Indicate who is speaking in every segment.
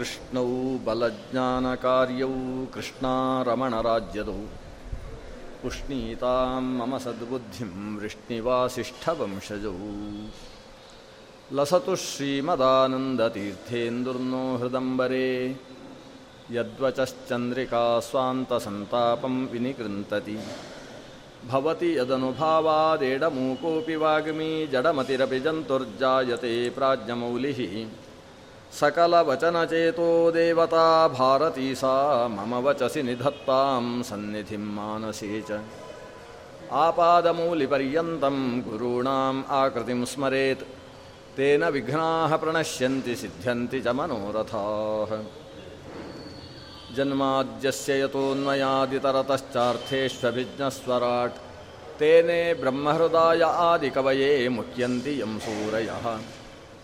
Speaker 1: कृष्णौ बलज्ञानकार्यौ कृष्णारमणराज्यदौ उष्णीतां मम सद्बुद्धिं वृष्णिवासिष्ठवंशजौ लसतु श्रीमदानन्दतीर्थेन्दुर्नो हृदम्बरे यद्वचश्चन्द्रिका स्वान्तसन्तापं विनिकृन्तति भवति यदनुभावादेडमूकोऽपि वाग्मी जडमतिरपि जन्तुर्जायते प्राज्ञमौलिः सकलवचनचेतो देवता, भारती सा, मम वचसि निधत्तां सन्निधिं मानसे च। आपादमूलिपर्यन्तं गुरूणाम् आकृतिं स्मरेत्, तेन विघ्नाः प्रणश्यन्ति, सिद्ध्यन्ति च मनोरथाः। जन्माद्यस्य यतोऽन्वयादितरतश्चार्थेष्वभिज्ञस्वराट् तेने ब्रह्महृदाय आदिकवये मुह्यन्ति यं सूरयः।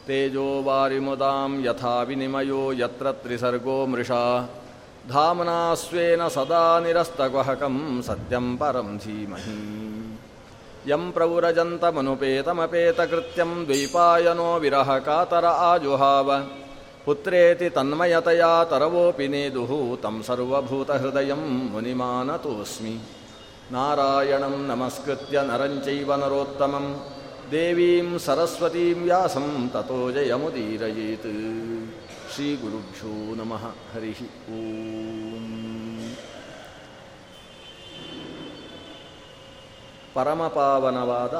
Speaker 1: तेजो वारिमुदां यथा विनिमयो यत्र त्रिसर्गो मृषा धाम्ना स्वेन सदा निरस्तगुहकं सत्यं परं धीमहि यं प्रव्रजन्तमनुपेतमपेतकृत्यं द्वैपायनो विरहकातर आजुहाव पुत्रेति तन्मयतया तरवोऽपि नेदुः तं सर्वभूतहृदयं मुनिमानतोऽस्मि नारायणं नमस्कृत्य नरं चैव ದೇವೀಂ ಸರಸ್ವತೀಂ ವ್ಯಾಸಂ ತಥೋ ಜಯಮುದೀರಯೇತ್ ಶ್ರೀ ಗುರುಭ್ಯೋ ನಮಃ ಹರಿ ಓಂ ಪರಮಪಾವನವಾದ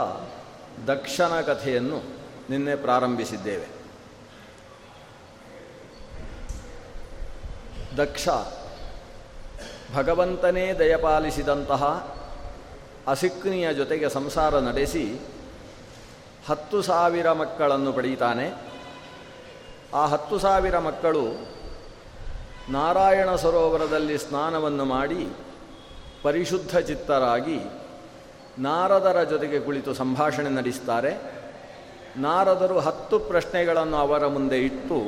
Speaker 1: ದಕ್ಷನ ಕಥೆಯನ್ನು ನಿನ್ನೆ ಪ್ರಾರಂಭಿಸಿದ್ದೇವೆ. ದಕ್ಷ, ಭಗವಂತನೇ ದಯಪಾಲಿಸಿದಂತಹ ಅಸಿಕ್ನಿಯ ಜೊತೆಗೆ ಸಂಸಾರ ನಡೆಸಿ ಹತ್ತು ಸಾವಿರ ಮಕ್ಕಳನ್ನು ಪಡೀತಾನೆ. ಆ ಹತ್ತು ಸಾವಿರ ಮಕ್ಕಳು ನಾರಾಯಣ ಸರೋವರದಲ್ಲಿ ಸ್ನಾನವನ್ನು ಮಾಡಿ ಪರಿಶುದ್ಧ ಚಿತ್ತರಾಗಿ ನಾರದರ ಜೊತೆಗೆ ಕುಳಿತು ಸಂಭಾಷಣೆ ನಡೆಸ್ತಾರೆ. ನಾರದರು ಹತ್ತು ಪ್ರಶ್ನೆಗಳನ್ನು ಅವರ ಮುಂದೆ ಇಟ್ಟು,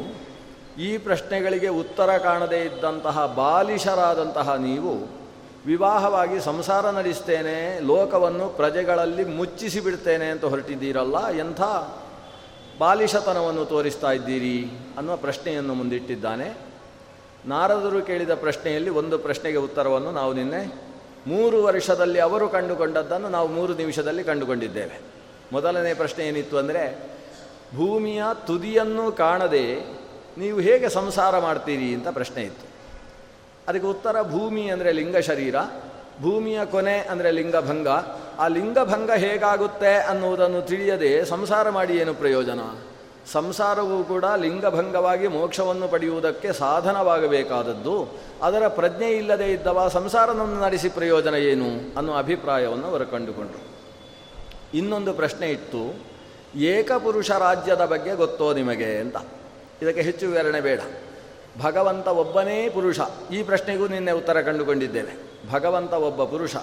Speaker 1: ಈ ಪ್ರಶ್ನೆಗಳಿಗೆ ಉತ್ತರ ಕಾಣದೇ ಇದ್ದಂತಹ ಬಾಲಿಶರಾದಂತಹ ನೀವು ವಿವಾಹವಾಗಿ ಸಂಸಾರ ನಡೆಸ್ತೇನೆ, ಲೋಕವನ್ನು ಪ್ರಜೆಗಳಲ್ಲಿ ಮುಚ್ಚಿಸಿ ಬಿಡ್ತೇನೆ ಅಂತ ಹೊರಟಿದ್ದೀರಲ್ಲ, ಎಂಥ ಬಾಲಿಶತನವನ್ನು ತೋರಿಸ್ತಾ ಇದ್ದೀರಿ ಅನ್ನುವ ಪ್ರಶ್ನೆಯನ್ನು ಮುಂದಿಟ್ಟಿದ್ದಾನೆ. ನಾರದರು ಕೇಳಿದ ಪ್ರಶ್ನೆಯಲ್ಲಿ ಒಂದು ಪ್ರಶ್ನೆಗೆ ಉತ್ತರವನ್ನು ನಾವು ನಿನ್ನೆ ಮೂರು ವರ್ಷದಲ್ಲಿ ಅವರು ಕಂಡುಕೊಂಡದ್ದನ್ನು ನಾವು ಮೂರು ನಿಮಿಷದಲ್ಲಿ ಕಂಡುಕೊಂಡಿದ್ದೇವೆ. ಮೊದಲನೇ ಪ್ರಶ್ನೆ ಏನಿತ್ತು ಅಂದರೆ, ಭೂಮಿಯ ತುದಿಯನ್ನು ಕಾಣದೆ ನೀವು ಹೇಗೆ ಸಂಸಾರ ಮಾಡ್ತೀರಿ ಅಂತ ಪ್ರಶ್ನೆ ಇತ್ತು. ಅದಕ್ಕೆ ಉತ್ತರ ಭೂಮಿ ಅಂದರೆ ಲಿಂಗ ಶರೀರ, ಭೂಮಿಯ ಕೊನೆ ಅಂದರೆ ಲಿಂಗಭಂಗ ಆ ಲಿಂಗಭಂಗ ಹೇಗಾಗುತ್ತೆ ಅನ್ನುವುದನ್ನು ತಿಳಿಯದೆ ಸಂಸಾರ ಮಾಡಿ ಏನು ಪ್ರಯೋಜನ? ಸಂಸಾರವೂ ಕೂಡ ಲಿಂಗಭಂಗವಾಗಿ ಮೋಕ್ಷವನ್ನು ಪಡೆಯುವುದಕ್ಕೆ ಸಾಧನವಾಗಬೇಕಾದದ್ದು. ಅದರ ಪ್ರಜ್ಞೆ ಇಲ್ಲದೆ ಇದ್ದವ ಸಂಸಾರವನ್ನು ನಡೆಸಿ ಪ್ರಯೋಜನ ಏನು ಅನ್ನುವ ಅಭಿಪ್ರಾಯವನ್ನು ಅವರು ಕಂಡುಕೊಂಡರು. ಇನ್ನೊಂದು ಪ್ರಶ್ನೆ ಇತ್ತು, ಏಕಪುರುಷ ರಾಜ್ಯದ ಬಗ್ಗೆ ಗೊತ್ತೋ ನಿಮಗೆ ಅಂತ. ಇದಕ್ಕೆ ಹೆಚ್ಚು ವಿವರಣೆ ಬೇಡ. ಭಗವಂತ ಒಬ್ಬನೇ ಪುರುಷ. ಈ ಪ್ರಶ್ನೆಗೂ ನಿನ್ನೆ ಉತ್ತರ ಕಂಡುಕೊಂಡಿದ್ದೇವೆ ಭಗವಂತ ಒಬ್ಬ ಪುರುಷ.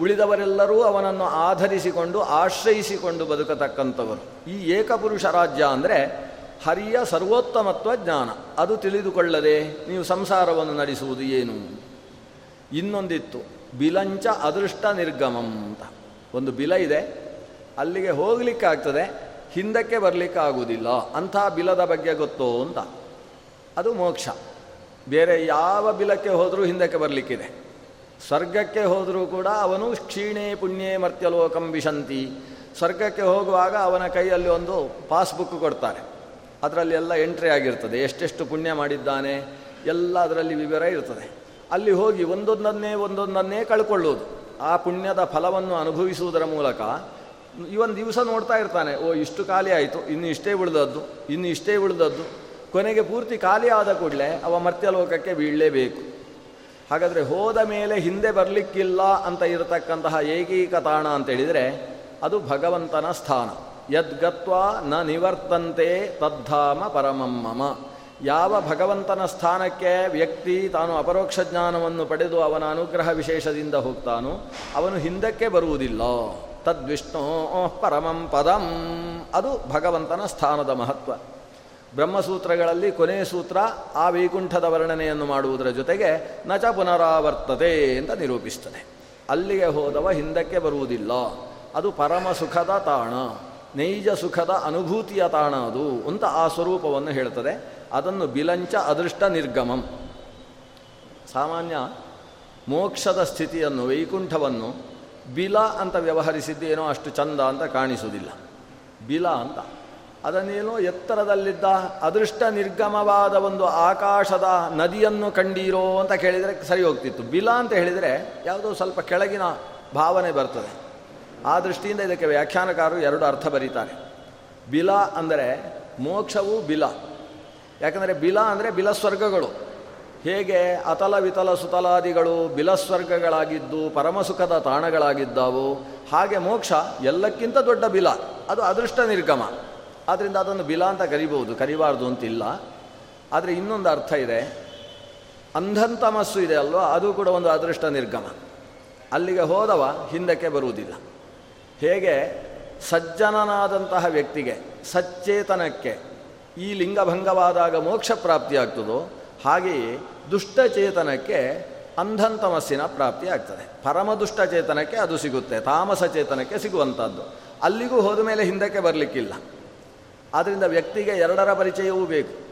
Speaker 1: ಉಳಿದವರೆಲ್ಲರೂ ಅವನನ್ನು ಆಧರಿಸಿಕೊಂಡು, ಆಶ್ರಯಿಸಿಕೊಂಡು ಬದುಕತಕ್ಕಂಥವರು. ಈ ಏಕಪುರುಷ ರಾಜ್ಯ ಅಂದರೆ ಹರಿಯ ಸರ್ವೋತ್ತಮತ್ವ ಜ್ಞಾನ. ಅದು ತಿಳಿದುಕೊಳ್ಳದೆ ನೀವು ಸಂಸಾರವನ್ನು ನಡೆಸುವುದು ಏನು? ಇನ್ನೊಂದಿತ್ತು, ಬಿಲಂಚ ಅದೃಷ್ಟ ನಿರ್ಗಮಂ ಅಂತ. ಒಂದು ಬಿಲ ಇದೆ. ಅಲ್ಲಿಗೆ ಹೋಗಲಿಕ್ಕಾಗ್ತದೆ, ಹಿಂದಕ್ಕೆ ಬರಲಿಕ್ಕಾಗುವುದಿಲ್ಲ. ಅಂಥ ಬಿಲದ ಬಗ್ಗೆ ಗೊತ್ತೋ ಅಂತ. ಅದು ಮೋಕ್ಷ. ಬೇರೆ ಯಾವ ಬಿಲಕ್ಕೆ ಹೋದರೂ ಹಿಂದಕ್ಕೆ ಬರಲಿಕ್ಕಿದೆ. ಸ್ವರ್ಗಕ್ಕೆ ಹೋದರೂ ಕೂಡ ಅವನು ಕ್ಷೀಣೆ ಪುಣ್ಯೇ ಮರ್ತ್ಯಲೋಕಂ ವಿಶಂತಿ. ಸ್ವರ್ಗಕ್ಕೆ ಹೋಗುವಾಗ ಅವನ ಕೈಯಲ್ಲಿ ಒಂದು ಪಾಸ್ಬುಕ್ ಕೊಡ್ತಾರೆ. ಅದರಲ್ಲಿ ಎಲ್ಲ ಎಂಟ್ರಿ ಆಗಿರ್ತದೆ. ಎಷ್ಟೆಷ್ಟು ಪುಣ್ಯ ಮಾಡಿದ್ದಾನೆ, ಎಲ್ಲ ಅದರಲ್ಲಿ ವಿವರ ಇರ್ತದೆ. ಅಲ್ಲಿ ಹೋಗಿ ಒಂದೊಂದನ್ನೇ ಒಂದೊಂದನ್ನೇ ಕಳ್ಕೊಳ್ಳೋದು. ಆ ಪುಣ್ಯದ ಫಲವನ್ನು ಅನುಭವಿಸುವುದರ ಮೂಲಕ ಈ ಒಂದು ದಿವಸ ನೋಡ್ತಾ ಇರ್ತಾನೆ. ಓ, ಇಷ್ಟು ಖಾಲಿ ಆಯಿತು, ಇನ್ನು ಇಷ್ಟೇ ಉಳಿದದ್ದು, ಇನ್ನು ಇಷ್ಟೇ ಉಳಿದದ್ದು. ಕೊನೆಗೆ ಪೂರ್ತಿ ಖಾಲಿಯಾದ ಕೂಡಲೇ ಅವ ಮರ್ತ್ಯಲೋಕಕ್ಕೆ ಬೀಳಲೇಬೇಕು. ಹಾಗಾದರೆ ಹೋದ ಮೇಲೆ ಹಿಂದೆ ಬರಲಿಕ್ಕಿಲ್ಲ ಅಂತ ಇರತಕ್ಕಂತಹ ಏಕೈಕ ತಾಣ ಅಂತೇಳಿದರೆ ಅದು ಭಗವಂತನ ಸ್ಥಾನ. ಯದ್ಗತ್ವ ನ ನಿವರ್ತಂತೆ ತದ್ಧಾಮ ಪರಮಮ್ಮಮ ಯಾವ ಭಗವಂತನ ಸ್ಥಾನಕ್ಕೆ ವ್ಯಕ್ತಿ ತಾನು ಅಪರೋಕ್ಷ ಜ್ಞಾನವನ್ನು ಪಡೆದು ಅವನ ಅನುಗ್ರಹ ವಿಶೇಷದಿಂದ ಹೋಗ್ತಾನೋ ಅವನು ಹಿಂದಕ್ಕೆ ಬರುವುದಿಲ್ಲ. ತದ್ವಿಷ್ಣು ಪರಮಂ ಪದಂ. ಅದು ಭಗವಂತನ ಸ್ಥಾನದ ಮಹತ್ವ. ಬ್ರಹ್ಮಸೂತ್ರಗಳಲ್ಲಿ ಕೊನೆಯ ಸೂತ್ರ ಆ ವೈಕುಂಠದ ವರ್ಣನೆಯನ್ನು ಮಾಡುವುದರ ಜೊತೆಗೆ ನಚ ಪುನರಾವರ್ತತೆ ಅಂತ ನಿರೂಪಿಸ್ತದೆ ಅಲ್ಲಿಗೆ ಹೋದವ ಹಿಂದಕ್ಕೆ ಬರುವುದಿಲ್ಲ. ಅದು ಪರಮ ಸುಖದ ತಾಣ, ನೈಜ ಸುಖದ ಅನುಭೂತಿಯ ತಾಣ ಅದು ಅಂತ ಆ ಸ್ವರೂಪವನ್ನು ಹೇಳ್ತದೆ. ಅದನ್ನು ಬಿಲಂಚ ಅದೃಷ್ಟ ನಿರ್ಗಮಂ. ಸಾಮಾನ್ಯ ಮೋಕ್ಷದ ಸ್ಥಿತಿಯನ್ನು, ವೈಕುಂಠವನ್ನು ಬಿಲ ಅಂತ ವ್ಯವಹರಿಸಿದ್ದೇನೋ ಅಷ್ಟು ಚಂದ ಅಂತ ಕಾಣಿಸುವುದಿಲ್ಲ. ಬಿಲ ಅಂತ. ಅದನ್ನೇನೋ ಎತ್ತರದಲ್ಲಿದ್ದ ಅದೃಷ್ಟ ನಿರ್ಗಮವಾದ ಒಂದು ಆಕಾಶದ ನದಿಯನ್ನು ಕಂಡೀರೋ ಅಂತ ಕೇಳಿದರೆ ಸರಿ ಹೋಗ್ತಿತ್ತು. ಬಿಲ ಅಂತ ಹೇಳಿದರೆ ಯಾವುದೋ ಸ್ವಲ್ಪ ಕೆಳಗಿನ ಭಾವನೆ ಬರ್ತದೆ. ಆ ದೃಷ್ಟಿಯಿಂದ ಇದಕ್ಕೆ ವ್ಯಾಖ್ಯಾನಕಾರರು ಎರಡು ಅರ್ಥ ಬರೀತಾರೆ. ಬಿಲ ಅಂದರೆ ಮೋಕ್ಷವು ಬಿಲ. ಯಾಕಂದರೆ ಬಿಲ ಅಂದರೆ ಬಿಲಸ್ವರ್ಗಗಳು. ಹೇಗೆ ಅತಲ ವಿತಲ ಸುತಲಾದಿಗಳು ಬಿಲಸ್ವರ್ಗಗಳಾಗಿದ್ದು ಪರಮಸುಖದ ತಾಣಗಳಾಗಿದ್ದವು ಹಾಗೆ ಮೋಕ್ಷ ಎಲ್ಲಕ್ಕಿಂತ ದೊಡ್ಡ ಬಿಲ. ಅದು ಅದೃಷ್ಟ ನಿರ್ಗಮ. ಆದ್ದರಿಂದ ಅದನ್ನು ಬಿಲ ಅಂತ ಕರಿಬೋದು ಕರಿಬಾರ್ದು ಅಂತಿಲ್ಲ. ಆದರೆ ಇನ್ನೊಂದು ಅರ್ಥ ಇದೆ. ಅಂಧಂತಮಸ್ಸು ಇದೆ ಅಲ್ವಾ? ಅದು ಕೂಡ ಒಂದು ಅದೃಷ್ಟ ನಿರ್ಗಮ. ಅಲ್ಲಿಗೆ ಹೋದವ ಹಿಂದಕ್ಕೆ ಬರುವುದಿಲ್ಲ. ಹೇಗೆ? ಸಜ್ಜನನಾದಂತಹ ವ್ಯಕ್ತಿಗೆ, ಸಚ್ಚೇತನಕ್ಕೆ ಈ ಲಿಂಗಭಂಗವಾದಾಗ ಮೋಕ್ಷ ಪ್ರಾಪ್ತಿಯಾಗ್ತದೋ ಹಾಗೆಯೇ ದುಷ್ಟಚೇತನಕ್ಕೆ ಅಂಧಂತಮಸ್ಸಿನ ಪ್ರಾಪ್ತಿ ಆಗ್ತದೆ. ಪರಮದುಷ್ಟಚೇತನಕ್ಕೆ ಅದು ಸಿಗುತ್ತೆ, ತಾಮಸ ಚೇತನಕ್ಕೆ ಸಿಗುವಂಥದ್ದು ಅಲ್ಲಿಗೂ ಹೋದ ಮೇಲೆ ಹಿಂದಕ್ಕೆ ಬರಲಿಕ್ಕಿಲ್ಲ. ಆದ್ದರಿಂದ ವ್ಯಕ್ತಿಗೆ ಎರಡರ ಪರಿಚಯವೂ ಬೇಕು.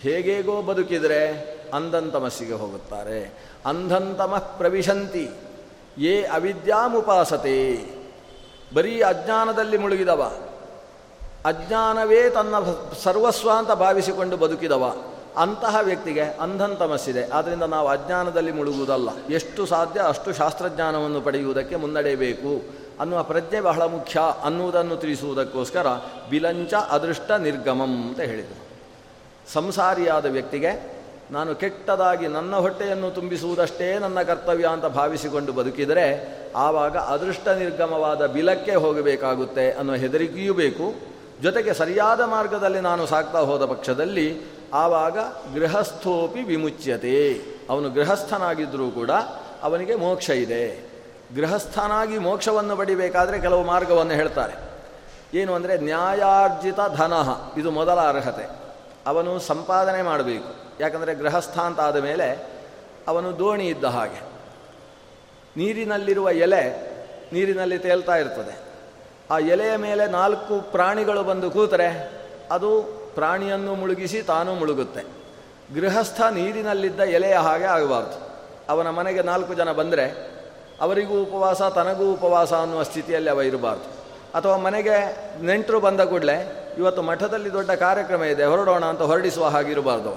Speaker 1: ಹೇಗೇಗೋ ಬದುಕಿದರೆ ಅಂಧಂತಮಸ್ಸಿಗೆ ಹೋಗುತ್ತಾರೆ. ಅಂಧಂತಮ ಪ್ರವಿಶಂತಿ. ಯೇ ಅವಿದ್ಯಾಮುಪಾಸತೆ. ಬರೀ ಅಜ್ಞಾನದಲ್ಲಿ ಮುಳುಗಿದವ. ಅಜ್ಞಾನವೇ ತನ್ನ ಸರ್ವಸ್ವ ಅಂತ ಭಾವಿಸಿಕೊಂಡು ಬದುಕಿದವ. ಅಂತಹ ವ್ಯಕ್ತಿಗೆ ಅಂಧಂತಮಸ್ಸಿದೆ. ಆದ್ದರಿಂದ ನಾವು ಅಜ್ಞಾನದಲ್ಲಿ ಮುಳುಗುವುದಲ್ಲ. ಎಷ್ಟು ಸಾಧ್ಯ ಅಷ್ಟು ಶಾಸ್ತ್ರಜ್ಞಾನವನ್ನು ಪಡೆಯುವುದಕ್ಕೆ ಮುನ್ನಡೆಯಬೇಕು ಅನ್ನುವ ಪ್ರಜ್ಞೆ ಬಹಳ ಮುಖ್ಯ ಅನ್ನುವುದನ್ನು ತಿಳಿಸುವುದಕ್ಕೋಸ್ಕರ ಬಿಲಂಚ ಅದೃಷ್ಟ ನಿರ್ಗಮಂ ಅಂತ ಹೇಳಿದರು. ಸಂಸಾರಿಯಾದ ವ್ಯಕ್ತಿಗೆ ನಾನು ಕೆಟ್ಟದಾಗಿ ನನ್ನ ಹೊಟ್ಟೆಯನ್ನು ತುಂಬಿಸುವುದಷ್ಟೇ ನನ್ನ ಕರ್ತವ್ಯ ಅಂತ ಭಾವಿಸಿಕೊಂಡು ಬದುಕಿದರೆ ಆವಾಗ ಅದೃಷ್ಟ ನಿರ್ಗಮವಾದ ಬಿಲಕ್ಕೆ ಹೋಗಬೇಕಾಗುತ್ತೆ ಅನ್ನೋ ಹೆದರಿಕೆಯೂ ಬೇಕು. ಜೊತೆಗೆ ಸರಿಯಾದ ಮಾರ್ಗದಲ್ಲಿ ನಾನು ಸಾಕ್ತಾ ಹೋದ ಪಕ್ಷದಲ್ಲಿ ಆವಾಗ ಗೃಹಸ್ಥೋಪಿ ವಿಮುಚ್ಯತೆ. ಅವನು ಗೃಹಸ್ಥನಾಗಿದ್ದರೂ ಕೂಡ ಅವನಿಗೆ ಮೋಕ್ಷ ಇದೆ. ಗೃಹಸ್ಥನಾಗಿ ಮೋಕ್ಷವನ್ನು ಪಡಿಬೇಕಾದರೆ ಕೆಲವು ಮಾರ್ಗವನ್ನು ಹೇಳ್ತಾರೆ. ಏನು ಅಂದರೆ ನ್ಯಾಯಾರ್ಜಿತ ಧನ, ಇದು ಮೊದಲ ಅರ್ಹತೆ. ಅವನು ಸಂಪಾದನೆ ಮಾಡಬೇಕು. ಯಾಕಂದರೆ ಗೃಹಸ್ಥ ಅಂತ ಆದ ಮೇಲೆ ಅವನು ದೋಣಿ ಇದ್ದ ಹಾಗೆ. ನೀರಿನಲ್ಲಿರುವ ಎಲೆ ನೀರಿನಲ್ಲಿ ತೇಲ್ತಾ ಇರ್ತದೆ. ಆ ಎಲೆಯ ಮೇಲೆ ನಾಲ್ಕು ಪ್ರಾಣಿಗಳು ಬಂದು ಕೂತರೆ ಅದು ಪ್ರಾಣಿಯನ್ನು ಮುಳುಗಿಸಿ ತಾನು ಮುಳುಗುತ್ತೆ. ಗೃಹಸ್ಥ ನೀರಿನಲ್ಲಿದ್ದ ಎಲೆಯ ಹಾಗೆ ಆಗಬಾರ್ದು. ಅವನ ಮನೆಗೆ ನಾಲ್ಕು ಜನ ಬಂದರೆ ಅವರಿಗೂ ಉಪವಾಸ, ತನಗೂ ಉಪವಾಸ ಅನ್ನುವ ಸ್ಥಿತಿಯಲ್ಲಿ ಅವ ಇರಬಾರ್ದು. ಅಥವಾ ಮನೆಗೆ ನೆಂಟರು ಬಂದ ಕೂಡಲೇ ಇವತ್ತು ಮಠದಲ್ಲಿ ದೊಡ್ಡ ಕಾರ್ಯಕ್ರಮ ಇದೆ, ಹೊರಡೋಣ ಅಂತ ಹೊರಡಿಸುವ ಹಾಗಿರಬಾರ್ದು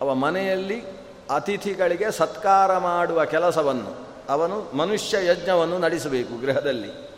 Speaker 1: ಅವ. ಮನೆಯಲ್ಲಿ ಅತಿಥಿಗಳಿಗೆ ಸತ್ಕಾರ ಮಾಡುವ ಕೆಲಸವನ್ನು, ಅವನು ಮನುಷ್ಯ ಯಜ್ಞವನ್ನು ನಡೆಸಬೇಕು ಗೃಹದಲ್ಲಿ.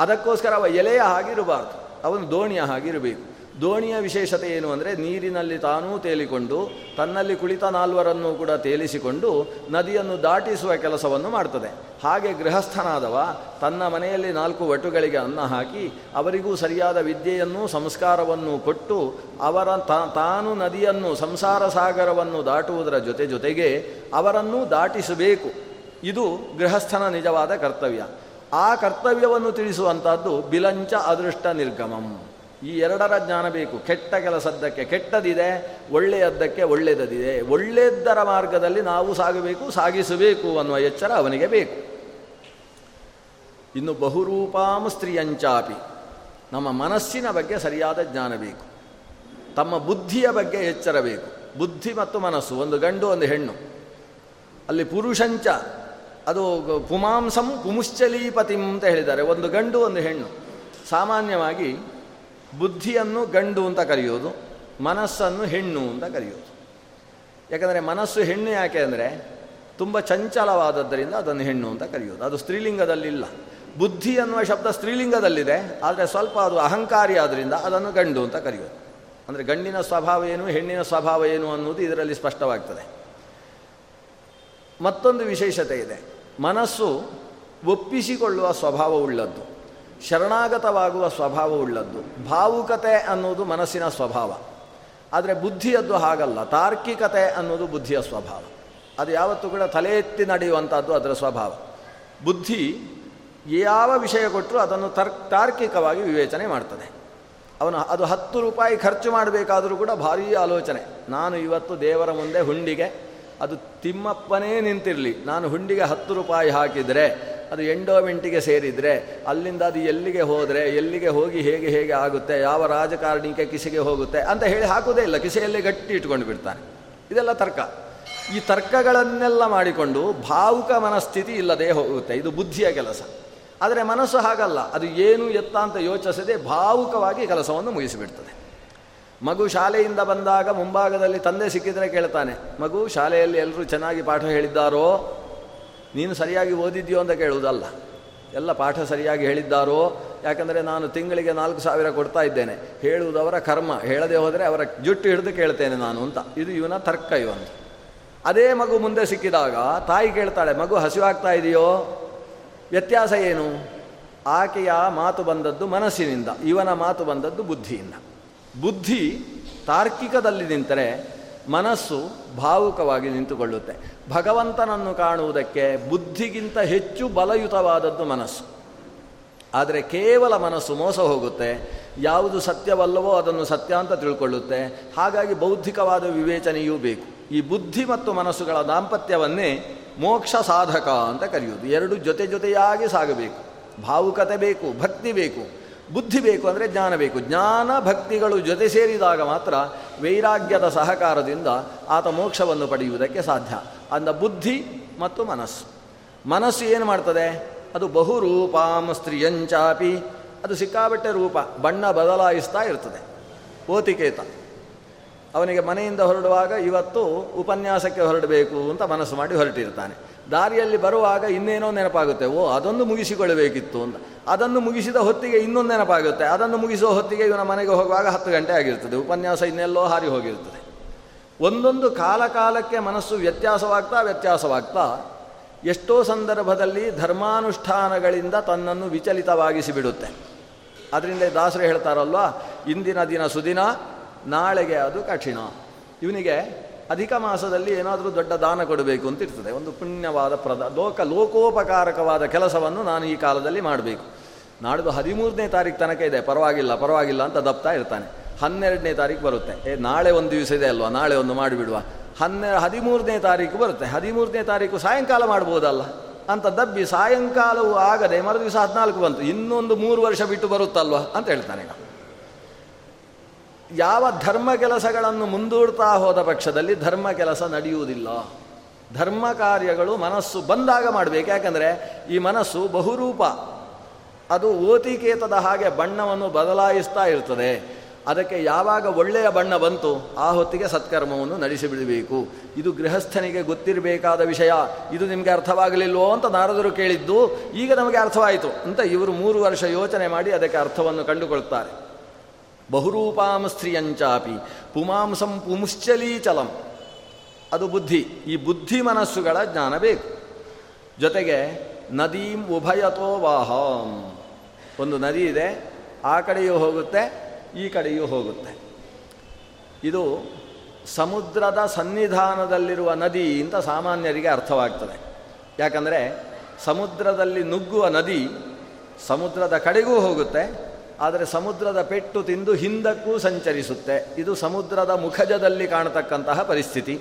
Speaker 1: ಅದಕ್ಕೋಸ್ಕರ ಅವ ಎಲೆಯ ಹಾಗಿರಬಾರ್ದು ಅವನು ದೋಣಿಯ ಹಾಗಿರಬೇಕು ದೋಣಿಯ ವಿಶೇಷತೆ ಏನು ಅಂದರೆ ನೀರಿನಲ್ಲಿ ತಾನೂ ತೇಲಿಕೊಂಡು, ತನ್ನಲ್ಲಿ ಕುಳಿತ ನಾಲ್ವರನ್ನು ಕೂಡ ತೇಲಿಸಿಕೊಂಡು ನದಿಯನ್ನು ದಾಟಿಸುವ ಕೆಲಸವನ್ನು ಮಾಡ್ತದೆ. ಹಾಗೆ ಗೃಹಸ್ಥನಾದವ ತನ್ನ ಮನೆಯಲ್ಲಿ ನಾಲ್ಕು ವಟುಗಳಿಗೆ ಅನ್ನ ಹಾಕಿ, ಅವರಿಗೂ ಸರಿಯಾದ ವಿದ್ಯೆಯನ್ನು ಸಂಸ್ಕಾರವನ್ನು ಕೊಟ್ಟು, ಅವರ ತಾನು ನದಿಯನ್ನು, ಸಂಸಾರ ಸಾಗರವನ್ನು ದಾಟುವುದರ ಜೊತೆ ಜೊತೆಗೆ ಅವರನ್ನು ದಾಟಿಸಬೇಕು. ಇದು ಗೃಹಸ್ಥನ ನಿಜವಾದ ಕರ್ತವ್ಯ. ಆ ಕರ್ತವ್ಯವನ್ನು ತಿಳಿಸುವಂಥದ್ದು ಬಿಲಂಚ ಅದೃಷ್ಟ ನಿರ್ಗಮಂ. ಈ ಎರಡರ ಜ್ಞಾನ ಬೇಕು. ಕೆಟ್ಟ ಕೆಲಸದ್ದಕ್ಕೆ ಕೆಟ್ಟದಿದೆ, ಒಳ್ಳೆಯದ್ದಕ್ಕೆ ಒಳ್ಳೆಯದಿದೆ ಒಳ್ಳೆಯದ್ದರ ಮಾರ್ಗದಲ್ಲಿ ನಾವು ಸಾಗಬೇಕು, ಸಾಗಿಸಬೇಕು ಅನ್ನುವ ಎಚ್ಚರ ಅವನಿಗೆ ಬೇಕು. ಇನ್ನು ಬಹುರೂಪಾಂ ಸ್ತ್ರೀಯಂಚಾಪಿ. ನಮ್ಮ ಮನಸ್ಸಿನ ಬಗ್ಗೆ ಸರಿಯಾದ ಜ್ಞಾನ ಬೇಕು. ತಮ್ಮ ಬುದ್ಧಿಯ ಬಗ್ಗೆ ಎಚ್ಚರ ಬೇಕು. ಬುದ್ಧಿ ಮತ್ತು ಮನಸ್ಸು, ಒಂದು ಗಂಡು, ಒಂದು ಹೆಣ್ಣು. ಅಲ್ಲಿ ಪುರುಷಂಚ, ಅದು ಪುಮಾಂಸಂ ಪುಮುಶ್ಚಲೀಪತಿಂ ಅಂತ ಹೇಳಿದ್ದಾರೆ. ಒಂದು ಗಂಡು, ಒಂದು ಹೆಣ್ಣು. ಸಾಮಾನ್ಯವಾಗಿ ಬುದ್ಧಿಯನ್ನು ಗಂಡು ಅಂತ ಕರೆಯೋದು, ಮನಸ್ಸನ್ನು ಹೆಣ್ಣು ಅಂತ ಕರೆಯೋದು. ಯಾಕಂದರೆ ಮನಸ್ಸು ಹೆಣ್ಣು ಯಾಕೆ ಅಂದರೆ ತುಂಬ ಚಂಚಲವಾದದ್ದರಿಂದ ಅದನ್ನು ಹೆಣ್ಣು ಅಂತ ಕರೆಯೋದು. ಅದು ಸ್ತ್ರೀಲಿಂಗದಲ್ಲಿಲ್ಲ. ಬುದ್ಧಿ ಅನ್ನುವ ಶಬ್ದ ಸ್ತ್ರೀಲಿಂಗದಲ್ಲಿದೆ, ಆದರೆ ಸ್ವಲ್ಪ ಅದು ಅಹಂಕಾರಿ ಆದ್ದರಿಂದ ಅದನ್ನು ಗಂಡು ಅಂತ ಕರೆಯೋದು. ಅಂದರೆ ಗಂಡಿನ ಸ್ವಭಾವ ಏನು, ಹೆಣ್ಣಿನ ಸ್ವಭಾವ ಏನು ಅನ್ನೋದು ಇದರಲ್ಲಿ ಸ್ಪಷ್ಟವಾಗ್ತದೆ. ಮತ್ತೊಂದು ವಿಶೇಷತೆ ಇದೆ. ಮನಸ್ಸು ಒಪ್ಪಿಸಿಕೊಳ್ಳುವ ಸ್ವಭಾವವುಳ್ಳದ್ದು ಶರಣಾಗತವಾಗುವ ಸ್ವಭಾವವುಳ್ಳದ್ದು ಭಾವುಕತೆ ಅನ್ನೋದು ಮನಸ್ಸಿನ ಸ್ವಭಾವ. ಆದರೆ ಬುದ್ಧಿಯದ್ದು ಹಾಗಲ್ಲ. ತಾರ್ಕಿಕತೆ ಅನ್ನೋದು ಬುದ್ಧಿಯ ಸ್ವಭಾವ. ಅದು ಯಾವತ್ತೂ ಕೂಡ ತಲೆ ಎತ್ತಿ ನಡೆಯುವಂಥದ್ದು ಅದರ ಸ್ವಭಾವ. ಬುದ್ಧಿ ಯಾವ ವಿಷಯ ಕೊಟ್ಟರೂ ಅದನ್ನು ತರ್ಕ್ ತಾರ್ಕಿಕವಾಗಿ ವಿವೇಚನೆ ಮಾಡ್ತದೆ. ಅವನು ಅದು ಹತ್ತು ರೂಪಾಯಿ ಖರ್ಚು ಮಾಡಬೇಕಾದರೂ ಕೂಡ ಭಾರೀ ಆಲೋಚನೆ. ನಾನು ಇವತ್ತು ದೇವರ ಮುಂದೆ ಹುಂಡಿಗೆ, ಅದು ತಿಮ್ಮಪ್ಪನೇ ನಿಂತಿರಲಿ. ನಾನು ಹುಂಡಿಗೆ ಹತ್ತು ರೂಪಾಯಿ ಹಾಕಿದರೆ ಅದು ಎಂಡೋಮೆಂಟಿಗೆ ಸೇರಿದರೆ, ಅಲ್ಲಿಂದ ಅದು ಎಲ್ಲಿಗೆ ಹೋದರೆ, ಎಲ್ಲಿಗೆ ಹೋಗಿ ಹೇಗೆ ಹೇಗೆ ಆಗುತ್ತೆ, ಯಾವ ರಾಜಕಾರಣಿಗೆ ಕಿಸೆಗೆ ಹೋಗುತ್ತೆ ಅಂತ ಹೇಳಿ ಹಾಕೋದೇ ಇಲ್ಲ. ಕಿಸೆಯಲ್ಲೇ ಗಟ್ಟಿ ಇಟ್ಕೊಂಡು ಬಿಡ್ತಾನೆ ಇದೆಲ್ಲ ತರ್ಕ. ಈ ತರ್ಕಗಳನ್ನೆಲ್ಲ ಮಾಡಿಕೊಂಡು ಭಾವುಕ ಮನಸ್ಥಿತಿ ಇಲ್ಲದೆ ಹೋಗುತ್ತೆ. ಇದು ಬುದ್ಧಿಯ ಕೆಲಸ. ಆದರೆ ಮನಸ್ಸು ಹಾಗಲ್ಲ. ಅದು ಏನು ಎತ್ತ ಅಂತ ಯೋಚಿಸದೆ ಭಾವುಕವಾಗಿ ಕೆಲಸವನ್ನು ಮುಗಿಸಿಬಿಡ್ತದೆ. ಮಗು ಶಾಲೆಯಿಂದ ಬಂದಾಗ ಮುಂಭಾಗದಲ್ಲಿ ತಂದೆ ಸಿಕ್ಕಿದರೆ ಕೇಳ್ತಾನೆ, ಮಗು, ಶಾಲೆಯಲ್ಲಿ ಎಲ್ಲರೂ ಚೆನ್ನಾಗಿ ಪಾಠ ಹೇಳಿದ್ದಾರೋ? ನೀನು ಸರಿಯಾಗಿ ಓದಿದ್ಯೋ ಅಂತ ಕೇಳುವುದಲ್ಲ. ಎಲ್ಲ ಪಾಠ ಸರಿಯಾಗಿ ಹೇಳಿದ್ದಾರೋ? ಯಾಕಂದರೆ ನಾನು ತಿಂಗಳಿಗೆ ನಾಲ್ಕು ಸಾವಿರ ಕೊಡ್ತಾ ಇದ್ದೇನೆ. ಹೇಳುವುದವರ ಕರ್ಮ. ಹೇಳದೆ ಹೋದರೆ ಅವರ ಜುಟ್ಟು ಹಿಡಿದು ಕೇಳ್ತೇನೆ ನಾನು ಅಂತ. ಇದು ಇವನ ತರ್ಕ ಇವನು. ಅದೇ ಮಗು ಮುಂದೆ ಸಿಕ್ಕಿದಾಗ ತಾಯಿ ಕೇಳ್ತಾಳೆ, ಮಗು ಹಸಿವಾಗ್ತಾ ಇದೆಯೋ? ವ್ಯತ್ಯಾಸ ಏನು? ಆಕೆಯ ಮಾತು ಬಂದದ್ದು ಮನಸ್ಸಿನಿಂದ, ಇವನ ಮಾತು ಬಂದದ್ದು ಬುದ್ಧಿಯಿಂದ. ಬುದ್ಧಿ ತಾರ್ಕಿಕದಲ್ಲಿ ನಿಂತರೆ ಮನಸ್ಸು ಭಾವುಕವಾಗಿ ನಿಂತುಕೊಳ್ಳುತ್ತೆ. ಭಗವಂತನನ್ನು ಕಾಣುವುದಕ್ಕೆ ಬುದ್ಧಿಗಿಂತ ಹೆಚ್ಚು ಬಲಯುತವಾದದ್ದು ಮನಸ್ಸು. ಆದರೆ ಕೇವಲ ಮನಸ್ಸು ಮೋಸ ಹೋಗುತ್ತೆ, ಯಾವುದು ಸತ್ಯವಲ್ಲವೋ ಅದನ್ನು ಸತ್ಯ ಅಂತ ತಿಳ್ಕೊಳ್ಳುತ್ತೆ. ಹಾಗಾಗಿ ಬೌದ್ಧಿಕವಾದ ವಿವೇಚನೆಯೂ ಬೇಕು. ಈ ಬುದ್ಧಿ ಮತ್ತು ಮನಸ್ಸುಗಳ ದಾಂಪತ್ಯವನ್ನೇ ಮೋಕ್ಷ ಸಾಧಕ ಅಂತ ಕರೆಯುವುದು. ಎರಡು ಜೊತೆ ಜೊತೆಯಾಗಿ ಸಾಗಬೇಕು. ಭಾವುಕತೆ ಬೇಕು, ಭಕ್ತಿ ಬೇಕು. ಬುದ್ಧಿ ಬೇಕು ಅಂದರೆ ಜ್ಞಾನ ಬೇಕು. ಜ್ಞಾನ ಭಕ್ತಿಗಳು ಜೊತೆ ಸೇರಿದಾಗ ಮಾತ್ರ ವೈರಾಗ್ಯದ ಸಹಕಾರದಿಂದ ಆತ ಮೋಕ್ಷವನ್ನು ಪಡೆಯುವುದಕ್ಕೆ ಸಾಧ್ಯ. ಅಂದ ಬುದ್ಧಿ ಮತ್ತು ಮನಸ್ಸು. ಮನಸ್ಸು ಏನು ಮಾಡ್ತದೆ? ಅದು ಬಹುರೂಪಾಂ ಸ್ತ್ರೀಯಂಚಾಪಿ ಅದು ಸಿಕ್ಕಾಬಟ್ಟೆ ರೂಪ, ಬಣ್ಣ ಬದಲಾಯಿಸ್ತಾ ಇರ್ತದೆ. ಓತಿಕೇತ. ಅವನಿಗೆ ಮನೆಯಿಂದ ಹೊರಡುವಾಗ ಇವತ್ತು ಉಪನ್ಯಾಸಕ್ಕೆ ಹೊರಡಬೇಕು ಅಂತ ಮನಸ್ಸು ಮಾಡಿ ಹೊರಟಿರ್ತಾನೆ. ದಾರಿಯಲ್ಲಿ ಬರುವಾಗ ಇನ್ನೇನೋ ನೆನಪಾಗುತ್ತೆ, ಓ, ಅದೊಂದು ಮುಗಿಸಿಕೊಳ್ಳಬೇಕಿತ್ತು ಅಂತ. ಅದನ್ನು ಮುಗಿಸಿದ ಹೊತ್ತಿಗೆ ಇನ್ನೊಂದು ನೆನಪಾಗುತ್ತೆ, ಅದನ್ನು ಮುಗಿಸುವ ಹೊತ್ತಿಗೆ ಇವನ ಮನೆಗೆ ಹೋಗುವಾಗ ಹತ್ತು ಗಂಟೆ ಆಗಿರ್ತದೆ, ಉಪನ್ಯಾಸ ಇನ್ನೆಲ್ಲೋ ಹಾರಿ ಹೋಗಿರ್ತದೆ. ಒಂದೊಂದು ಕಾಲ ಕಾಲಕ್ಕೆ ಮನಸ್ಸು ವ್ಯತ್ಯಾಸವಾಗ್ತಾ ವ್ಯತ್ಯಾಸವಾಗ್ತಾ, ಎಷ್ಟೋ ಸಂದರ್ಭದಲ್ಲಿ ಧರ್ಮಾನುಷ್ಠಾನಗಳಿಂದ ತನ್ನನ್ನು ವಿಚಲಿತವಾಗಿಸಿ ಬಿಡುತ್ತೆ ಅದರಿಂದ ದಾಸರು ಹೇಳ್ತಾರಲ್ವ, ಇಂದಿನ ದಿನ ಸುದಿನ, ನಾಳೆಗೆ ಅದು ಕಠಿಣ. ಇವನಿಗೆ ಅಧಿಕ ಮಾಸದಲ್ಲಿ ಏನಾದರೂ ದೊಡ್ಡ ದಾನ ಕೊಡಬೇಕು ಅಂತ ಇರ್ತದೆ. ಒಂದು ಪುಣ್ಯವಾದ ಪ್ರದ, ಲೋಕ, ಲೋಕೋಪಕಾರಕವಾದ ಕೆಲಸವನ್ನು ನಾನು ಈ ಕಾಲದಲ್ಲಿ ಮಾಡಬೇಕು. ನಾಡಿದ್ದು ಹದಿಮೂರನೇ ತಾರೀಕು ತನಕ ಇದೆ. ಪರವಾಗಿಲ್ಲ ಪರವಾಗಿಲ್ಲ ಅಂತ ದಪ್ತಾ ಇರ್ತಾನೆ. ಹನ್ನೆರಡನೇ ತಾರೀಕು ಬರುತ್ತೆ. ಏ, ನಾಳೆ ಒಂದು ದಿವಸ ಇದೆ ಅಲ್ವಾ? ನಾಳೆ ಒಂದು ಮಾಡಿಬಿಡುವ. ಹನ್ನೆ, ಹದಿಮೂರನೇ ತಾರೀಕು ಬರುತ್ತೆ. ಹದಿಮೂರನೇ ತಾರೀಕು ಸಾಯಂಕಾಲ ಮಾಡ್ಬೋದಲ್ಲ? ಅಂತ ದಬ್ಬಿ ಸಾಯಂಕಾಲವೂ ಆಗದೆ ಮರು ದಿವಸ ಹದಿನಾಲ್ಕು ಬಂತು. ಇನ್ನೊಂದು ಮೂರು ವರ್ಷ ಬಿಟ್ಟು ಬರುತ್ತಲ್ವ? ಅಂತ ಹೇಳ್ತಾನೆ ಯಾವ ಧರ್ಮ ಕೆಲಸಗಳನ್ನು ಮುಂದೂಡ್ತಾ ಹೋದ ಪಕ್ಷದಲ್ಲಿ ಧರ್ಮ ಕೆಲಸ ನಡೆಯುವುದಿಲ್ಲ. ಧರ್ಮ ಕಾರ್ಯಗಳು ಮನಸ್ಸು ಬಂದಾಗ ಮಾಡಬೇಕು. ಯಾಕಂದರೆ ಈ ಮನಸ್ಸು ಬಹುರೂಪ. ಅದು ಓತಿಕೇತದ ಹಾಗೆ ಬಣ್ಣವನ್ನು ಬದಲಾಯಿಸ್ತಾ ಇರ್ತದೆ. ಅದಕ್ಕೆ ಯಾವಾಗ ಒಳ್ಳೆಯ ಬಣ್ಣ ಬಂತು ಆ ಹೊತ್ತಿಗೆ ಸತ್ಕರ್ಮವನ್ನು ನಡೆಸಿಬಿಡಬೇಕು. ಇದು ಗೃಹಸ್ಥನಿಗೆ ಗೊತ್ತಿರಬೇಕಾದ ವಿಷಯ. ಇದು ನಿಮಗೆ ಅರ್ಥವಾಗಲಿಲ್ವೋ ಅಂತ ನಾರದರು ಕೇಳಿದ್ದು, ಈಗ ನಮಗೆ ಅರ್ಥವಾಯಿತು ಅಂತ ಇವರು ಮೂರು ವರ್ಷ ಯೋಚನೆ ಮಾಡಿ ಅದಕ್ಕೆ ಅರ್ಥವನ್ನು ಕಂಡುಕೊಳ್ತಾರೆ. ಬಹುರೂಪಾಂ ಸ್ತ್ರೀಯಂಚಾಪಿ ಪುಮಾಂಸಂ ಪುಮುಶ್ಚಲೀಚಲಂ ಅದು ಬುದ್ಧಿ. ಈ ಬುದ್ಧಿ ಮನಸ್ಸುಗಳ ಜ್ಞಾನ ಬೇಕು. ಜೊತೆಗೆ ನದೀಂ ಉಭಯತೋ ವಾಹಂ. ಒಂದು ನದಿ ಇದೆ, ಆ ಕಡೆಯೂ ಹೋಗುತ್ತೆ, ಈ ಕಡೆಯೂ ಹೋಗುತ್ತೆ. ಇದು ಸಮುದ್ರದ ಸನ್ನಿಧಾನದಲ್ಲಿರುವ ನದಿ ಅಂತ ಸಾಮಾನ್ಯರಿಗೆ ಅರ್ಥವಾಗ್ತದೆ. ಯಾಕಂದರೆ ಸಮುದ್ರದಲ್ಲಿ ನುಗ್ಗುವ ನದಿ ಸಮುದ್ರದ ಕಡೆಗೂ ಹೋಗುತ್ತೆ ಆದರೆ ಸಮುದ್ರದ ಪೆಟ್ಟು ತಿಂದು ಹಿಂದಕ್ಕೂ ಸಂಚರಿಸುತ್ತೆ. ಇದು ಸಮುದ್ರದ ಮುಖಜದಲ್ಲಿ ಕಾಣತಕ್ಕಂತಹ ಪರಿಸ್ಥಿತಿ.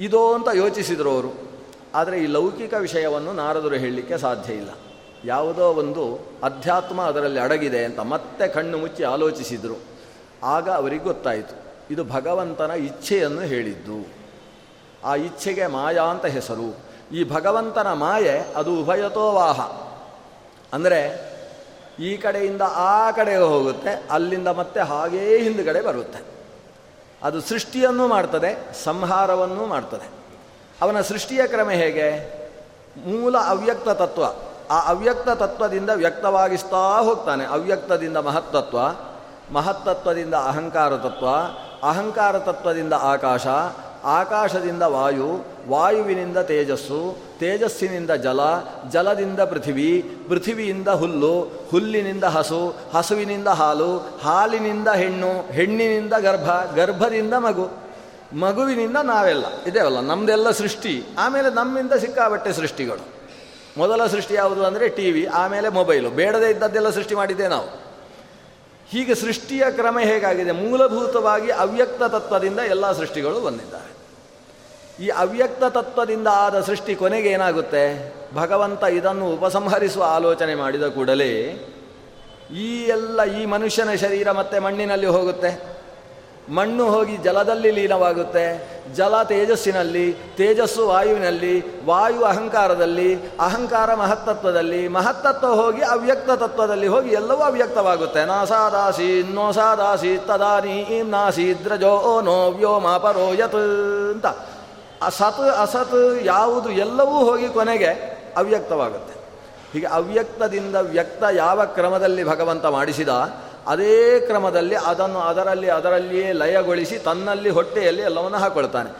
Speaker 1: ಇದೋ ಅಂತ ಯೋಚಿಸಿದರು ಅವರು. ಆದರೆ ಈ ಲೌಕಿಕ ವಿಷಯವನ್ನು ನಾರದರು ಹೇಳಲಿಕ್ಕೆ ಸಾಧ್ಯ ಇಲ್ಲ. ಯಾವುದೋ ಒಂದು ಅಧ್ಯಾತ್ಮ ಅದರಲ್ಲಿ ಅಡಗಿದೆ ಅಂತ ಮತ್ತೆ ಕಣ್ಣು ಮುಚ್ಚಿ ಆಲೋಚಿಸಿದರು. ಆಗ ಅವರಿಗೆ ಗೊತ್ತಾಯಿತು. ಇದು ಭಗವಂತನ ಇಚ್ಛೆಯನ್ನು ಹೇಳಿದ್ದು. ಆ ಇಚ್ಛೆಗೆ ಮಾಯಾ ಅಂತ ಹೆಸರು. ಈ ಭಗವಂತನ ಮಾಯೆ ಅದು ಉಭಯತೋವಾಹ. ಅಂದರೆ ಈ ಕಡೆಯಿಂದ ಆ ಕಡೆಗೆ ಹೋಗುತ್ತೆ, ಅಲ್ಲಿಂದ ಮತ್ತೆ ಹಾಗೇ ಹಿಂದುಗಡೆ ಬರುತ್ತೆ. ಅದು ಸೃಷ್ಟಿಯನ್ನು ಮಾಡ್ತದೆ, ಸಂಹಾರವನ್ನು ಮಾಡ್ತದೆ. ಅವನ ಸೃಷ್ಟಿಯ ಕ್ರಮ ಹೇಗೆ? ಮೂಲ ಅವ್ಯಕ್ತ ತತ್ವ. ಆ ಅವ್ಯಕ್ತ ತತ್ವದಿಂದ ವ್ಯಕ್ತವಾಗಿಸ್ತಾ ಹೋಗ್ತಾನೆ. ಅವ್ಯಕ್ತದಿಂದ ಮಹತ್ತತ್ವ ಮಹತ್ತತ್ವದಿಂದ ಅಹಂಕಾರ ತತ್ವ, ಅಹಂಕಾರ ತತ್ವದಿಂದ ಆಕಾಶ ಆಕಾಶದಿಂದ ವಾಯು, ವಾಯುವಿನಿಂದ ತೇಜಸ್ಸು, ತೇಜಸ್ಸಿನಿಂದ ಜಲ, ಜಲದಿಂದ ಪೃಥಿವಿ, ಪೃಥಿವಿಯಿಂದ ಹುಲ್ಲು, ಹುಲ್ಲಿನಿಂದ ಹಸು, ಹಸುವಿನಿಂದ ಹಾಲು, ಹಾಲಿನಿಂದ ಹೆಣ್ಣು, ಹೆಣ್ಣಿನಿಂದ ಗರ್ಭ, ಗರ್ಭದಿಂದ ಮಗು, ಮಗುವಿನಿಂದ ನಾವೆಲ್ಲ. ಇದೇವಲ್ಲ ನಮ್ಮದೆಲ್ಲ ಸೃಷ್ಟಿ. ಆಮೇಲೆ ನಮ್ಮಿಂದ ಸಿಕ್ಕಾಬಟ್ಟೆ ಸೃಷ್ಟಿಗಳು. ಮೊದಲ ಸೃಷ್ಟಿ ಯಾವುದು ಅಂದರೆ ಟಿ ವಿ ಆಮೇಲೆ ಮೊಬೈಲು. ಬೇಡದೇ ಇದ್ದದ್ದೆಲ್ಲ ಸೃಷ್ಟಿ ಮಾಡಿದ್ದೆ ನಾವು. ಹೀಗೆ ಸೃಷ್ಟಿಯ ಕ್ರಮ ಹೇಗಾಗಿದೆ? ಮೂಲಭೂತವಾಗಿ ಅವ್ಯಕ್ತ ತತ್ವದಿಂದ ಎಲ್ಲ ಸೃಷ್ಟಿಗಳು ಬಂದಿದ್ದಾರೆ. ಈ ಅವ್ಯಕ್ತ ತತ್ವದಿಂದ ಆದ ಸೃಷ್ಟಿ ಕೊನೆಗೆ ಏನಾಗುತ್ತೆ? ಭಗವಂತ ಇದನ್ನು ಉಪಸಂಹರಿಸುವ ಆಲೋಚನೆ ಮಾಡಿದ ಕೂಡಲೇ ಈ ಎಲ್ಲ ಈ ಮನುಷ್ಯನ ಶರೀರ ಮತ್ತೆ ಮಣ್ಣಿನಲ್ಲಿ ಹೋಗುತ್ತೆ. ಮಣ್ಣು ಹೋಗಿ ಜಲದಲ್ಲಿ ಲೀನವಾಗುತ್ತೆ. ಜಲ ತೇಜಸ್ಸಿನಲ್ಲಿ, ತೇಜಸ್ಸು ವಾಯುವಿನಲ್ಲಿ, ವಾಯು ಅಹಂಕಾರದಲ್ಲಿ, ಅಹಂಕಾರ ಮಹತ್ತತ್ವದಲ್ಲಿ, ಮಹತ್ತತ್ವ ಹೋಗಿ ಅವ್ಯಕ್ತ ತತ್ವದಲ್ಲಿ ಹೋಗಿ ಎಲ್ಲವೂ ಅವ್ಯಕ್ತವಾಗುತ್ತೆ. ನಾಸಾದಾಸಿ ನೋಸಾದಾಸಿ ತದಾನಿ ನಾಸೀದ್ರಜೋ ನೋ ವ್ಯೋಮ ಪರೋ ಯತ್ ಅಂತ. ಅಸತ್ ಅಸತ್ ಯಾವುದು ಎಲ್ಲವೂ ಹೋಗಿ ಕೊನೆಗೆ ಅವ್ಯಕ್ತವಾಗುತ್ತೆ. ಹೀಗೆ ಅವ್ಯಕ್ತದಿಂದ ವ್ಯಕ್ತ ಯಾವ ಕ್ರಮದಲ್ಲಿ ಭಗವಂತ ಮಾಡಿಸಿದ, ಅದೇ ಕ್ರಮದಲ್ಲಿ ಅದನ್ನು ಅದರಲ್ಲಿ ಅದರಲ್ಲಿಯೇ ಲಯಗೊಳಿಸಿ ತನ್ನಲ್ಲಿ ಹೊಟ್ಟೆಯಲ್ಲಿ ಎಲ್ಲವನ್ನು ಹಾಕೊಳ್ತಾನೆ.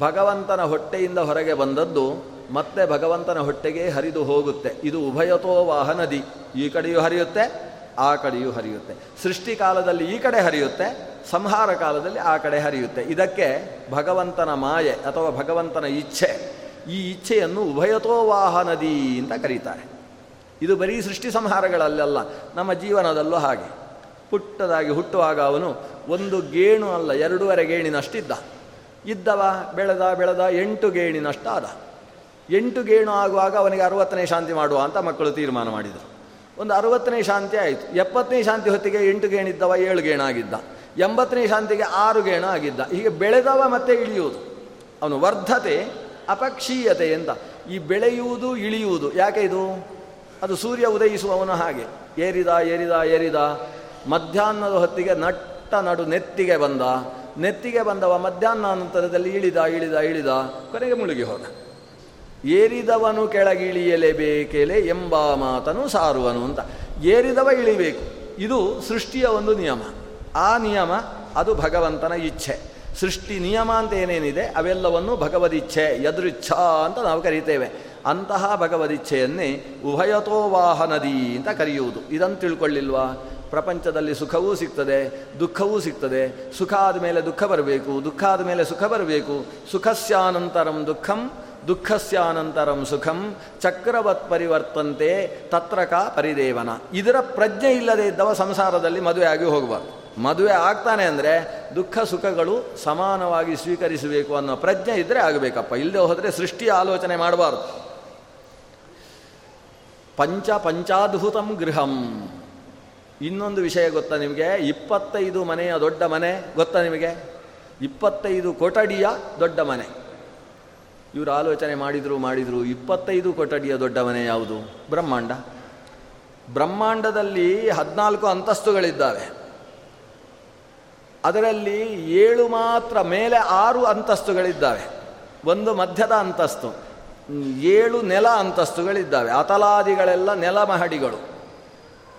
Speaker 1: ಭಗವಂತನ ಹೊಟ್ಟೆಯಿಂದ ಹೊರಗೆ ಬಂದದ್ದು ಮತ್ತೆ ಭಗವಂತನ ಹೊಟ್ಟೆಗೆ ಹರಿದು ಹೋಗುತ್ತೆ. ಇದು ಉಭಯತೋ ವಾಹನದಿ ಈ ಕಡೆಯೂ ಹರಿಯುತ್ತೆ ಆ ಕಡೆಯೂ ಹರಿಯುತ್ತೆ. ಸೃಷ್ಟಿ ಕಾಲದಲ್ಲಿ ಈ ಕಡೆ ಹರಿಯುತ್ತೆ, ಸಂಹಾರ ಕಾಲದಲ್ಲಿ ಆ ಕಡೆ ಹರಿಯುತ್ತೆ. ಇದಕ್ಕೆ ಭಗವಂತನ ಮಾಯೆ ಅಥವಾ ಭಗವಂತನ ಇಚ್ಛೆ. ಈ ಇಚ್ಛೆಯನ್ನು ಉಭಯತೋವಾಹ ನದಿ ಅಂತ ಕರೀತಾರೆ. ಇದು ಬರೀ ಸೃಷ್ಟಿ ಸಂಹಾರಗಳಲ್ಲೆಲ್ಲ, ನಮ್ಮ ಜೀವನದಲ್ಲೂ ಹಾಗೆ. ಪುಟ್ಟದಾಗಿ ಹುಟ್ಟುವಾಗ ಅವನು ಒಂದು ಗೇಣು ಅಲ್ಲ, ಎರಡೂವರೆ ಗೇಣಿನಷ್ಟಿದ್ದ. ಇದ್ದವ, ಬೆಳೆದ ಬೆಳೆದ, ಎಂಟು ಗೇಣಿನಷ್ಟಾದ. ಎಂಟು ಗೇಣು ಆಗುವಾಗ ಅವನಿಗೆ ಅರವತ್ತನೇ ಶಾಂತಿ ಮಾಡುವ ಅಂತ ಮಕ್ಕಳು ತೀರ್ಮಾನ ಮಾಡಿದರು. ಒಂದು ಅರುವತ್ತನೇ ಶಾಂತಿ ಆಯಿತು. ಎಪ್ಪತ್ತನೇ ಶಾಂತಿ ಹೊತ್ತಿಗೆ ಎಂಟು ಗೇಣಿದ್ದವ, ಏಳು ಗೇಣಾಗಿದ್ದ. ಎಂಬತ್ತನೇ ಶಾಂತಿಗೆ ಆರು ಗೇಣ ಆಗಿದ್ದ ಹೀಗೆ ಬೆಳೆದವ ಮತ್ತೆ ಇಳಿಯುವುದು. ಅವನು ವರ್ಧತೆ, ಅಪಕ್ಷೀಯತೆ ಅಂತ ಈ ಬೆಳೆಯುವುದು, ಇಳಿಯುವುದು. ಯಾಕೆ ಇದು? ಅದು ಸೂರ್ಯ ಉದಯಿಸುವವನು ಹಾಗೆ. ಏರಿದ ಏರಿದ ಏರಿದ. ಮಧ್ಯಾಹ್ನದ ಹೊತ್ತಿಗೆ ನಟ್ಟ ನಡು ನೆತ್ತಿಗೆ ಬಂದ. ನೆತ್ತಿಗೆ ಬಂದವ ಮಧ್ಯಾಹ್ನ ನಂತರದಲ್ಲಿ ಇಳಿದ ಇಳಿದ ಇಳಿದ. ಕೊನೆಗೆ ಮುಳುಗಿ ಹೋದ. ಏರಿದವನು ಕೆಳಗಿಳಿಯಲೇಬೇಕೇಲೆ ಎಂಬ ಮಾತನು ಸಾರುವನು ಅಂತ. ಏರಿದವ ಇಳಿಬೇಕು. ಇದು ಸೃಷ್ಟಿಯ ಒಂದು ನಿಯಮ. ಆ ನಿಯಮ ಅದು ಭಗವಂತನ ಇಚ್ಛೆ. ಸೃಷ್ಟಿ ನಿಯಮ ಅಂತ ಏನೇನಿದೆ ಅವೆಲ್ಲವನ್ನು ಭಗವದಿಚ್ಛೆ, ಯದೃಚ್ಛಾ ಅಂತ ನಾವು ಕರೀತೇವೆ. ಅಂತಹ ಭಗವದಿಚ್ಛೆಯನ್ನೇ ಉಭಯತೋ ವಾಹನದಿ ಅಂತ ಕರೆಯುವುದು. ಇದನ್ನು ತಿಳ್ಕೊಳ್ಳಿಲ್ವಾ? ಪ್ರಪಂಚದಲ್ಲಿ ಸುಖವೂ ಸಿಗ್ತದೆ, ದುಃಖವೂ ಸಿಗ್ತದೆ. ಸುಖ ಆದಮೇಲೆ ದುಃಖ ಬರಬೇಕು, ದುಃಖ ಆದಮೇಲೆ ಸುಖ ಬರಬೇಕು. ಸುಖಸ್ಯಾನಂತರಂ ದುಃಖಂ ದುಃಖಸ್ಯಾನಂತರಂ ಸುಖಂ ಚಕ್ರವತ್ ಪರಿವರ್ತಂತೆ ತತ್ರಕ ಪರಿದೇವನ. ಇದರ ಪ್ರಜ್ಞೆ ಇಲ್ಲದೆ ಇದ್ದವ ಸಂಸಾರದಲ್ಲಿ ಮದುವೆ ಆಗಿ ಹೋಗಬಾರ್ದು. ಮದುವೆ ಆಗ್ತಾನೆ ಅಂದರೆ ದುಃಖ ಸುಖಗಳು ಸಮಾನವಾಗಿ ಸ್ವೀಕರಿಸಬೇಕು ಅನ್ನೋ ಪ್ರಜ್ಞೆ ಇದ್ದರೆ ಆಗಬೇಕಪ್ಪ. ಇಲ್ಲದೆ ಹೋದರೆ ಸೃಷ್ಟಿಯ ಆಲೋಚನೆ ಮಾಡಬಾರ್ದು. ಪಂಚ ಪಂಚಾದ್ಭುತಂ ಗೃಹಂ. ಇನ್ನೊಂದು ವಿಷಯ ಗೊತ್ತಾ ನಿಮಗೆ? ಇಪ್ಪತ್ತೈದು ಮನೆಯ ದೊಡ್ಡ ಮನೆ ಗೊತ್ತಾ ನಿಮಗೆ? ಇಪ್ಪತ್ತೈದು ಕೊಠಡಿಯ ದೊಡ್ಡ ಮನೆ. ಇವರು ಆಲೋಚನೆ ಮಾಡಿದರು ಮಾಡಿದರು. ಇಪ್ಪತ್ತೈದು ಕೊಠಡಿಯ ದೊಡ್ಡವನೇ ಯಾವುದು? ಬ್ರಹ್ಮಾಂಡ. ಬ್ರಹ್ಮಾಂಡದಲ್ಲಿ ಹದಿನಾಲ್ಕು ಅಂತಸ್ತುಗಳಿದ್ದಾವೆ. ಅದರಲ್ಲಿ ಏಳು ಮಾತ್ರ ಮೇಲೆ ಆರು ಅಂತಸ್ತುಗಳಿದ್ದಾವೆ. ಒಂದು ಮಧ್ಯದ ಅಂತಸ್ತು. ಏಳು ನೆಲ ಅಂತಸ್ತುಗಳಿದ್ದಾವೆ. ಅತಲಾದಿಗಳೆಲ್ಲ ನೆಲ ಮಹಡಿಗಳು.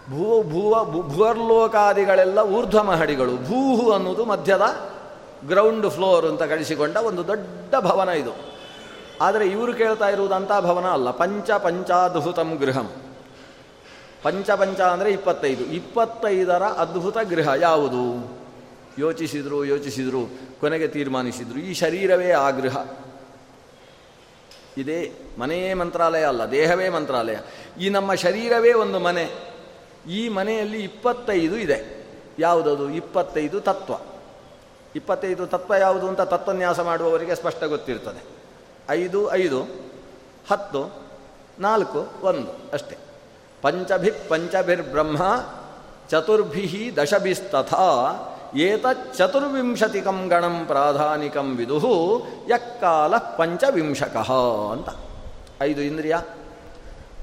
Speaker 1: ಭೂ, ಭೂವ ಭುವರ್ಲೋಕಾದಿಗಳೆಲ್ಲ ಊರ್ಧ್ವ ಮಹಡಿಗಳು. ಭೂಹು ಅನ್ನೋದು ಮಧ್ಯದ ಗ್ರೌಂಡ್ ಫ್ಲೋರ್ ಅಂತ ಕಳಿಸಿಕೊಂಡ ಒಂದು ದೊಡ್ಡ ಭವನ ಇದು. ಆದರೆ ಇವರು ಕೇಳ್ತಾ ಇರುವುದಂಥ ಭವನ ಅಲ್ಲ. ಪಂಚ ಪಂಚಾದ್ಭುತಂ ಗೃಹಂ. ಪಂಚ ಪಂಚ ಅಂದರೆ ಇಪ್ಪತ್ತೈದು. ಇಪ್ಪತ್ತೈದರ ಅದ್ಭುತ ಗೃಹ ಯಾವುದು? ಯೋಚಿಸಿದ್ರು ಯೋಚಿಸಿದ್ರು, ಕೊನೆಗೆ ತೀರ್ಮಾನಿಸಿದ್ರು. ಈ ಶರೀರವೇ ಆ ಗೃಹ. ಇದೇ ಮನೆಯೇ ಮಂತ್ರಾಲಯ ಅಲ್ಲ, ದೇಹವೇ ಮಂತ್ರಾಲಯ. ಈ ನಮ್ಮ ಶರೀರವೇ ಒಂದು ಮನೆ. ಈ ಮನೆಯಲ್ಲಿ ಇಪ್ಪತ್ತೈದು ಇದೆ. ಯಾವುದದು? ಇಪ್ಪತ್ತೈದು ತತ್ವ. ಇಪ್ಪತ್ತೈದು ತತ್ವ ಯಾವುದು ಅಂತ ತತ್ವನ್ಯಾಸ ಮಾಡುವವರಿಗೆ ಸ್ಪಷ್ಟ ಗೊತ್ತಿರ್ತದೆ. ಐದು ಐದು, ಹತ್ತು, ನಾಲ್ಕು, ಒಂದು ಅಷ್ಟೇ. ಪಂಚಭಿ ಪಂಚಭಿರ್ಬ್ರಹ್ಮ ಚತುರ್ಭಿ ದಶಭಿಸ್ತಥಾ ಏತಚ್ಚತುರ್ವಿಂಶತಿಕಂ ಗಣಂ ಪ್ರಾಧಾನಿಕಂ ವಿದುಹು ಯಕ್ಕಾಲ ಪಂಚವಿಂಶಕಃ ಅಂತ. ಐದು ಇಂದ್ರಿಯ.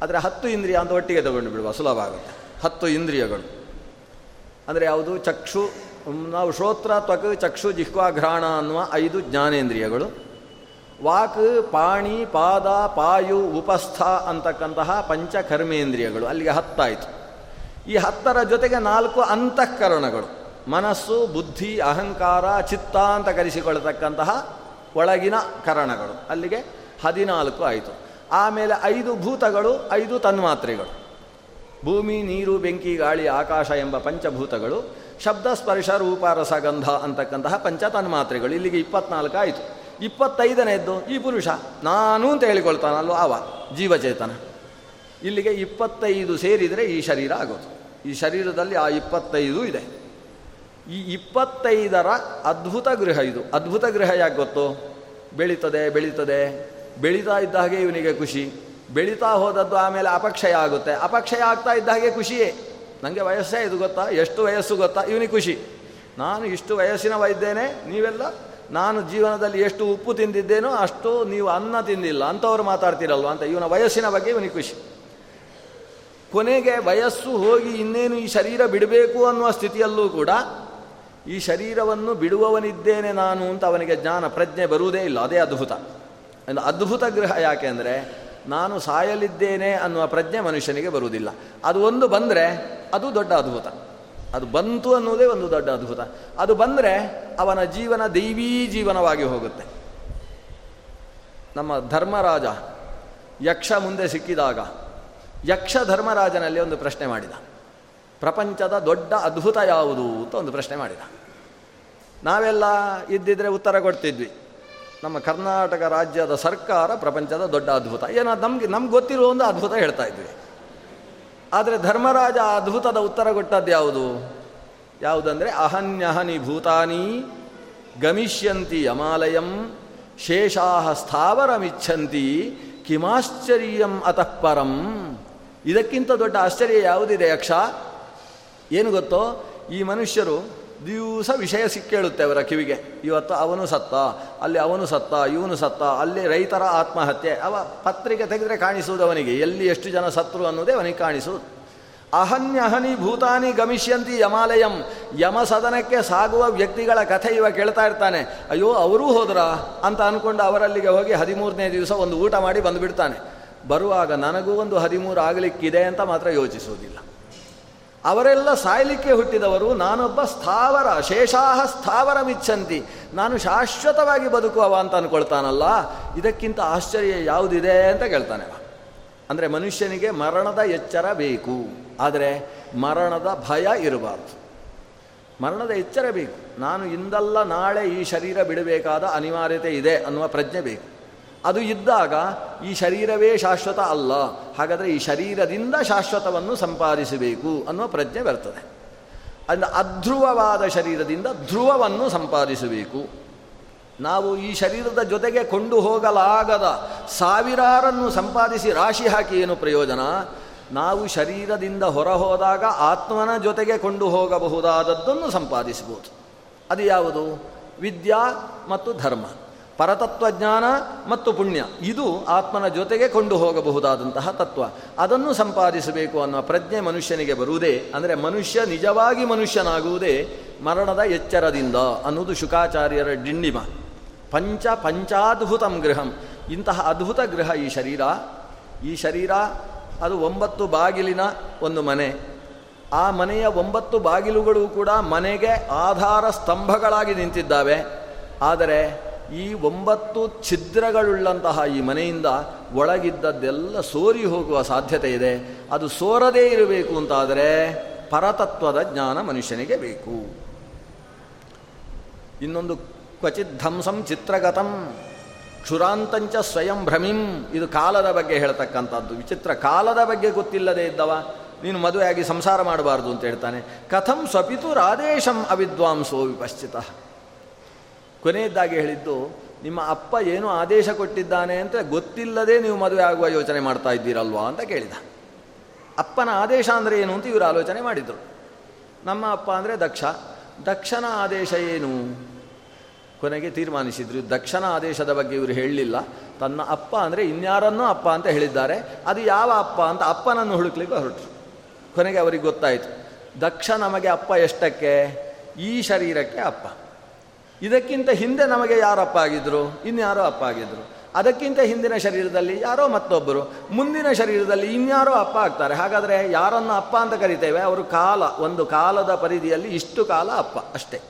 Speaker 1: ಆದರೆ ಹತ್ತು ಇಂದ್ರಿಯ ಅಂತ ಒಟ್ಟಿಗೆ ತಗೊಂಡು ಬಿಡುವ, ಸುಲಭ ಆಗುತ್ತೆ. ಹತ್ತು ಇಂದ್ರಿಯಗಳು. ಅಂದರೆ ಯಾವುದು? ಚಕ್ಷು, ನಾವು ಶ್ರೋತ್ರ, ತ್ವಕ್, ಚಕ್ಷು ಜಿಹ್ವಾಘ್ರಾಣ ಅನ್ನುವ ಐದು ಜ್ಞಾನೇಂದ್ರಿಯಗಳು. ವಾಕ್, ಪಾಣಿ, ಪಾದ, ಪಾಯು, ಉಪಸ್ಥ ಅಂತಕ್ಕಂತಹ ಪಂಚಕರ್ಮೇಂದ್ರಿಯಗಳು. ಅಲ್ಲಿಗೆ ಹತ್ತಾಯಿತು. ಈ ಹತ್ತರ ಜೊತೆಗೆ ನಾಲ್ಕು ಅಂತಃಕರಣಗಳು. ಮನಸ್ಸು, ಬುದ್ಧಿ, ಅಹಂಕಾರ, ಚಿತ್ತ ಅಂತ ಕರೆಸಿಕೊಳ್ಳತಕ್ಕಂತಹ ಒಳಗಿನ ಕರಣಗಳು. ಅಲ್ಲಿಗೆ ಹದಿನಾಲ್ಕು ಆಯಿತು. ಆಮೇಲೆ ಐದು ಭೂತಗಳು, ಐದು ತನ್ಮಾತ್ರೆಗಳು. ಭೂಮಿ, ನೀರು, ಬೆಂಕಿ, ಗಾಳಿ, ಆಕಾಶ ಎಂಬ ಪಂಚಭೂತಗಳು, ಶಬ್ದ, ಸ್ಪರ್ಶ, ರೂಪ, ರಸಗಂಧ ಅಂತಕ್ಕಂತಹ ಪಂಚ ತನ್ಮಾತ್ರೆಗಳು ಇಲ್ಲಿಗೆ ಇಪ್ಪತ್ನಾಲ್ಕು ಆಯಿತು. ಇಪ್ಪತ್ತೈದನೇದ್ದು ಈ ಪುರುಷ, ನಾನು ಅಂತ ಹೇಳಿಕೊಳ್ತಾನಲ್ವ ಅವ, ಜೀವಚೇತನ. ಇಲ್ಲಿಗೆ ಇಪ್ಪತ್ತೈದು ಸೇರಿದರೆ ಈ ಶರೀರ ಆಗೋದು. ಈ ಶರೀರದಲ್ಲಿ ಆ ಇಪ್ಪತ್ತೈದು ಇದೆ. ಈ ಇಪ್ಪತ್ತೈದರ ಅದ್ಭುತ ಗೃಹ ಇದು. ಅದ್ಭುತ ಗೃಹ ಯಾಕೆ ಗೊತ್ತು? ಬೆಳೀತದೆ ಬೆಳೀತದೆ. ಬೆಳೀತಾ ಇದ್ದ ಹಾಗೆ ಇವನಿಗೆ ಖುಷಿ. ಬೆಳೀತಾ ಹೋದದ್ದು ಆಮೇಲೆ ಅಪಕ್ಷಯ ಆಗುತ್ತೆ. ಅಪಕ್ಷಯ ಆಗ್ತಾ ಇದ್ದ ಹಾಗೆ ಖುಷಿಯೇ. ನನಗೆ ವಯಸ್ಸೇ ಇದು ಗೊತ್ತಾ? ಎಷ್ಟು ವಯಸ್ಸು ಗೊತ್ತಾ? ಇವನಿಗೆ ಖುಷಿ. ನಾನು ಇಷ್ಟು ವಯಸ್ಸಿನವ ಇದ್ದೇನೆ, ನೀವೆಲ್ಲ ನಾನು ಜೀವನದಲ್ಲಿ ಎಷ್ಟು ಉಪ್ಪು ತಿಂದಿದ್ದೇನೋ ಅಷ್ಟು ನೀವು ಅನ್ನ ತಿಂದಿಲ್ಲ ಅಂಥವ್ರು ಮಾತಾಡ್ತೀರಲ್ವ ಅಂತ. ಇವನ ವಯಸ್ಸಿನ ಬಗ್ಗೆ ಇವನಿಗೆ ಖುಷಿ. ಕೊನೆಗೆ ವಯಸ್ಸು ಹೋಗಿ ಇನ್ನೇನು ಈ ಶರೀರ ಬಿಡಬೇಕು ಅನ್ನುವ ಸ್ಥಿತಿಯಲ್ಲೂ ಕೂಡ ಈ ಶರೀರವನ್ನು ಬಿಡುವವನಿದ್ದೇನೆ ನಾನು ಅಂತ ಅವನಿಗೆ ಜ್ಞಾನ, ಪ್ರಜ್ಞೆ ಬರುವುದೇ ಇಲ್ಲ. ಅದೇ ಅದ್ಭುತ. ಒಂದು ಅದ್ಭುತ ಗೃಹ ಯಾಕೆಂದರೆ ನಾನು ಸಾಯಲಿದ್ದೇನೆ ಅನ್ನುವ ಪ್ರಜ್ಞೆ ಮನುಷ್ಯನಿಗೆ ಬರುವುದಿಲ್ಲ. ಅದು ಒಂದು ಬಂದರೆ ಅದು ದೊಡ್ಡ ಅದ್ಭುತ. ಅದು ಬಂತು ಅನ್ನೋದೇ ಒಂದು ದೊಡ್ಡ ಅದ್ಭುತ. ಅದು ಬಂದರೆ ಅವನ ಜೀವನ ದೈವೀ ಜೀವನವಾಗಿ ಹೋಗುತ್ತೆ. ನಮ್ಮ ಧರ್ಮರಾಜ ಯಕ್ಷ ಮುಂದೆ ಸಿಕ್ಕಿದಾಗ ಯಕ್ಷ ಧರ್ಮರಾಜನಲ್ಲಿ ಒಂದು ಪ್ರಶ್ನೆ ಮಾಡಿದ. ಪ್ರಪಂಚದ ದೊಡ್ಡ ಅದ್ಭುತ ಯಾವುದು ಅಂತ ಒಂದು ಪ್ರಶ್ನೆ ಮಾಡಿದ. ನಾವೆಲ್ಲ ಇದ್ದಿದ್ರೆ ಉತ್ತರ ಕೊಡ್ತಿದ್ವಿ. ನಮ್ಮ ಕರ್ನಾಟಕ ರಾಜ್ಯದ ಸರ್ಕಾರ ಪ್ರಪಂಚದ ದೊಡ್ಡ ಅದ್ಭುತ. ಏನೋ ನಮಗೆ, ನಮ್ಗೆ ಗೊತ್ತಿರುವ ಒಂದು ಅದ್ಭುತ ಹೇಳ್ತಾ ಇದ್ವಿ. ಆದರೆ ಧರ್ಮರಾಜ ಅದ್ಭುತದ ಉತ್ತರ ಕೊಟ್ಟದ್ದು ಯಾವುದು? ಯಾವುದಂದರೆ, ಅಹನ್ಯಹನಿ ಭೂತಾನಿ ಗಮಿಷ್ಯಂತಿ ಯಮಾಲಯಂ, ಶೇಷಾಹ ಸ್ಥಾವರಮಿಚ್ಛಂತಿ ಕಿಮಾಶ್ಚರ್ಯಂ ಅತಃಪರಂ. ಇದಕ್ಕಿಂತ ದೊಡ್ಡ ಆಶ್ಚರ್ಯ ಯಾವುದಿದೆ ಯಕ್ಷ? ಏನು ಗೊತ್ತೋ? ಈ ಮನುಷ್ಯರು ದಿವಸ ವಿಷಯ ಸಿಕ್ಕೇಳುತ್ತೆ ಅವರ ಕಿವಿಗೆ. ಇವತ್ತು ಅವನು ಸತ್ತ, ಅಲ್ಲಿ ಅವನು ಸತ್ತ, ಇವನು ಸತ್ತ, ಅಲ್ಲಿ ರೈತರ ಆತ್ಮಹತ್ಯೆ. ಅವ ಪತ್ರಿಕೆ ತೆಗೆದರೆ ಕಾಣಿಸುವುದು ಅವನಿಗೆ. ಎಲ್ಲಿ ಎಷ್ಟು ಜನ ಸತ್ರು ಅನ್ನೋದೇ ಅವನಿಗೆ ಕಾಣಿಸುವುದು. ಅಹನ್ಯ ಅಹನಿ ಭೂತಾನಿ ಗಮಿಷ್ಯಂತಿ ಯಮಾಲಯಂ. ಯಮ ಸದನಕ್ಕೆ ಸಾಗುವ ವ್ಯಕ್ತಿಗಳ ಕಥೆ ಇವ ಕೇಳ್ತಾ ಇರ್ತಾನೆ. ಅಯ್ಯೋ, ಅವರೂ ಹೋದ್ರ? ಅಂತ ಅಂದ್ಕೊಂಡು ಅವರಲ್ಲಿಗೆ ಹೋಗಿ ಹದಿಮೂರನೇ ದಿವಸ ಒಂದು ಊಟ ಮಾಡಿ ಬಂದುಬಿಡ್ತಾನೆ. ಬರುವಾಗ ನನಗೂ ಒಂದು ಹದಿಮೂರು ಆಗಲಿಕ್ಕಿದೆ ಅಂತ ಮಾತ್ರ ಯೋಚಿಸುವುದಿಲ್ಲ. ಅವರೆಲ್ಲ ಸಾಯಲಿಕ್ಕೆ ಹುಟ್ಟಿದವರು, ನಾನೊಬ್ಬ ಸ್ಥಾವರ, ಶೇಷಾಹ ಸ್ಥಾವರ ಮಿಚ್ಚಂತಿ ನಾನು ಶಾಶ್ವತವಾಗಿ ಬದುಕುವವ ಅಂತ ಅಂದ್ಕೊಳ್ತಾನಲ್ಲ ಇದಕ್ಕಿಂತ ಆಶ್ಚರ್ಯ ಯಾವುದಿದೆ ಅಂತ ಕೇಳ್ತಾನೆ ಅಂದರೆ ಮನುಷ್ಯನಿಗೆ ಮರಣದ ಎಚ್ಚರ ಬೇಕು, ಆದರೆ ಮರಣದ ಭಯ ಇರಬಾರ್ದು. ಮರಣದ ಎಚ್ಚರ ಬೇಕು. ನಾನು ಇಂದಲ್ಲ ನಾಳೆ ಈ ಶರೀರ ಬಿಡಬೇಕಾದ ಅನಿವಾರ್ಯತೆ ಇದೆ ಅನ್ನುವ ಪ್ರಜ್ಞೆ ಬೇಕು. ಅದು ಇದ್ದಾಗ ಈ ಶರೀರವೇ ಶಾಶ್ವತ ಅಲ್ಲ. ಹಾಗಾದರೆ ಈ ಶರೀರದಿಂದ ಶಾಶ್ವತವನ್ನು ಸಂಪಾದಿಸಬೇಕು ಅನ್ನುವ ಪ್ರಜ್ಞೆ ಬರ್ತದೆ. ಅಂದರೆ ಅಧ್ರುವವಾದ ಶರೀರದಿಂದ ಧ್ರುವವನ್ನು ಸಂಪಾದಿಸಬೇಕು. ನಾವು ಈ ಶರೀರದ ಜೊತೆಗೆ ಕೊಂಡು ಹೋಗಲಾಗದ ಸಾವಿರಾರನ್ನು ಸಂಪಾದಿಸಿ ರಾಶಿ ಹಾಕಿ ಏನು ಪ್ರಯೋಜನ? ನಾವು ಶರೀರದಿಂದ ಹೊರ ಹೋದಾಗ ಆತ್ಮನ ಜೊತೆಗೆ ಕೊಂಡು ಹೋಗಬಹುದಾದದ್ದನ್ನು ಸಂಪಾದಿಸಬಹುದು. ಅದು ಯಾವುದು? ವಿದ್ಯಾ ಮತ್ತು ಧರ್ಮ. ಪರತತ್ವಜ್ಞಾನ ಮತ್ತು ಪುಣ್ಯ, ಇದು ಆತ್ಮನ ಜೊತೆಗೆ ಕೊಂಡು ಹೋಗಬಹುದಾದಂತಹ ತತ್ವ. ಅದನ್ನು ಸಂಪಾದಿಸಬೇಕು ಅನ್ನುವ ಪ್ರಜ್ಞೆ ಮನುಷ್ಯನಿಗೆ ಬರುವುದೇ, ಅಂದರೆ ಮನುಷ್ಯ ನಿಜವಾಗಿ ಮನುಷ್ಯನಾಗುವುದೇ ಮರಣದ ಎಚ್ಚರದಿಂದ ಅನ್ನೋದು ಶುಕಾಚಾರ್ಯರ ಡಿಂಡಿಮ. ಪಂಚ ಪಂಚಾದ್ಭುತಂ ಗೃಹಂ. ಇಂತಹ ಅದ್ಭುತ ಗೃಹ ಈ ಶರೀರ. ಈ ಶರೀರ, ಅದು ಒಂಬತ್ತು ಬಾಗಿಲಿನ ಒಂದು ಮನೆ. ಆ ಮನೆಯ ಒಂಬತ್ತು ಬಾಗಿಲುಗಳು ಕೂಡ ಮನೆಗೆ ಆಧಾರ ಸ್ತಂಭಗಳಾಗಿ ನಿಂತಿದ್ದಾವೆ. ಆದರೆ ಈ ಒಂಬತ್ತು ಛಿದ್ರಗಳುಳ್ಳಂತಹ ಈ ಮನೆಯಿಂದ ಒಳಗಿದ್ದದ್ದೆಲ್ಲ ಸೋರಿ ಹೋಗುವ ಸಾಧ್ಯತೆ ಇದೆ. ಅದು ಸೋರದೇ ಇರಬೇಕು ಅಂತಾದರೆ ಪರತತ್ವದ ಜ್ಞಾನ ಮನುಷ್ಯನಿಗೆ ಬೇಕು. ಇನ್ನೊಂದು ಕ್ವಚಿತ್ ಧ್ವಂಸಂ ಚಿತ್ರಗತಂ ಕ್ಷುರಾಂತಂಚ ಸ್ವಯಂ ಭ್ರಮಿಂ. ಇದು ಕಾಲದ ಬಗ್ಗೆ ಹೇಳ್ತಕ್ಕಂಥದ್ದು. ವಿಚಿತ್ರ ಕಾಲದ ಬಗ್ಗೆ ಗೊತ್ತಿಲ್ಲದೆ ಇದ್ದವ. ನೀನು ಮದುವೆಯಾಗಿ ಸಂಸಾರ ಮಾಡಬಾರ್ದು ಅಂತ ಹೇಳ್ತಾನೆ. ಕಥಂ ಸ್ವಪಿತು ರಾಧೇಶಂ ಅವಿದ್ವಾಂಸೋ ವಿಪಶ್ಚಿತ. ಕೊನೆಯದ್ದಾಗಿ ಹೇಳಿದ್ದು, ನಿಮ್ಮ ಅಪ್ಪ ಏನು ಆದೇಶ ಕೊಟ್ಟಿದ್ದಾನೆ ಅಂತ ಗೊತ್ತಿಲ್ಲದೆ ನೀವು ಮದುವೆ ಆಗುವ ಯೋಚನೆ ಮಾಡ್ತಾ ಇದ್ದೀರಲ್ವಾ ಅಂತ ಕೇಳಿದ. ಅಪ್ಪನ ಆದೇಶ ಅಂದರೆ ಏನು ಅಂತ ಇವರು ಆಲೋಚನೆ ಮಾಡಿದರು. ನಮ್ಮ ಅಪ್ಪ ಅಂದರೆ ದಕ್ಷ. ದಕ್ಷನ ಆದೇಶ ಏನು? ಕೊನೆಗೆ ತೀರ್ಮಾನಿಸಿದ್ರು. ದಕ್ಷನ ಆದೇಶದ ಬಗ್ಗೆ ಇವರು ಹೇಳಲಿಲ್ಲ. ತನ್ನ ಅಪ್ಪ ಅಂದರೆ ಇನ್ಯಾರನ್ನೂ ಅಪ್ಪ ಅಂತ ಹೇಳಿದ್ದಾರೆ. ಅದು ಯಾವ ಅಪ್ಪ ಅಂತ ಅಪ್ಪನನ್ನು ಹುಡುಕ್ಲಿಕ್ಕೆ ಹೊರಟರು. ಕೊನೆಗೆ ಅವರಿಗೆ ಗೊತ್ತಾಯಿತು. ದಕ್ಷ ನಮಗೆ ಅಪ್ಪ ಎಷ್ಟಕ್ಕೆ? ಈ ಶರೀರಕ್ಕೆ ಅಪ್ಪ. ಇದಕ್ಕಿಂತ ಹಿಂದೆ ನಮಗೆ ಯಾರು ಅಪ್ಪ ಆಗಿದ್ರು ಇನ್ಯಾರೋ ಅಪ್ಪ ಆಗಿದ್ರು ಅದಕ್ಕಿಂತ ಹಿಂದಿನ ಶರೀರದಲ್ಲಿ ಯಾರೋ ಮತ್ತೊಬ್ಬರು. ಮುಂದಿನ ಶರೀರದಲ್ಲಿ ಇನ್ಯಾರೋ ಅಪ್ಪ ಆಗ್ತಾರೆ. ಹಾಗಾದರೆ ಯಾರನ್ನು ಅಪ್ಪ ಅಂತ ಕರಿತೇವೆ? ಅವರು ಕಾಲ, ಒಂದು ಕಾಲದ ಪರಿಧಿಯಲ್ಲಿ ಇಷ್ಟು ಕಾಲ ಅಪ್ಪ ಅಷ್ಟೇ.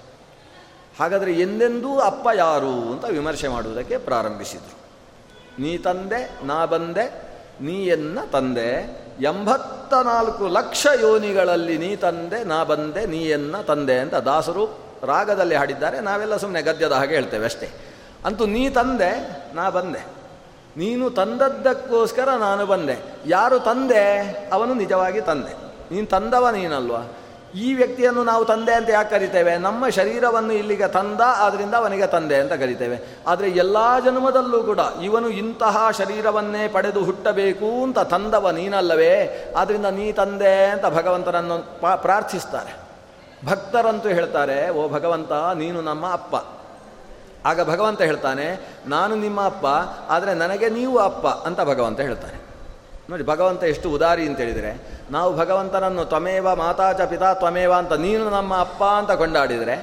Speaker 1: ಹಾಗಾದರೆ ಎಂದೆಂದೂ ಅಪ್ಪ ಯಾರು ಅಂತ ವಿಮರ್ಶೆ ಮಾಡುವುದಕ್ಕೆ ಪ್ರಾರಂಭಿಸಿದರು. ನೀ ತಂದೆ, ನಾ ಬಂದೆ, ನೀ ಎನ್ನ ತಂದೆ ಎಂಬತ್ತ ನಾಲ್ಕು ಲಕ್ಷ ಯೋನಿಗಳಲ್ಲಿ ನೀ ತಂದೆ, ನಾ ಬಂದೆ, ನೀ ಎನ್ನ ತಂದೆ ಅಂತ ದಾಸರು ರಾಗದಲ್ಲಿ ಹಾಡಿದ್ದಾರೆ, ನಾವೆಲ್ಲ ಸುಮ್ಮನೆ ಗದ್ಯದ ಹಾಗೆ ಹೇಳ್ತೇವೆ ಅಷ್ಟೇ. ಅಂತೂ ನೀ ತಂದೆ, ನಾ ಬಂದೆ. ನೀನು ತಂದದ್ದಕ್ಕೋಸ್ಕರ ನಾನು ಬಂದೆ. ಯಾರು ತಂದೆ, ಅವನು ನಿಜವಾಗಿ ತಂದೆ. ನೀನು ತಂದವ ನೀನಲ್ವ? ಈ ವ್ಯಕ್ತಿಯನ್ನು ನಾವು ತಂದೆ ಅಂತ ಯಾಕೆ ಕರಿತೇವೆ? ನಮ್ಮ ಶರೀರವನ್ನು ಇಲ್ಲಿಗೆ ತಂದ ಆದ್ದರಿಂದ ಅವನಿಗೆ ತಂದೆ ಅಂತ ಕರಿತೇವೆ. ಆದರೆ ಎಲ್ಲ ಜನ್ಮದಲ್ಲೂ ಕೂಡ ಇವನು ಇಂತಹ ಶರೀರವನ್ನೇ ಪಡೆದು ಹುಟ್ಟಬೇಕು ಅಂತ ತಂದವ ನೀನಲ್ಲವೇ? ಆದ್ದರಿಂದ ನೀ ತಂದೆ ಅಂತ ಭಗವಂತನನ್ನು ಪ್ರಾರ್ಥಿಸ್ತಾರೆ. ಭಕ್ತರಂತೂ ಹೇಳ್ತಾರೆ, ಓ ಭಗವಂತ, ನೀನು ನಮ್ಮ ಅಪ್ಪ. ಆಗ ಭಗವಂತ ಹೇಳ್ತಾನೆ, ನಾನು ನಿಮ್ಮ ಅಪ್ಪ, ಆದರೆ ನನಗೆ ನೀವು ಅಪ್ಪ ಅಂತ ಭಗವಂತ ಹೇಳ್ತಾನೆ ನೋಡಿ, ಭಗವಂತ ಎಷ್ಟು ಉದಾರಿ ಅಂತ ಹೇಳಿದರೆ, ನಾವು ಭಗವಂತನನ್ನು ತ್ವಮೇವ ಮಾತಾಚ ಪಿತಾ ತ್ವಮೇವ ಅಂತ ನೀನು ನಮ್ಮ ಅಪ್ಪ ಅಂತ ಕೊಂಡಾಡಿದರೆ,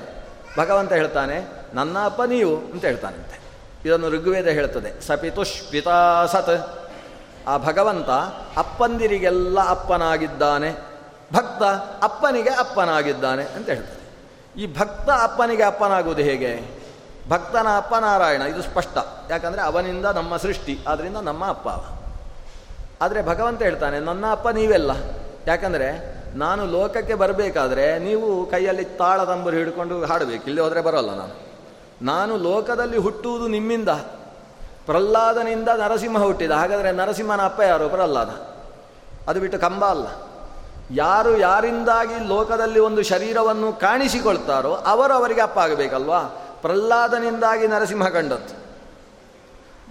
Speaker 1: ಭಗವಂತ ಹೇಳ್ತಾನೆ, ನನ್ನ ಅಪ್ಪ ನೀವು ಅಂತ ಹೇಳ್ತಾನಂತೆ. ಇದನ್ನು ಋಗ್ವೇದ ಹೇಳ್ತದೆ ಸಪಿತುಷ್ ಪಿತಾ ಸತ್. ಆ ಭಗವಂತ ಅಪ್ಪಂದಿರಿಗೆಲ್ಲ ಅಪ್ಪನಾಗಿದ್ದಾನೆ. ಭಕ್ತ ಅಪ್ಪನಿಗೆ ಅಪ್ಪನಾಗಿದ್ದಾನೆ ಅಂತ ಹೇಳ್ತಾರೆ. ಈ ಭಕ್ತ ಅಪ್ಪನಿಗೆ ಅಪ್ಪನಾಗುವುದು ಹೇಗೆ? ಭಕ್ತನ ಅಪ್ಪ ನಾರಾಯಣ ಇದು ಸ್ಪಷ್ಟ. ಯಾಕಂದರೆ ಅವನಿಂದ ನಮ್ಮ ಸೃಷ್ಟಿ ಆದ್ದರಿಂದ ನಮ್ಮ ಅಪ್ಪ. ಆದರೆ ಭಗವಂತ ಹೇಳ್ತಾನೆ, ನನ್ನ ಅಪ್ಪ ನೀವೆಲ್ಲ. ಯಾಕಂದರೆ ನಾನು ಲೋಕಕ್ಕೆ ಬರಬೇಕಾದ್ರೆ ನೀವು ಕೈಯಲ್ಲಿ ತಾಳ ತಂಬರು ಹಿಡ್ಕೊಂಡು ಹಾಡಬೇಕು, ಇಲ್ಲಿ ಹೋದರೆ ಬರೋಲ್ಲ ನಾನು. ನಾನು ಲೋಕದಲ್ಲಿ ಹುಟ್ಟುವುದು ನಿಮ್ಮಿಂದ. ಪ್ರಹ್ಲಾದನಿಂದ ನರಸಿಂಹ ಹುಟ್ಟಿದ. ಹಾಗಾದರೆ ನರಸಿಂಹನ ಅಪ್ಪ ಯಾರು? ಪ್ರಹ್ಲಾದ. ಅದು ಬಿಟ್ಟು ಕಂಬ ಅಲ್ಲ. ಯಾರು ಯಾರಿಂದಾಗಿ ಲೋಕದಲ್ಲಿ ಒಂದು ಶರೀರವನ್ನು ಕಾಣಿಸಿಕೊಳ್ತಾರೋ ಅವರು ಅವರಿಗೆ ಅಪ್ಪ ಆಗಬೇಕಲ್ವಾ? ಪ್ರಹ್ಲಾದನಿಂದಾಗಿ ನರಸಿಂಹ ಕಂಡದ್ದು.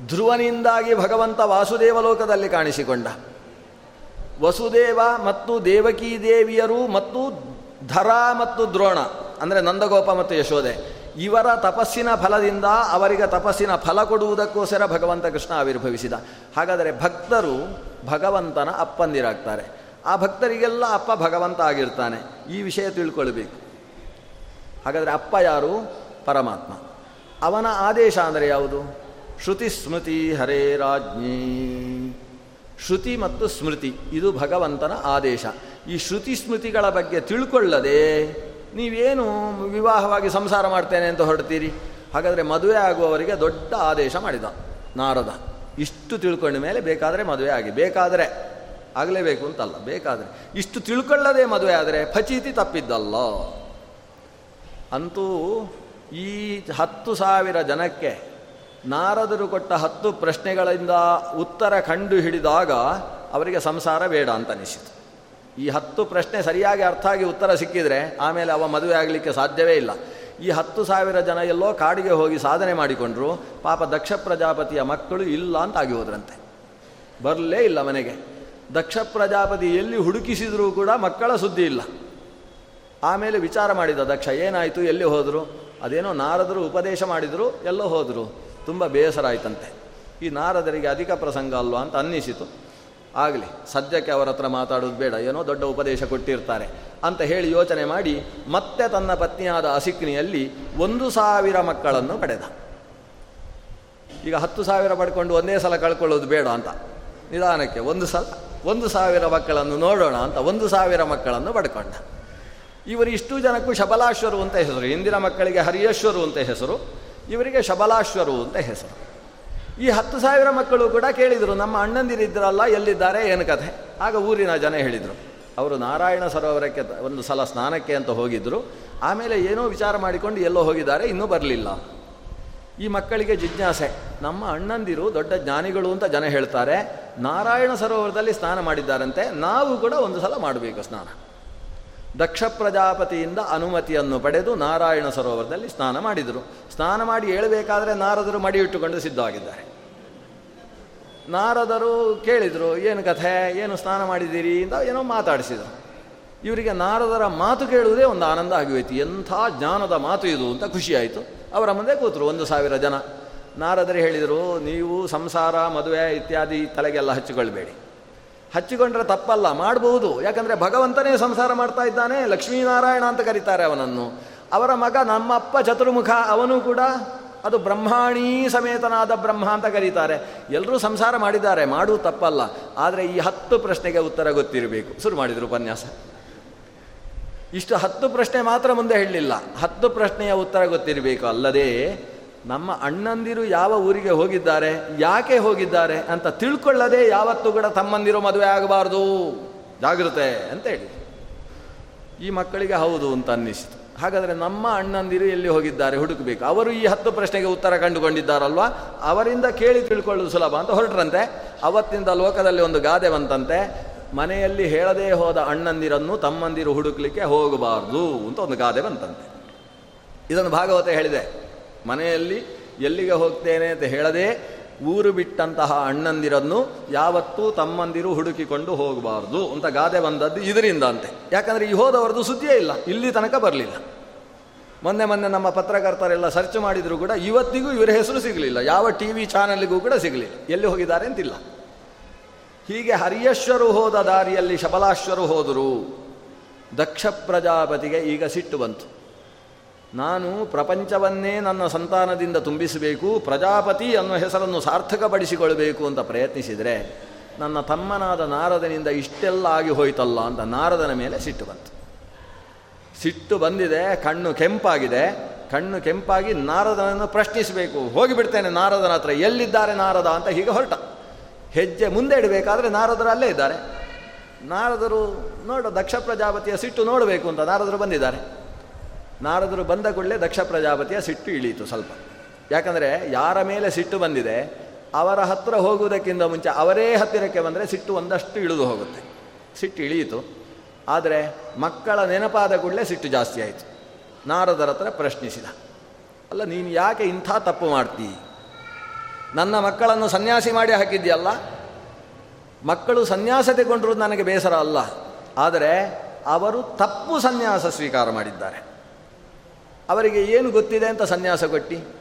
Speaker 1: ಧ್ರುವನಿಂದಾಗಿ ಭಗವಂತ ವಾಸುದೇವ ಲೋಕದಲ್ಲಿ ಕಾಣಿಸಿಕೊಂಡ. ವಸುದೇವ ಮತ್ತು ದೇವಕೀ ದೇವಿಯರು ಮತ್ತು ಧರ ಮತ್ತು ದ್ರೋಣ, ಅಂದರೆ ನಂದಗೋಪ ಮತ್ತು ಯಶೋದೆ, ಇವರ ತಪಸ್ಸಿನ ಫಲದಿಂದ ಅವರಿಗೆ ತಪಸ್ಸಿನ ಫಲ ಕೊಡುವುದಕ್ಕೋಸ್ಕರ ಭಗವಂತ ಕೃಷ್ಣ ಆವಿರ್ಭವಿಸಿದ. ಹಾಗಾದರೆ ಭಕ್ತರು ಭಗವಂತನ ಅಪ್ಪಂದಿರಾಗ್ತಾರೆ. ಆ ಭಕ್ತರಿಗೆಲ್ಲ ಅಪ್ಪ ಭಗವಂತ ಆಗಿರ್ತಾನೆ. ಈ ವಿಷಯ ತಿಳ್ಕೊಳ್ಬೇಕು. ಹಾಗಾದರೆ ಅಪ್ಪ ಯಾರು? ಪರಮಾತ್ಮ. ಅವನ ಆದೇಶ ಅಂದರೆ ಯಾವುದು? ಶ್ರುತಿ ಸ್ಮೃತಿ ಹರೇ ರಾಜ್ಞಿ. ಶ್ರುತಿ ಮತ್ತು ಸ್ಮೃತಿ, ಇದು ಭಗವಂತನ ಆದೇಶ. ಈ ಶ್ರುತಿ ಸ್ಮೃತಿಗಳ ಬಗ್ಗೆ ತಿಳ್ಕೊಳ್ಳದೆ ನೀವೇನು ವಿವಾಹವಾಗಿ ಸಂಸಾರ ಮಾಡ್ತೇನೆ ಅಂತ ಹೊರಡ್ತೀರಿ? ಹಾಗಾದರೆ ಮದುವೆ ಆಗುವವರಿಗೆ ದೊಡ್ಡ ಆದೇಶ ಮಾಡಿದ ನಾರದ. ಇಷ್ಟು ತಿಳ್ಕೊಂಡ ಮೇಲೆ ಬೇಕಾದರೆ ಮದುವೆ ಆಗಿ. ಬೇಕಾದರೆ ಆಗಲೇಬೇಕು ಅಂತಲ್ಲ, ಬೇಕಾದರೆ. ಇಷ್ಟು ತಿಳ್ಕೊಳ್ಳದೆ ಮದುವೆ ಆದರೆ ಫಚೀತಿ ತಪ್ಪಿದ್ದಲ್ಲ. ಅಂತೂ ಈ ಹತ್ತು ಸಾವಿರ ಜನಕ್ಕೆ ನಾರದರು ಕೊಟ್ಟ ಹತ್ತು ಪ್ರಶ್ನೆಗಳಿಂದ ಉತ್ತರ ಕಂಡು ಹಿಡಿದಾಗ ಅವರಿಗೆ ಸಂಸಾರ ಬೇಡ ಅಂತ ಅನಿಸಿತು. ಈ ಹತ್ತು ಪ್ರಶ್ನೆ ಸರಿಯಾಗಿ ಅರ್ಥ ಆಗಿ ಉತ್ತರ ಸಿಕ್ಕಿದರೆ ಆಮೇಲೆ ಅವ ಮದುವೆ ಆಗಲಿಕ್ಕೆ ಸಾಧ್ಯವೇ ಇಲ್ಲ. ಈ ಹತ್ತು ಸಾವಿರ ಜನ ಎಲ್ಲೋ ಕಾಡಿಗೆ ಹೋಗಿ ಸಾಧನೆ ಮಾಡಿಕೊಂಡ್ರು, ಪಾಪ ದಕ್ಷ ಪ್ರಜಾಪತಿಯ ಮಕ್ಕಳು ಇಲ್ಲ ಅಂತ ಆಗಿ ಹೋದ್ರಂತೆ. ಬರಲೇ ಇಲ್ಲ ಮನೆಗೆ. ದಕ್ಷ ಪ್ರಜಾಪತಿ ಎಲ್ಲಿ ಹುಡುಕಿಸಿದರೂ ಕೂಡ ಮಕ್ಕಳ ಸುದ್ದಿ ಇಲ್ಲ. ಆಮೇಲೆ ವಿಚಾರ ಮಾಡಿದ ದಕ್ಷ, ಏನಾಯಿತು, ಎಲ್ಲಿ ಹೋದರು? ಅದೇನೋ ನಾರದರು ಉಪದೇಶ ಮಾಡಿದರು, ಎಲ್ಲೋ ಹೋದರು. ತುಂಬ ಬೇಸರ ಆಯ್ತಂತೆ ಈ ನಾರದರಿಗೆ ಅಧಿಕ ಪ್ರಸಂಗ ಅಲ್ವಾ ಅಂತ ಅನ್ನಿಸಿತು. ಆಗಲಿ, ಸದ್ಯಕ್ಕೆ ಅವರ ಹತ್ರ ಮಾತಾಡೋದು ಬೇಡ, ಏನೋ ದೊಡ್ಡ ಉಪದೇಶ ಕೊಟ್ಟಿರ್ತಾರೆ ಅಂತ ಹೇಳಿ ಯೋಚನೆ ಮಾಡಿ ಮತ್ತೆ ತನ್ನ ಪತ್ನಿಯಾದ ಅಸಿಕ್ನಿಯಲ್ಲಿ ಒಂದು ಸಾವಿರ ಮಕ್ಕಳನ್ನು ಪಡೆದ. ಈಗ ಹತ್ತು ಸಾವಿರ ಪಡ್ಕೊಂಡು ಒಂದೇ ಸಲ ಕಳ್ಕೊಳ್ಳೋದು ಬೇಡ ಅಂತ. ನಿಧಾನಕ್ಕೆ, ಒಂದು ಸಲ. ಒಂದು ಸಾವಿರ ಮಕ್ಕಳನ್ನು ನೋಡೋಣ ಅಂತ ಒಂದು ಸಾವಿರ ಮಕ್ಕಳನ್ನು ಪಡ್ಕೊಂಡ. ಇವರು ಇಷ್ಟು ಜನಕ್ಕೂ ಶಬಲಾಶ್ವರು ಅಂತ ಹೆಸರು, ಹಿಂದಿನ ಮಕ್ಕಳಿಗೆ ಹರಿಯೇಶ್ವರು ಅಂತ ಹೆಸರು, ಇವರಿಗೆ ಶಬಲಾಶ್ವರು ಅಂತ ಹೆಸರು. ಈ ಹತ್ತು ಸಾವಿರ ಮಕ್ಕಳು ಕೂಡ ಕೇಳಿದರು, ನಮ್ಮ ಅಣ್ಣಂದಿರಿದ್ದರಲ್ಲ ಎಲ್ಲಿದ್ದಾರೆ, ಏನು ಕಥೆ? ಆಗ ಊರಿನ ಜನ ಹೇಳಿದರು. ಅವರು ನಾರಾಯಣ ಸರೋವರಕ್ಕೆ ಒಂದು ಸಲ ಸ್ನಾನಕ್ಕೆ ಅಂತ ಹೋಗಿದ್ದರು ಆಮೇಲೆ ಏನೋ ವಿಚಾರ ಮಾಡಿಕೊಂಡು ಎಲ್ಲೋ ಹೋಗಿದ್ದಾರೆ, ಇನ್ನೂ ಬರಲಿಲ್ಲ. ಈ ಮಕ್ಕಳಿಗೆ ಜಿಜ್ಞಾಸೆ. ನಮ್ಮ ಅಣ್ಣಂದಿರು ದೊಡ್ಡ ಜ್ಞಾನಿಗಳು ಅಂತ ಜನ ಹೇಳ್ತಾರೆ, ನಾರಾಯಣ ಸರೋವರದಲ್ಲಿ ಸ್ನಾನ ಮಾಡಿದ್ದಾರಂತೆ, ನಾವು ಕೂಡ ಒಂದು ಸಲ ಮಾಡಬೇಕು ಸ್ನಾನ. ದಕ್ಷ ಪ್ರಜಾಪತಿಯಿಂದ ಅನುಮತಿಯನ್ನು ಪಡೆದು ನಾರಾಯಣ ಸರೋವರದಲ್ಲಿ ಸ್ನಾನ ಮಾಡಿದರು. ಸ್ನಾನ ಮಾಡಿ ಹೇಳಬೇಕಾದ್ರೆ ನಾರದರು ಮಡಿ ಇಟ್ಟುಕೊಂಡು ಸಿದ್ಧವಾಗಿದ್ದಾರೆ. ನಾರದರು ಕೇಳಿದರು, ಏನು ಕಥೆ? ಏನು ಸ್ನಾನ ಮಾಡಿದ್ದೀರಿ? ಅಂತ ಏನೋ ಮಾತಾಡಿಸಿದರು. ಇವರಿಗೆ ನಾರದರ ಮಾತು ಕೇಳುವುದೇ ಒಂದು ಆನಂದ ಆಗಿ ಎಂಥ ಜ್ಞಾನದ ಮಾತು ಇದು ಅಂತ ಖುಷಿಯಾಯಿತು ಅವರ ಮುಂದೆ ಕೂತರು, ಒಂದು ಸಾವಿರ ಜನ. ನಾರದರು ಹೇಳಿದರು, ನೀವು ಸಂಸಾರ, ಮದುವೆ ಇತ್ಯಾದಿ ತಲೆಗೆಲ್ಲ ಹಚ್ಚಿಕೊಳ್ಬೇಡಿ. ಹಚ್ಚಿಕೊಂಡ್ರೆ ತಪ್ಪಲ್ಲ ಮಾಡಬಹುದು ಯಾಕಂದರೆ ಭಗವಂತನೇ ಸಂಸಾರ ಮಾಡ್ತಾ ಇದ್ದಾನೆ, ಲಕ್ಷ್ಮೀನಾರಾಯಣ ಅಂತ ಕರೀತಾರೆ ಅವನನ್ನು. ಅವರ ಮಗ ನಮ್ಮಪ್ಪ ಚತುರ್ಮುಖ, ಅವನು ಕೂಡ ಅದು ಬ್ರಹ್ಮಾಣೀ ಸಮೇತನಾದ ಬ್ರಹ್ಮ ಅಂತ ಕರೀತಾರೆ. ಎಲ್ಲರೂ ಸಂಸಾರ ಮಾಡಿದ್ದಾರೆ, ಮಾಡು ತಪ್ಪಲ್ಲ. ಆದರೆ ಈ ಹತ್ತು ಪ್ರಶ್ನೆಗೆ ಉತ್ತರ ಗೊತ್ತಿರಬೇಕು. ಶುರು ಮಾಡಿದರು ಉಪನ್ಯಾಸ. ಇಷ್ಟು ಹತ್ತು ಪ್ರಶ್ನೆ ಮಾತ್ರ ಮುಂದೆ ಹೇಳಲಿಲ್ಲ. ಹತ್ತು ಪ್ರಶ್ನೆಯ ಉತ್ತರ ಗೊತ್ತಿರಬೇಕು. ಅಲ್ಲದೆ ನಮ್ಮ ಅಣ್ಣಂದಿರು ಯಾವ ಊರಿಗೆ ಹೋಗಿದ್ದಾರೆ, ಯಾಕೆ ಹೋಗಿದ್ದಾರೆ ಅಂತ ತಿಳ್ಕೊಳ್ಳದೆ ಯಾವತ್ತೂ ಕೂಡ ತಮ್ಮಂದಿರು ಮದುವೆ ಆಗಬಾರ್ದು. ಜಾಗೃತೆ ಅಂತ ಹೇಳಿ. ಈ ಮಕ್ಕಳಿಗೆ ಹೌದು ಅಂತ ಅನ್ನಿಸಿತು. ಹಾಗಾದರೆ ನಮ್ಮ ಅಣ್ಣಂದಿರು ಎಲ್ಲಿ ಹೋಗಿದ್ದಾರೆ, ಹುಡುಕಬೇಕು. ಅವರು ಈ ಹತ್ತು ಪ್ರಶ್ನೆಗೆ ಉತ್ತರ ಕಂಡುಕೊಂಡಿದ್ದಾರಲ್ವಾ? ಅವರಿಂದ ಕೇಳಿ ತಿಳ್ಕೊಳ್ಳೋದು ಸುಲಭ ಅಂತ ಹೊರಟ್ರಂತೆ. ಅವತ್ತಿಂದ ಲೋಕದಲ್ಲಿ ಒಂದು ಗಾದೆ ಬಂತಂತೆ. ಮನೆಯಲ್ಲಿ ಹೇಳದೇ ಹೋದ ಅಣ್ಣಂದಿರನ್ನು ತಮ್ಮಂದಿರು ಹುಡುಕ್ಲಿಕ್ಕೆ ಹೋಗಬಾರ್ದು ಅಂತ ಒಂದು ಗಾದೆ ಬಂತಂತೆ. ಇದನ್ನು ಭಾಗವತ ಹೇಳಿದೆ. ಮನೆಯಲ್ಲಿ ಎಲ್ಲಿಗೆ ಹೋಗ್ತೇನೆ ಅಂತ ಹೇಳದೆ ಊರು ಬಿಟ್ಟಂತಹ ಅಣ್ಣಂದಿರನ್ನು ಯಾವತ್ತೂ ತಮ್ಮಂದಿರು ಹುಡುಕಿಕೊಂಡು ಹೋಗಬಾರ್ದು ಅಂತ ಗಾದೆ ಬಂದದ್ದು ಇದರಿಂದ ಅಂತೆ. ಯಾಕಂದರೆ ಈ ಹೋದವರದ್ದು ಸುದ್ದಿಯೇ ಇಲ್ಲ. ಇಲ್ಲಿ ತನಕ ಬರಲಿಲ್ಲ. ಮೊನ್ನೆ ಮೊನ್ನೆ ನಮ್ಮ ಪತ್ರಕರ್ತರೆಲ್ಲ ಸರ್ಚ್ ಮಾಡಿದರೂ ಕೂಡ ಇವತ್ತಿಗೂ ಇವರ ಹೆಸರು ಸಿಗಲಿಲ್ಲ. ಯಾವ ಟಿ ವಿ ಚಾನಲ್ಗೂ ಕೂಡ ಸಿಗಲಿಲ್ಲ. ಎಲ್ಲಿ ಹೋಗಿದ್ದಾರೆ ಅಂತಿಲ್ಲ. ಹೀಗೆ ಹರಿಯಶ್ವರು ಹೋದ ದಾರಿಯಲ್ಲಿ ಶಬಲಾಶ್ವರು ಹೋದರು. ದಕ್ಷ ಪ್ರಜಾಪತಿಗೆ ಈಗ ಸಿಟ್ಟು ಬಂತು. ನಾನು ಪ್ರಪಂಚವನ್ನೇ ನನ್ನ ಸಂತಾನದಿಂದ ತುಂಬಿಸಬೇಕು, ಪ್ರಜಾಪತಿ ಅನ್ನೋ ಹೆಸರನ್ನು ಸಾರ್ಥಕಪಡಿಸಿಕೊಳ್ಳಬೇಕು ಅಂತ ಪ್ರಯತ್ನಿಸಿದರೆ ನನ್ನ ತಮ್ಮನಾದ ನಾರದನಿಂದ ಇಷ್ಟೆಲ್ಲ ಆಗಿ ಹೋಯ್ತಲ್ಲ ಅಂತ ನಾರದನ ಮೇಲೆ ಸಿಟ್ಟು ಬಂತು. ಸಿಟ್ಟು ಬಂದಿದೆ, ಕಣ್ಣು ಕೆಂಪಾಗಿದೆ. ಕಣ್ಣು ಕೆಂಪಾಗಿ ನಾರದನನ್ನು ಪ್ರಶ್ನಿಸಬೇಕು. ಹೋಗಿಬಿಡ್ತೇನೆ ನಾರದನ ಹತ್ರ. ಎಲ್ಲಿದ್ದಾರೆ ನಾರದ ಅಂತ ಹೀಗೆ ಹೊರಟ. ಹೆಜ್ಜೆ ಮುಂದೆ ಇಡಬೇಕಾದ್ರೆ ನಾರದರು ಅಲ್ಲೇ ಇದ್ದಾರೆ. ನಾರದರು ನೋಡು ದಕ್ಷ ಪ್ರಜಾಪತಿಯ ಸಿಟ್ಟು ನೋಡಬೇಕು ಅಂತ ನಾರದರು ಬಂದಿದ್ದಾರೆ. ನಾರದರು ಬಂದ ಕೂಡಲೇ ದಕ್ಷ ಪ್ರಜಾಪತಿಯ ಸಿಟ್ಟು ಇಳಿಯಿತು ಸ್ವಲ್ಪ. ಯಾಕಂದರೆ ಯಾರ ಮೇಲೆ ಸಿಟ್ಟು ಬಂದಿದೆ, ಅವರ ಹತ್ತಿರ ಹೋಗುವುದಕ್ಕಿಂತ ಮುಂಚೆ ಅವರೇ ಹತ್ತಿರಕ್ಕೆ ಬಂದರೆ ಸಿಟ್ಟು ಒಂದಷ್ಟು ಇಳಿದು ಹೋಗುತ್ತೆ. ಸಿಟ್ಟು ಇಳಿಯಿತು. ಆದರೆ ಮಕ್ಕಳ ನೆನಪಾದ ಕೂಡಲೇ ಸಿಟ್ಟು ಜಾಸ್ತಿ ಆಯಿತು. ನಾರದರ ಹತ್ರ ಪ್ರಶ್ನಿಸಿದ. ಅಲ್ಲ, ನೀನು ಯಾಕೆ ಇಂಥ ತಪ್ಪು ಮಾಡ್ತೀ? ನನ್ನ ಮಕ್ಕಳನ್ನು ಸನ್ಯಾಸಿ ಮಾಡಿ ಹಾಕಿದ್ಯಲ್ಲ ಮಕ್ಕಳು ಸನ್ಯಾಸ ತೆಗೊಂಡಿರೋದು ನನಗೆ ಬೇಸರ ಅಲ್ಲ. ಆದರೆ ಅವರು ತಪ್ಪು ಸನ್ಯಾಸ ಸ್ವೀಕಾರ ಮಾಡಿದ್ದಾರೆ. ಅವರಿಗೆ ಏನು ಗೊತ್ತಿದೆ ಅಂತ ಸನ್ಯಾಸ ಕೊಟ್ಟು?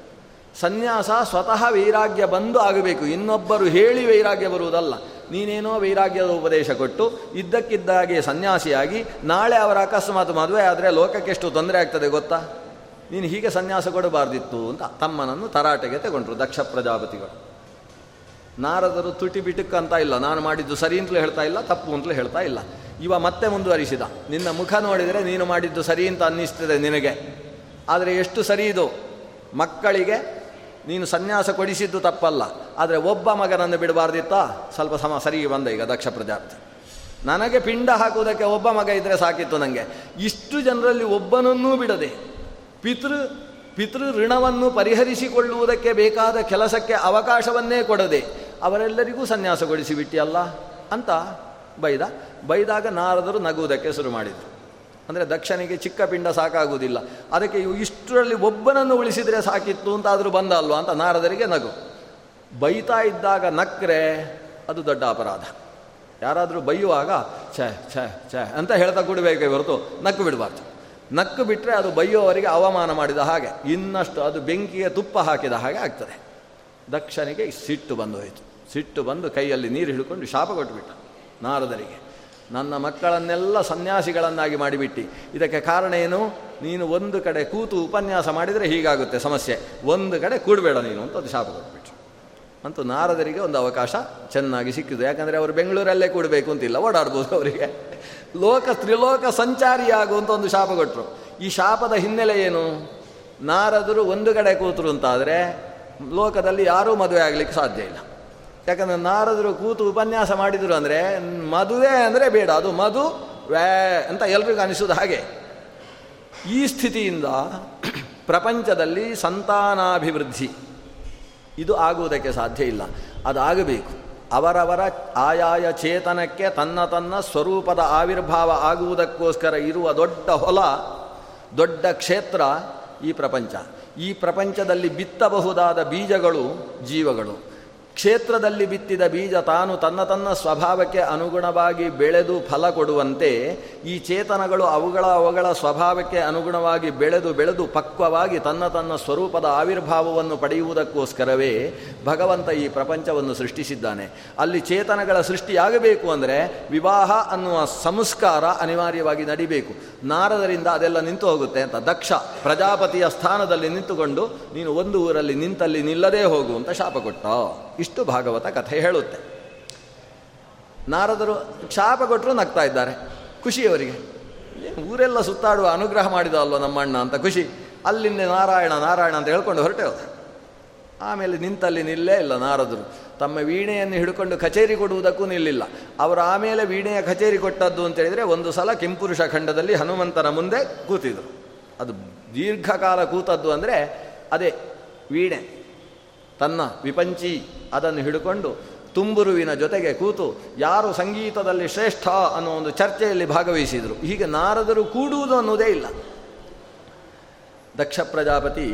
Speaker 1: ಸನ್ಯಾಸ ಸ್ವತಃ ವೈರಾಗ್ಯ ಬಂದು ಆಗಬೇಕು. ಇನ್ನೊಬ್ಬರು ಹೇಳಿ ವೈರಾಗ್ಯ ಬರುವುದಲ್ಲ. ನೀನೇನೋ ವೈರಾಗ್ಯದ ಉಪದೇಶ ಕೊಟ್ಟು ಇದ್ದಕ್ಕಿದ್ದಾಗೆ ಸನ್ಯಾಸಿಯಾಗಿ ನಾಳೆ ಅವರ ಅಕಸ್ಮಾತ್ ಮದುವೆ ಆದರೆ ಲೋಕಕ್ಕೆ ಎಷ್ಟು ತೊಂದರೆ ಆಗ್ತದೆ ಗೊತ್ತಾ? ನೀನು ಹೀಗೆ ಸನ್ಯಾಸ ಕೊಡಬಾರ್ದಿತ್ತು ಅಂತ ತಮ್ಮನನ್ನು ತರಾಟೆಗೆ ತಗೊಂಡ್ರು ದಕ್ಷ ಪ್ರಜಾಪತಿಗಳು. ನಾರದರು ತುಟಿ ಬಿಟುಕ್ಕಂತ ಇಲ್ಲ, ನಾನು ಮಾಡಿದ್ದು ಸರಿ ಅಂತಲೂ ಹೇಳ್ತಾ ಇಲ್ಲ, ತಪ್ಪು ಅಂತಲೂ ಹೇಳ್ತಾ ಇಲ್ಲ. ಇವ ಮತ್ತೆ ಮುಂದುವರಿಸಿದ. ನಿನ್ನ ಮುಖ ನೋಡಿದರೆ ನೀನು ಮಾಡಿದ್ದು ಸರಿ ಅಂತ ಅನ್ನಿಸ್ತದೆ ನಿನಗೆ. ಆದರೆ ಎಷ್ಟು ಸರಿ ಇದು? ಮಕ್ಕಳಿಗೆ ನೀನು ಸನ್ಯಾಸ ಕೊಡಿಸಿದ್ದು ತಪ್ಪಲ್ಲ. ಆದರೆ ಒಬ್ಬ ಮಗನನ್ನು ಬಿಡಬಾರ್ದಿತ್ತಾ? ಸ್ವಲ್ಪ ಸಮ ಸರಿ ಬಂದ ಈಗ ದಕ್ಷ ಪ್ರಜಾಪತಿ. ನನಗೆ ಪಿಂಡ ಹಾಕುವುದಕ್ಕೆ ಒಬ್ಬ ಮಗ ಇದ್ದರೆ ಸಾಕಿತ್ತು ನನಗೆ ಇಷ್ಟು ಜನರಲ್ಲಿ ಒಬ್ಬನನ್ನೂ ಬಿಡದೆ ಪಿತೃ ಪಿತೃ ಋಣವನ್ನು ಪರಿಹರಿಸಿಕೊಳ್ಳುವುದಕ್ಕೆ ಬೇಕಾದ ಕೆಲಸಕ್ಕೆ ಅವಕಾಶವನ್ನೇ ಕೊಡದೆ ಅವರೆಲ್ಲರಿಗೂ ಸನ್ಯಾಸಗೊಳಿಸಿಬಿಟ್ಟಿಯಲ್ಲ ಅಂತ ಬೈದ. ಬೈದಾಗ ನಾರದರು ನಗುವುದಕ್ಕೆ ಶುರು ಮಾಡಿದರು. ಅಂದರೆ ದಕ್ಷನಿಗೆ ಚಿಕ್ಕ ಪಿಂಡ ಸಾಕಾಗುವುದಿಲ್ಲ. ಅದಕ್ಕೆ ಇಷ್ಟರಲ್ಲಿ ಒಬ್ಬನನ್ನು ಉಳಿಸಿದರೆ ಸಾಕಿತ್ತು ಅಂತಾದರೂ ಬಂದ ಅಲ್ವಾ ಅಂತ ನಾರದರಿಗೆ ನಗು. ಬೈತಾ ಇದ್ದಾಗ ನಕ್ರೆ, ಅದು ದೊಡ್ಡ ಅಪರಾಧ. ಯಾರಾದರೂ ಬೈಯುವಾಗ ಛ ಛ ಛ ಅಂತ ಹೇಳ್ತಾ ಕೊಡಬೇಕೇ ಹೊರತು ನಕ್ಕು ಬಿಡಬಾರ್ದು ನಕ್ಕು ಬಿಟ್ಟರೆ ಅದು ಬೈಯೋವರಿಗೆ ಅವಮಾನ ಮಾಡಿದ ಹಾಗೆ, ಇನ್ನಷ್ಟು ಅದು ಬೆಂಕಿಯ ತುಪ್ಪ ಹಾಕಿದ ಹಾಗೆ ಆಗ್ತದೆ. ದಕ್ಷನಿಗೆ ಸಿಟ್ಟು ಬಂದು ಹೋಯಿತು. ಸಿಟ್ಟು ಬಂದು ಕೈಯಲ್ಲಿ ನೀರು ಹಿಡ್ಕೊಂಡು ಶಾಪ ಕೊಟ್ಟುಬಿಟ್ಟ ನಾರದರಿಗೆ. ನನ್ನ ಮಕ್ಕಳನ್ನೆಲ್ಲ ಸನ್ಯಾಸಿಗಳನ್ನಾಗಿ ಮಾಡಿಬಿಟ್ಟು. ಇದಕ್ಕೆ ಕಾರಣ ಏನು? ನೀನು ಒಂದು ಕಡೆ ಕೂತು ಉಪನ್ಯಾಸ ಮಾಡಿದರೆ ಹೀಗಾಗುತ್ತೆ ಸಮಸ್ಯೆ. ಒಂದು ಕಡೆ ಕೂಡಬೇಡ ನೀನು ಅಂತ ಅದು ಶಾಪ ಕೊಟ್ಬಿಟ್ರು ಅಂತೂ ನಾರದರಿಗೆ ಒಂದು ಅವಕಾಶ ಚೆನ್ನಾಗಿ ಸಿಕ್ಕಿದ್ದು ಯಾಕಂದರೆ ಅವರು ಬೆಂಗಳೂರಲ್ಲೇ ಕೂಡಬೇಕು ಅಂತಿಲ್ಲ, ಓಡಾಡ್ಬೋದು ಅವರಿಗೆ. ಲೋಕ ತ್ರಿಲೋಕ ಸಂಚಾರಿಯಾಗುವಂಥ ಒಂದು ಶಾಪ ಕೊಟ್ಟರು ಈ ಶಾಪದ ಹಿನ್ನೆಲೆ ಏನು? ನಾರದರು ಒಂದು ಕಡೆ ಕೂತರು ಅಂತಾದರೆ ಲೋಕದಲ್ಲಿ ಯಾರೂ ಮದುವೆ ಆಗಲಿಕ್ಕೆ ಸಾಧ್ಯ ಇಲ್ಲ. ಯಾಕಂದರೆ ನಾರದರು ಕೂತು ಉಪನ್ಯಾಸ ಮಾಡಿದರು ಅಂದರೆ ಮದುವೆ ಅಂದರೆ ಬೇಡ, ಅದು ಮಧು ವ್ಯಾ ಅಂತ ಎಲ್ರಿಗೂ ಅನಿಸೋದು ಹಾಗೆ. ಈ ಸ್ಥಿತಿಯಿಂದ ಪ್ರಪಂಚದಲ್ಲಿ ಸಂತಾನಾಭಿವೃದ್ಧಿ. ಇದು ಆಗುವುದಕ್ಕೆ ಸಾಧ್ಯ ಇಲ್ಲ. ಅದಾಗಬೇಕು. ಅವರವರ ಆಯಾಯ ಚೇತನಕ್ಕೆ ತನ್ನ ತನ್ನ ಸ್ವರೂಪದ ಆವಿರ್ಭಾವ ಆಗುವುದಕ್ಕೋಸ್ಕರ ಇರುವ ದೊಡ್ಡ ಹೊಲ, ದೊಡ್ಡ ಕ್ಷೇತ್ರ ಈ ಪ್ರಪಂಚ. ಈ ಪ್ರಪಂಚದಲ್ಲಿ ಬಿತ್ತಬಹುದಾದ ಬೀಜಗಳು ಜೀವಗಳು. ಕ್ಷೇತ್ರದಲ್ಲಿ ಬಿತ್ತಿದ ಬೀಜ ತಾನು ತನ್ನ ತನ್ನ ಸ್ವಭಾವಕ್ಕೆ ಅನುಗುಣವಾಗಿ ಬೆಳೆದು ಫಲ ಕೊಡುವಂತೆ, ಈ ಚೇತನಗಳು ಅವುಗಳ ಅವುಗಳ ಸ್ವಭಾವಕ್ಕೆ ಅನುಗುಣವಾಗಿ ಬೆಳೆದು ಬೆಳೆದು ಪಕ್ವವಾಗಿ ತನ್ನ ತನ್ನ ಸ್ವರೂಪದ ಆವಿರ್ಭಾವವನ್ನು ಪಡೆಯುವುದಕ್ಕೋಸ್ಕರವೇ ಭಗವಂತ ಈ ಪ್ರಪಂಚವನ್ನು ಸೃಷ್ಟಿಸಿದ್ದಾನೆ. ಅಲ್ಲಿ ಚೇತನಗಳ ಸೃಷ್ಟಿಯಾಗಬೇಕು ಅಂದರೆ ವಿವಾಹ ಅನ್ನುವ ಸಂಸ್ಕಾರ ಅನಿವಾರ್ಯವಾಗಿ ನಡಿಬೇಕು. ನಾರದರಿಂದ ಅದೆಲ್ಲ ನಿಂತು ಹೋಗುತ್ತೆ ಅಂತ ದಕ್ಷ ಪ್ರಜಾಪತಿಯ ಸ್ಥಾನದಲ್ಲಿ ನಿಂತುಕೊಂಡು, ನೀನು ಒಂದು ಊರಲ್ಲಿ ನಿಂತಲ್ಲಿ ನಿಲ್ಲದೇ ಹೋಗು ಅಂತ ಶಾಪ ಕೊಟ್ಟ. ಇಷ್ಟು ಭಾಗವತ ಕಥೆ ಹೇಳುತ್ತೆ. ನಾರದರು ಶಾಪ ಕೊಟ್ಟರು ನಗ್ತಾ ಇದ್ದಾರೆ, ಖುಷಿಯವರಿಗೆ. ಊರೆಲ್ಲ ಸುತ್ತಾಡುವ ಅನುಗ್ರಹ ಮಾಡಿದ ಅಲ್ವ ನಮ್ಮಣ್ಣ ಅಂತ ಖುಷಿ. ಅಲ್ಲಿಂದ ನಾರಾಯಣ ನಾರಾಯಣ ಅಂತ ಹೇಳ್ಕೊಂಡು ಹೊರಟೆ ಆಮೇಲೆ ನಿಂತಲ್ಲಿ ನಿಲ್ಲೇ ಇಲ್ಲ ನಾರದರು. ತಮ್ಮ ವೀಣೆಯನ್ನು ಹಿಡ್ಕೊಂಡು ಕಚೇರಿ ಕೊಡುವುದಕ್ಕೂ ನಿಲ್ಲಿಲ್ಲ. ಅವರು ಆಮೇಲೆ ವೀಣೆಯ ಕಚೇರಿ ಕೊಟ್ಟದ್ದು ಅಂತ ಹೇಳಿದರೆ ಒಂದು ಸಲ ಕೆಂಪುರುಷ ಖಂಡದಲ್ಲಿ ಹನುಮಂತನ ಮುಂದೆ ಕೂತಿದ್ರು. ಅದು ದೀರ್ಘಕಾಲ ಕೂತದ್ದು ಅಂದರೆ ಅದೇ ವೀಣೆ. ತನ್ನ ವಿಪಂಚಿ ಅದನ್ನು ಹಿಡುಕೊಂಡು ತುಂಬುರುವಿನ ಜೊತೆಗೆ ಕೂತು ಯಾರು ಸಂಗೀತದಲ್ಲಿ ಶ್ರೇಷ್ಠ ಅನ್ನೋ ಒಂದು ಚರ್ಚೆಯಲ್ಲಿ ಭಾಗವಹಿಸಿದರು. ಹೀಗೆ ನಾರದರು ಕೂಡುವುದು ಅನ್ನೋದೇ ಇಲ್ಲ. ದಕ್ಷ ಪ್ರಜಾಪತಿ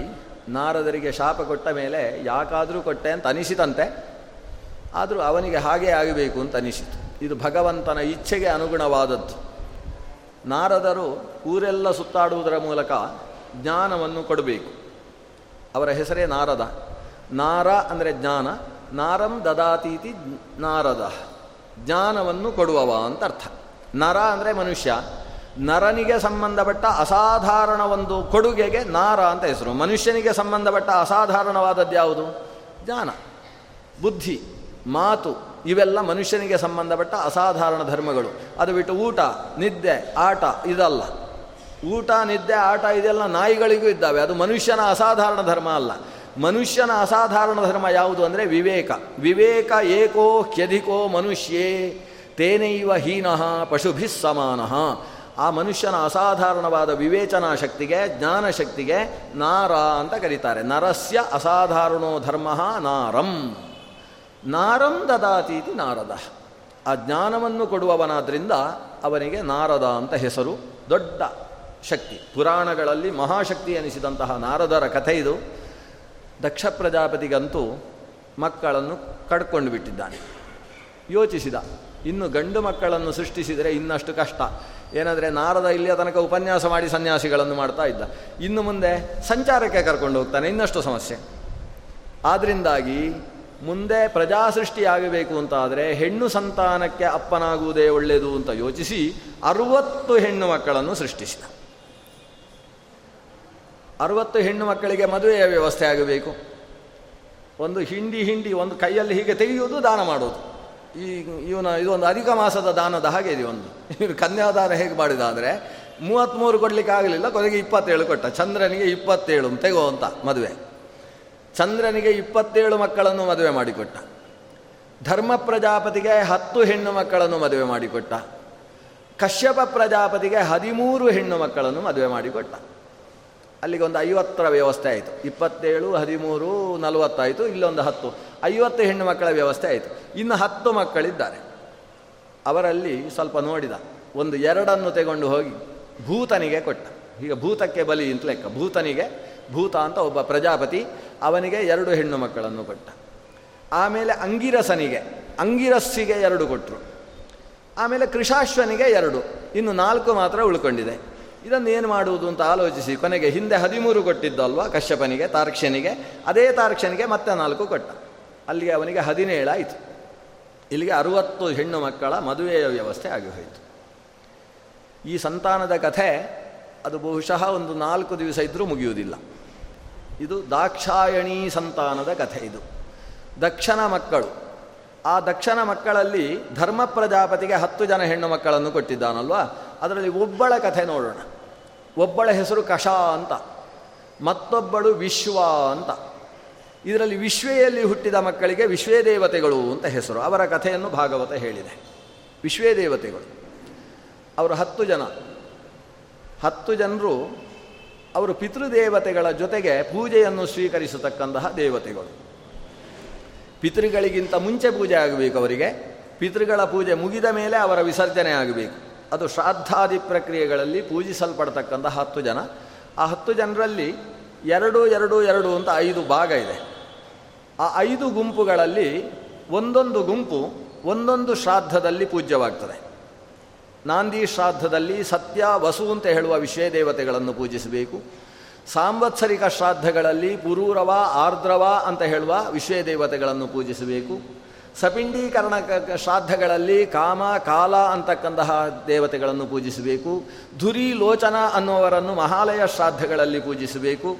Speaker 1: ನಾರದರಿಗೆ ಶಾಪ ಕೊಟ್ಟ ಮೇಲೆ ಯಾಕಾದರೂ ಕೊಟ್ಟೆ ಅಂತ ಅನಿಸಿತಂತೆ. ಆದರೂ ಅವನಿಗೆ ಹಾಗೇ ಆಗಬೇಕು ಅಂತ ಅನಿಸಿತು. ಇದು ಭಗವಂತನ ಇಚ್ಛೆಗೆ ಅನುಗುಣವಾದದ್ದು. ನಾರದರು ಊರೆಲ್ಲ ಸುತ್ತಾಡುವುದರ ಮೂಲಕ ಜ್ಞಾನವನ್ನು ಕೊಡಬೇಕು. ಅವರ ಹೆಸರೇ ನಾರದ. ನಾರ ಅಂದರೆ ಜ್ಞಾನ, ನಾರಂ ದದಾತೀತಿ ನಾರದ. ಜ್ಞಾನವನ್ನು ಕೊಡುವವ ಅಂತ ಅರ್ಥ. ನರ ಅಂದರೆ ಮನುಷ್ಯ. ನರನಿಗೆ ಸಂಬಂಧಪಟ್ಟ ಅಸಾಧಾರಣ ಒಂದು ಕೊಡುಗೆಗೆ ನಾರ ಅಂತ ಹೆಸರು. ಮನುಷ್ಯನಿಗೆ ಸಂಬಂಧಪಟ್ಟ ಅಸಾಧಾರಣವಾದದ್ದು ಯಾವುದು? ಜ್ಞಾನ. ಬುದ್ಧಿ, ಮಾತು, ಇವೆಲ್ಲ ಮನುಷ್ಯನಿಗೆ ಸಂಬಂಧಪಟ್ಟ ಅಸಾಧಾರಣ ಧರ್ಮಗಳು. ಅದು ಬಿಟ್ಟು ಊಟ, ನಿದ್ದೆ, ಆಟ, ಇದಲ್ಲ. ಊಟ, ನಿದ್ದೆ, ಆಟ ಇದೆಲ್ಲ ನಾಯಿಗಳಿಗೂ ಇದ್ದಾವೆ. ಅದು ಮನುಷ್ಯನ ಅಸಾಧಾರಣ ಧರ್ಮ ಅಲ್ಲ. ಮನುಷ್ಯನ ಅಸಾಧಾರಣ ಧರ್ಮ ಯಾವುದು ಅಂದರೆ ವಿವೇಕ. ವಿವೇಕ ಏಕೋ ಕ್ಯಧಿಕೋ ಮನುಷ್ಯೇ ತೇನೈವ ಹೀನಃ ಪಶುಭಿ ಸಮಾನಃ. ಆ ಮನುಷ್ಯನ ಅಸಾಧಾರಣವಾದ ವಿವೇಚನಾ ಶಕ್ತಿಗೆ, ಜ್ಞಾನ ಶಕ್ತಿಗೆ ನಾರ ಅಂತ ಕರೀತಾರೆ. ನರಸ್ಯ ಅಸಾಧಾರಣೋ ಧರ್ಮ ನಾರಂ. ನಾರಂ ದದಾತೀತಿ ನಾರದ. ಆ ಜ್ಞಾನವನ್ನು ಕೊಡುವವನಾದ್ರಿಂದ ಅವನಿಗೆ ನಾರದ ಅಂತ ಹೆಸರು. ದೊಡ್ಡ ಶಕ್ತಿ. ಪುರಾಣಗಳಲ್ಲಿ ಮಹಾಶಕ್ತಿ ಎನಿಸಿದಂತಹ ನಾರದರ ಕಥೆ ಇದು. ದಕ್ಷ ಪ್ರಜಾಪತಿಗಂತೂ ಮಕ್ಕಳನ್ನು ಕಡ್ಕೊಂಡು ಬಿಟ್ಟಿದ್ದಾನೆ. ಯೋಚಿಸಿದ, ಇನ್ನು ಗಂಡು ಮಕ್ಕಳನ್ನು ಸೃಷ್ಟಿಸಿದರೆ ಇನ್ನಷ್ಟು ಕಷ್ಟ. ಏನಂದರೆ ನಾರದ ಇಲ್ಲಿಯ ತನಕ ಉಪನ್ಯಾಸ ಮಾಡಿ ಸನ್ಯಾಸಿಗಳನ್ನು ಮಾಡ್ತಾ ಇದ್ದ. ಇನ್ನು ಮುಂದೆ ಸಂಚಾರಕ್ಕೆ ಕರ್ಕೊಂಡು ಹೋಗ್ತಾನೆ, ಇನ್ನಷ್ಟು ಸಮಸ್ಯೆ. ಆದ್ದರಿಂದಾಗಿ ಮುಂದೆ ಪ್ರಜಾಸೃಷ್ಟಿಯಾಗಬೇಕು ಅಂತಾದರೆ ಹೆಣ್ಣು ಸಂತಾನಕ್ಕೆ ಅಪ್ಪನಾಗುವುದೇ ಒಳ್ಳೆಯದು ಅಂತ ಯೋಚಿಸಿ ಅರುವತ್ತು ಹೆಣ್ಣು ಮಕ್ಕಳನ್ನು ಸೃಷ್ಟಿಸಿದ. ಅರುವತ್ತು ಹೆಣ್ಣು ಮಕ್ಕಳಿಗೆ ಮದುವೆಯ ವ್ಯವಸ್ಥೆ ಆಗಬೇಕು. ಒಂದು ಹಿಂಡಿ ಹಿಂಡಿ ಒಂದು ಕೈಯಲ್ಲಿ ಹೀಗೆ ತೆಗೆಯುವುದು ದಾನ ಮಾಡುವುದು ಈ ಇವನ ಇದೊಂದು ಅಧಿಕ ಮಾಸದ ದಾನದ ಹಾಗೆ ಇದೆ ಒಂದು. ಇವನು ಕನ್ಯಾದಾನ ಹೇಗೆ ಮಾಡಿದ ಅಂದರೆ ಮೂವತ್ತ್ಮೂರು ಕೊಡಲಿಕ್ಕೆ ಆಗಲಿಲ್ಲ, ಕೊನೆಗೆ ಇಪ್ಪತ್ತೇಳು ಕೊಟ್ಟ. ಚಂದ್ರನಿಗೆ ಇಪ್ಪತ್ತೇಳು ತೆಗೋ ಅಂತ ಮದುವೆ. ಚಂದ್ರನಿಗೆ ಇಪ್ಪತ್ತೇಳು ಮಕ್ಕಳನ್ನು ಮದುವೆ ಮಾಡಿಕೊಟ್ಟ. ಧರ್ಮ ಪ್ರಜಾಪತಿಗೆ ಹತ್ತು ಹೆಣ್ಣು ಮಕ್ಕಳನ್ನು ಮದುವೆ ಮಾಡಿಕೊಟ್ಟ. ಕಶ್ಯಪ ಪ್ರಜಾಪತಿಗೆ ಹದಿಮೂರು ಹೆಣ್ಣು ಮಕ್ಕಳನ್ನು ಮದುವೆ ಮಾಡಿಕೊಟ್ಟ. ಅಲ್ಲಿಗೆ ಒಂದು ಐವತ್ತರ ವ್ಯವಸ್ಥೆ ಆಯಿತು. ಇಪ್ಪತ್ತೇಳು, ಹದಿಮೂರು, ನಲವತ್ತಾಯಿತು, ಇಲ್ಲೊಂದು ಹತ್ತು. ಐವತ್ತು ಹೆಣ್ಣು ಮಕ್ಕಳ ವ್ಯವಸ್ಥೆ ಆಯಿತು. ಇನ್ನು ಹತ್ತು ಮಕ್ಕಳಿದ್ದಾರೆ. ಅವರಲ್ಲಿ ಸ್ವಲ್ಪ ನೋಡಿದ. ಒಂದು ಎರಡನ್ನು ತೆಗೊಂಡು ಹೋಗಿ ಭೂತನಿಗೆ ಕೊಟ್ಟ. ಈಗ ಭೂತಕ್ಕೆ ಬಲಿ ಅಂತ ಲೆಕ್ಕ. ಭೂತನಿಗೆ, ಭೂತ ಅಂತ ಒಬ್ಬ ಪ್ರಜಾಪತಿ, ಅವನಿಗೆ ಎರಡು ಹೆಣ್ಣು ಮಕ್ಕಳನ್ನು ಕೊಟ್ಟ. ಆಮೇಲೆ ಅಂಗಿರಸನಿಗೆ, ಅಂಗಿರಸ್ಸಿಗೆ ಎರಡು ಕೊಟ್ಟರು ಆಮೇಲೆ ಕೃಷಾಶ್ವನಿಗೆ ಎರಡು. ಇನ್ನು ನಾಲ್ಕು ಮಾತ್ರ ಉಳ್ಕೊಂಡಿದೆ. ಇದನ್ನು ಏನು ಮಾಡುವುದು ಅಂತ ಆಲೋಚಿಸಿ. ಕೊನೆಗೆ ಹಿಂದೆ ಹದಿಮೂರು ಕೊಟ್ಟಿದ್ದಲ್ವಾ ಕಶ್ಯಪನಿಗೆ, ತಾರ್ಕ್ಷನಿಗೆ. ಅದೇ ತಾರ್ಕ್ಷನಿಗೆ ಮತ್ತೆ ನಾಲ್ಕು ಕೊಟ್ಟ. ಅಲ್ಲಿಗೆ ಅವನಿಗೆ ಹದಿನೇಳಾಯಿತು. ಇಲ್ಲಿಗೆ ಅರುವತ್ತು ಹೆಣ್ಣು ಮಕ್ಕಳ ಮದುವೆಯ ವ್ಯವಸ್ಥೆ ಆಗಿ ಹೋಯಿತು. ಈ ಸಂತಾನದ ಕಥೆ ಅದು ಬಹುಶಃ ಒಂದು ನಾಲ್ಕು ದಿವಸ ಇದ್ದರೂ ಮುಗಿಯುವುದಿಲ್ಲ. ಇದು ದಾಕ್ಷಾಯಣಿ ಸಂತಾನದ ಕಥೆ ಇದು. ದಕ್ಷನ ಮಕ್ಕಳು. ಆ ದಕ್ಷನ ಮಕ್ಕಳಲ್ಲಿ ಧರ್ಮ ಪ್ರಜಾಪತಿಗೆ ಹತ್ತು ಜನ ಹೆಣ್ಣು ಮಕ್ಕಳನ್ನು ಕೊಟ್ಟಿದ್ದಾನಲ್ವಾ? ಅದರಲ್ಲಿ ಒಬ್ಬಳ ಕಥೆ ನೋಡೋಣ. ಒಬ್ಬಳ ಹೆಸರು ಕಷ ಅಂತ, ಮತ್ತೊಬ್ಬಳು ವಿಶ್ವ ಅಂತ. ಇದರಲ್ಲಿ ವಿಶ್ವೆಯಲ್ಲಿ ಹುಟ್ಟಿದ ಮಕ್ಕಳಿಗೆ ವಿಶ್ವೇ ದೇವತೆಗಳು ಅಂತ ಹೆಸರು. ಅವರ ಕಥೆಯನ್ನು ಭಾಗವತ ಹೇಳಿದೆ. ವಿಶ್ವೇ ದೇವತೆಗಳು ಅವರು ಹತ್ತು ಜನ. ಹತ್ತು ಜನರು ಅವರು ಪಿತೃದೇವತೆಗಳ ಜೊತೆಗೆ ಪೂಜೆಯನ್ನು ಸ್ವೀಕರಿಸತಕ್ಕಂತಹ ದೇವತೆಗಳು. ಪಿತೃಗಳಿಗಿಂತ ಮುಂಚೆ ಪೂಜೆ ಆಗಬೇಕು ಅವರಿಗೆ. ಪಿತೃಗಳ ಪೂಜೆ ಮುಗಿದ ಮೇಲೆ ಅವರ ವಿಸರ್ಜನೆ ಆಗಬೇಕು. ಅದು ಶ್ರಾದ್ದಾದಿ ಪ್ರಕ್ರಿಯೆಗಳಲ್ಲಿ ಪೂಜಿಸಲ್ಪಡ್ತಕ್ಕಂಥ ಹತ್ತು ಜನ. ಆ ಹತ್ತು ಜನರಲ್ಲಿ ಎರಡು ಎರಡು ಎರಡು ಅಂತ ಐದು ಭಾಗ ಇದೆ. ಆ ಐದು ಗುಂಪುಗಳಲ್ಲಿ ಒಂದೊಂದು ಗುಂಪು ಒಂದೊಂದು ಶ್ರಾದ್ದದಲ್ಲಿ ಪೂಜ್ಯವಾಗ್ತದೆ. ನಾಂದಿ ಶ್ರಾದ್ದದಲ್ಲಿ ಸತ್ಯ, ವಸು ಅಂತ ಹೇಳುವ ವಿಷಯ ದೇವತೆಗಳನ್ನು ಪೂಜಿಸಬೇಕು. ಸಾಂವತ್ಸರಿಕ ಶ್ರಾದ್ದಗಳಲ್ಲಿ ಪುರೂರವ, ಆರ್ದ್ರವ ಅಂತ ಹೇಳುವ ವಿಷಯ ದೇವತೆಗಳನ್ನು ಪೂಜಿಸಬೇಕು. ಸಪಿಂಡೀಕರಣ ಶ್ರಾದ್ದಗಳಲ್ಲಿ ಕಾಮ, ಕಾಲ ಅಂತಕ್ಕಂತಹ ದೇವತೆಗಳನ್ನು ಪೂಜಿಸಬೇಕು. ಧುರಿ, ಲೋಚನ ಅನ್ನುವರನ್ನು ಮಹಾಲಯ ಶ್ರಾದ್ದಗಳಲ್ಲಿ ಪೂಜಿಸಬೇಕು.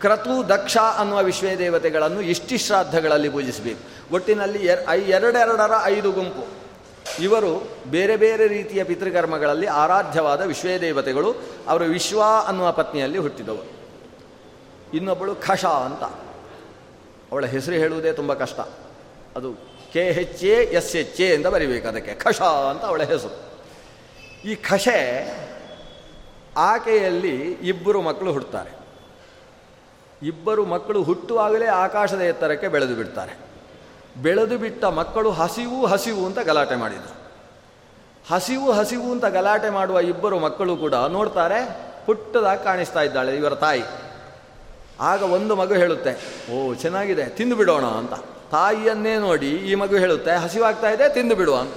Speaker 1: ಕ್ರತು, ದಕ್ಷ ಅನ್ನುವ ವಿಶ್ವೇ ದೇವತೆಗಳನ್ನು ಇಷ್ಟಿ ಶ್ರಾದ್ದಗಳಲ್ಲಿ ಪೂಜಿಸಬೇಕು. ಒಟ್ಟಿನಲ್ಲಿ ಎರ್ ಐ ಎರಡೆರಡರ ಐದು ಗುಂಪು. ಇವರು ಬೇರೆ ಬೇರೆ ರೀತಿಯ ಪಿತೃಕರ್ಮಗಳಲ್ಲಿ ಆರಾಧ್ಯವಾದ ವಿಶ್ವೇ ದೇವತೆಗಳು. ಅವರು ವಿಶ್ವ ಅನ್ನುವ ಪತ್ನಿಯಲ್ಲಿ ಹುಟ್ಟಿದವರು. ಇನ್ನೊಬ್ಬಳು ಖಶ ಅಂತ. ಅವಳ ಹೆಸರು ಹೇಳುವುದೇ ತುಂಬ ಕಷ್ಟ. ಅದು K H A S H A ಅಂತ ಬರಿಬೇಕು ಅದಕ್ಕೆ. ಖಶ ಅಂತ ಅವಳ ಹೆಸರು. ಈ ಖಷೆ ಆಕೆಯಲ್ಲಿ ಇಬ್ಬರು ಮಕ್ಕಳು ಹುಡ್ತಾರೆ. ಇಬ್ಬರು ಮಕ್ಕಳು ಹುಟ್ಟುವಾಗಲೇ ಆಕಾಶದ ಎತ್ತರಕ್ಕೆ ಬೆಳೆದು ಬಿಡ್ತಾರೆ. ಬೆಳೆದು ಬಿಟ್ಟ ಮಕ್ಕಳು ಹಸಿವು ಹಸಿವು ಅಂತ ಗಲಾಟೆ ಮಾಡಿದರು. ಹಸಿವು ಹಸಿವು ಅಂತ ಗಲಾಟೆ ಮಾಡುವ ಇಬ್ಬರು ಮಕ್ಕಳು ಕೂಡ ನೋಡ್ತಾರೆ, ಪುಟ್ಟದಾಗಿ ಕಾಣಿಸ್ತಾ ಇದ್ದಾಳೆ ಇವರ ತಾಯಿ. ಆಗ ಒಂದು ಮಗು ಹೇಳುತ್ತೆ, ಓ, ಚೆನ್ನಾಗಿದೆ, ತಿಂದು ಬಿಡೋಣ ಅಂತ. ತಾಯಿಯನ್ನೇ ನೋಡಿ ಈ ಮಗು ಹೇಳುತ್ತೆ, ಹಸಿವಾಗ್ತಾ ಇದೆ, ತಿಂದು ಬಿಡುವ ಅಂತ.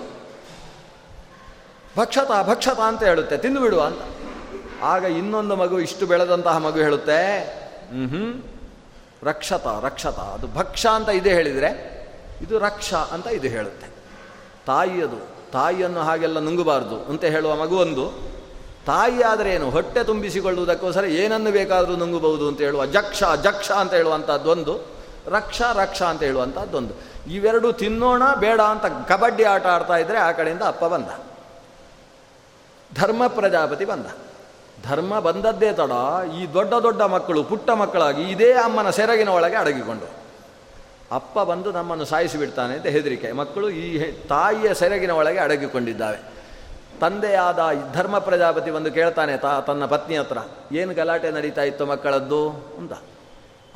Speaker 1: ಭಕ್ಷತ ಭಕ್ಷತ ಅಂತ ಹೇಳುತ್ತೆ, ತಿಂದು ಬಿಡುವ ಅಂತ. ಆಗ ಇನ್ನೊಂದು ಮಗು ಇಷ್ಟು ಬೆಳೆದಂತಹ ಮಗು ಹೇಳುತ್ತೆ ಹ್ಞೂ ರಕ್ಷತ ರಕ್ಷತ, ಅದು ಭಕ್ಷ ಅಂತ ಇದೆ ಹೇಳಿದರೆ, ಇದು ರಕ್ಷ ಅಂತ ಇದು ಹೇಳುತ್ತೆ. ತಾಯಿಯದು, ತಾಯಿಯನ್ನು ಹಾಗೆಲ್ಲ ನುಂಗಬಾರ್ದು ಅಂತ ಹೇಳುವ ಮಗುವೊಂದು ತಾಯಿ ಆದರೆ ಏನು, ಹೊಟ್ಟೆ ತುಂಬಿಸಿಕೊಳ್ಳುವುದಕ್ಕೋಸ್ಕರ ಏನನ್ನು ಬೇಕಾದರೂ ನುಂಗಬಹುದು ಅಂತ ಹೇಳುವ ಜಕ್ಷ ಜಕ್ಷ ಅಂತ ಹೇಳುವಂಥದ್ದೊಂದು ರಕ್ಷ ರಕ್ಷ ಅಂತ ಹೇಳುವಂಥದ್ದೊಂದು ಇವೆರಡು ತಿನ್ನೋಣ, ಬೇಡ ಅಂತ ಕಬಡ್ಡಿ ಆಟ ಆಡ್ತಾ ಇದ್ದರೆ ಆ ಕಡೆಯಿಂದ ಅಪ್ಪ ಬಂದ. ಧರ್ಮ ಪ್ರಜಾಪತಿ ಬಂದ. ಧರ್ಮ ಬಂದದ್ದೇ ತಡ. ಈ ದೊಡ್ಡ ದೊಡ್ಡ ಮಕ್ಕಳು, ಪುಟ್ಟ ಮಕ್ಕಳಾಗಿ ಇದೇ ಅಮ್ಮನ ಸೆರಗಿನ ಒಳಗೆ ಅಡಗಿಕೊಂಡು. ಅಪ್ಪ ಬಂದು ನಮ್ಮನ್ನು ಸಾಯಿಸಿಬಿಡ್ತಾನೆ ಅಂತ ಹೆದರಿಕೆ. ಮಕ್ಕಳು ಈ ತಾಯಿಯ ಸೆರಗಿನ ಒಳಗೆ ಅಡಗಿಕೊಂಡಿದ್ದಾವೆ. ತಂದೆಯಾದ ಧರ್ಮ ಪ್ರಜಾಪತಿ ಬಂದು ಕೇಳ್ತಾನೆ, ತಾ, ತನ್ನ ಪತ್ನಿ ಹತ್ರ, ಏನು ಗಲಾಟೆ ನಡೀತಾ ಇತ್ತು ಮಕ್ಕಳದ್ದು? ಅಂತ.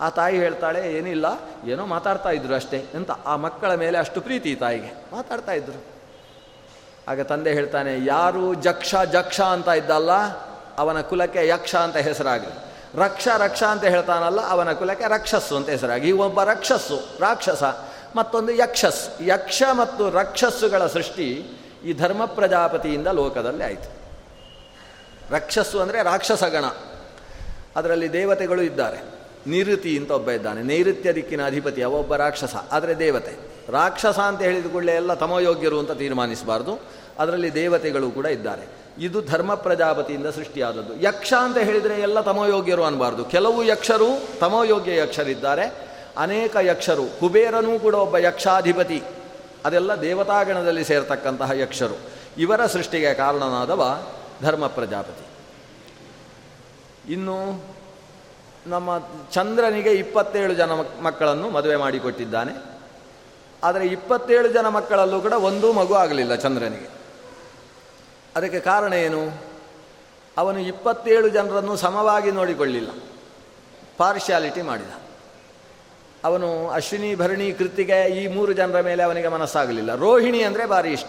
Speaker 1: ಆ ತಾಯಿ ಹೇಳ್ತಾಳೆ, ಏನಿಲ್ಲ, ಏನೋ ಮಾತಾಡ್ತಾ ಇದ್ರು ಅಷ್ಟೇ ಅಂತ ಆ ಮಕ್ಕಳ ಮೇಲೆ ಅಷ್ಟು ಪ್ರೀತಿ ತಾಯಿಗೆ. ಮಾತಾಡ್ತಾ ಇದ್ರು. ಆಗ ತಂದೆ ಹೇಳ್ತಾನೆ, ಯಾರು ಜಕ್ಷ ಜಕ್ಷ ಅಂತ ಇದ್ದಲ್ಲ, ಅವನ ಕುಲಕ್ಕೆ ಯಕ್ಷ ಅಂತ ಹೆಸರಾಗಲಿ. ರಕ್ಷ ರಕ್ಷ ಅಂತ ಹೇಳ್ತಾನಲ್ಲ, ಅವನ ಕುಲಕ್ಕೆ ರಕ್ಷಸ್ಸು ಅಂತ ಹೆಸರಾಗಿ ಒಬ್ಬ ರಕ್ಷಸ್ಸು, ರಾಕ್ಷಸ, ಮತ್ತೊಂದು ಯಕ್ಷಸ್ ಯಕ್ಷ ಮತ್ತು ರಕ್ಷಸ್ಸುಗಳ ಸೃಷ್ಟಿ ಈ ಧರ್ಮ ಪ್ರಜಾಪತಿಯಿಂದ ಲೋಕದಲ್ಲಿ ಆಯಿತು. ರಕ್ಷಸ್ಸು ಅಂದರೆ ರಾಕ್ಷಸ ಗಣ ಅದರಲ್ಲಿ ದೇವತೆಗಳು ಇದ್ದಾರೆ. ನಿರುತಿ ಅಂತ ಒಬ್ಬ ಇದ್ದಾನೆ. ನೈಋತ್ಯ ದಿಕ್ಕಿನ ಅಧಿಪತಿ ಒಬ್ಬ ರಾಕ್ಷಸ, ಆದರೆ ದೇವತೆ. ರಾಕ್ಷಸ ಅಂತ ಹೇಳಿದ ಕೂಡಲೇ ಎಲ್ಲ ತಮಯೋಗ್ಯರು ಅಂತ ತೀರ್ಮಾನಿಸಬಾರ್ದು. ಅದರಲ್ಲಿ ದೇವತೆಗಳು ಕೂಡ ಇದ್ದಾರೆ. ಇದು ಧರ್ಮ ಪ್ರಜಾಪತಿಯಿಂದ ಸೃಷ್ಟಿಯಾದದ್ದು. ಯಕ್ಷ ಅಂತ ಹೇಳಿದರೆ ಎಲ್ಲ ತಮೋಯೋಗ್ಯರು ಅನ್ನಬಾರ್ದು ಕೆಲವು ಯಕ್ಷರು ತಮೋಯೋಗ್ಯ ಯಕ್ಷರಿದ್ದಾರೆ. ಅನೇಕ ಯಕ್ಷರು, ಕುಬೇರನೂ ಕೂಡ ಒಬ್ಬ ಯಕ್ಷಾಧಿಪತಿ. ಅದೆಲ್ಲ ದೇವತಾಗಣದಲ್ಲಿ ಸೇರ್ತಕ್ಕಂತಹ ಯಕ್ಷರು. ಇವರ ಸೃಷ್ಟಿಗೆ ಕಾರಣನಾದವ ಧರ್ಮ ಪ್ರಜಾಪತಿ. ಇನ್ನು ನಮ್ಮ ಚಂದ್ರನಿಗೆ ಇಪ್ಪತ್ತೇಳು ಜನ ಮಕ್ಕಳನ್ನು ಮದುವೆ ಮಾಡಿಕೊಟ್ಟಿದ್ದಾನೆ. ಆದರೆ ಇಪ್ಪತ್ತೇಳು ಜನ ಮಕ್ಕಳಲ್ಲೂ ಕೂಡ ಒಂದೂ ಮಗು ಆಗಲಿಲ್ಲ ಚಂದ್ರನಿಗೆ. ಅದಕ್ಕೆ ಕಾರಣ ಏನು? ಅವನು ಇಪ್ಪತ್ತೇಳು ಜನರನ್ನು ಸಮವಾಗಿ ನೋಡಿಕೊಳ್ಳಿಲ್ಲ. ಪಾರ್ಶಿಯಾಲಿಟಿ ಮಾಡಿದ. ಅವನು ಅಶ್ವಿನಿ, ಭರಣಿ, ಕೃತಿಗೆ ಈ ಮೂರು ಜನರ ಮೇಲೆ ಅವನಿಗೆ ಮನಸ್ಸಾಗಲಿಲ್ಲ. ರೋಹಿಣಿ ಅಂದರೆ ಭಾರಿ ಇಷ್ಟ.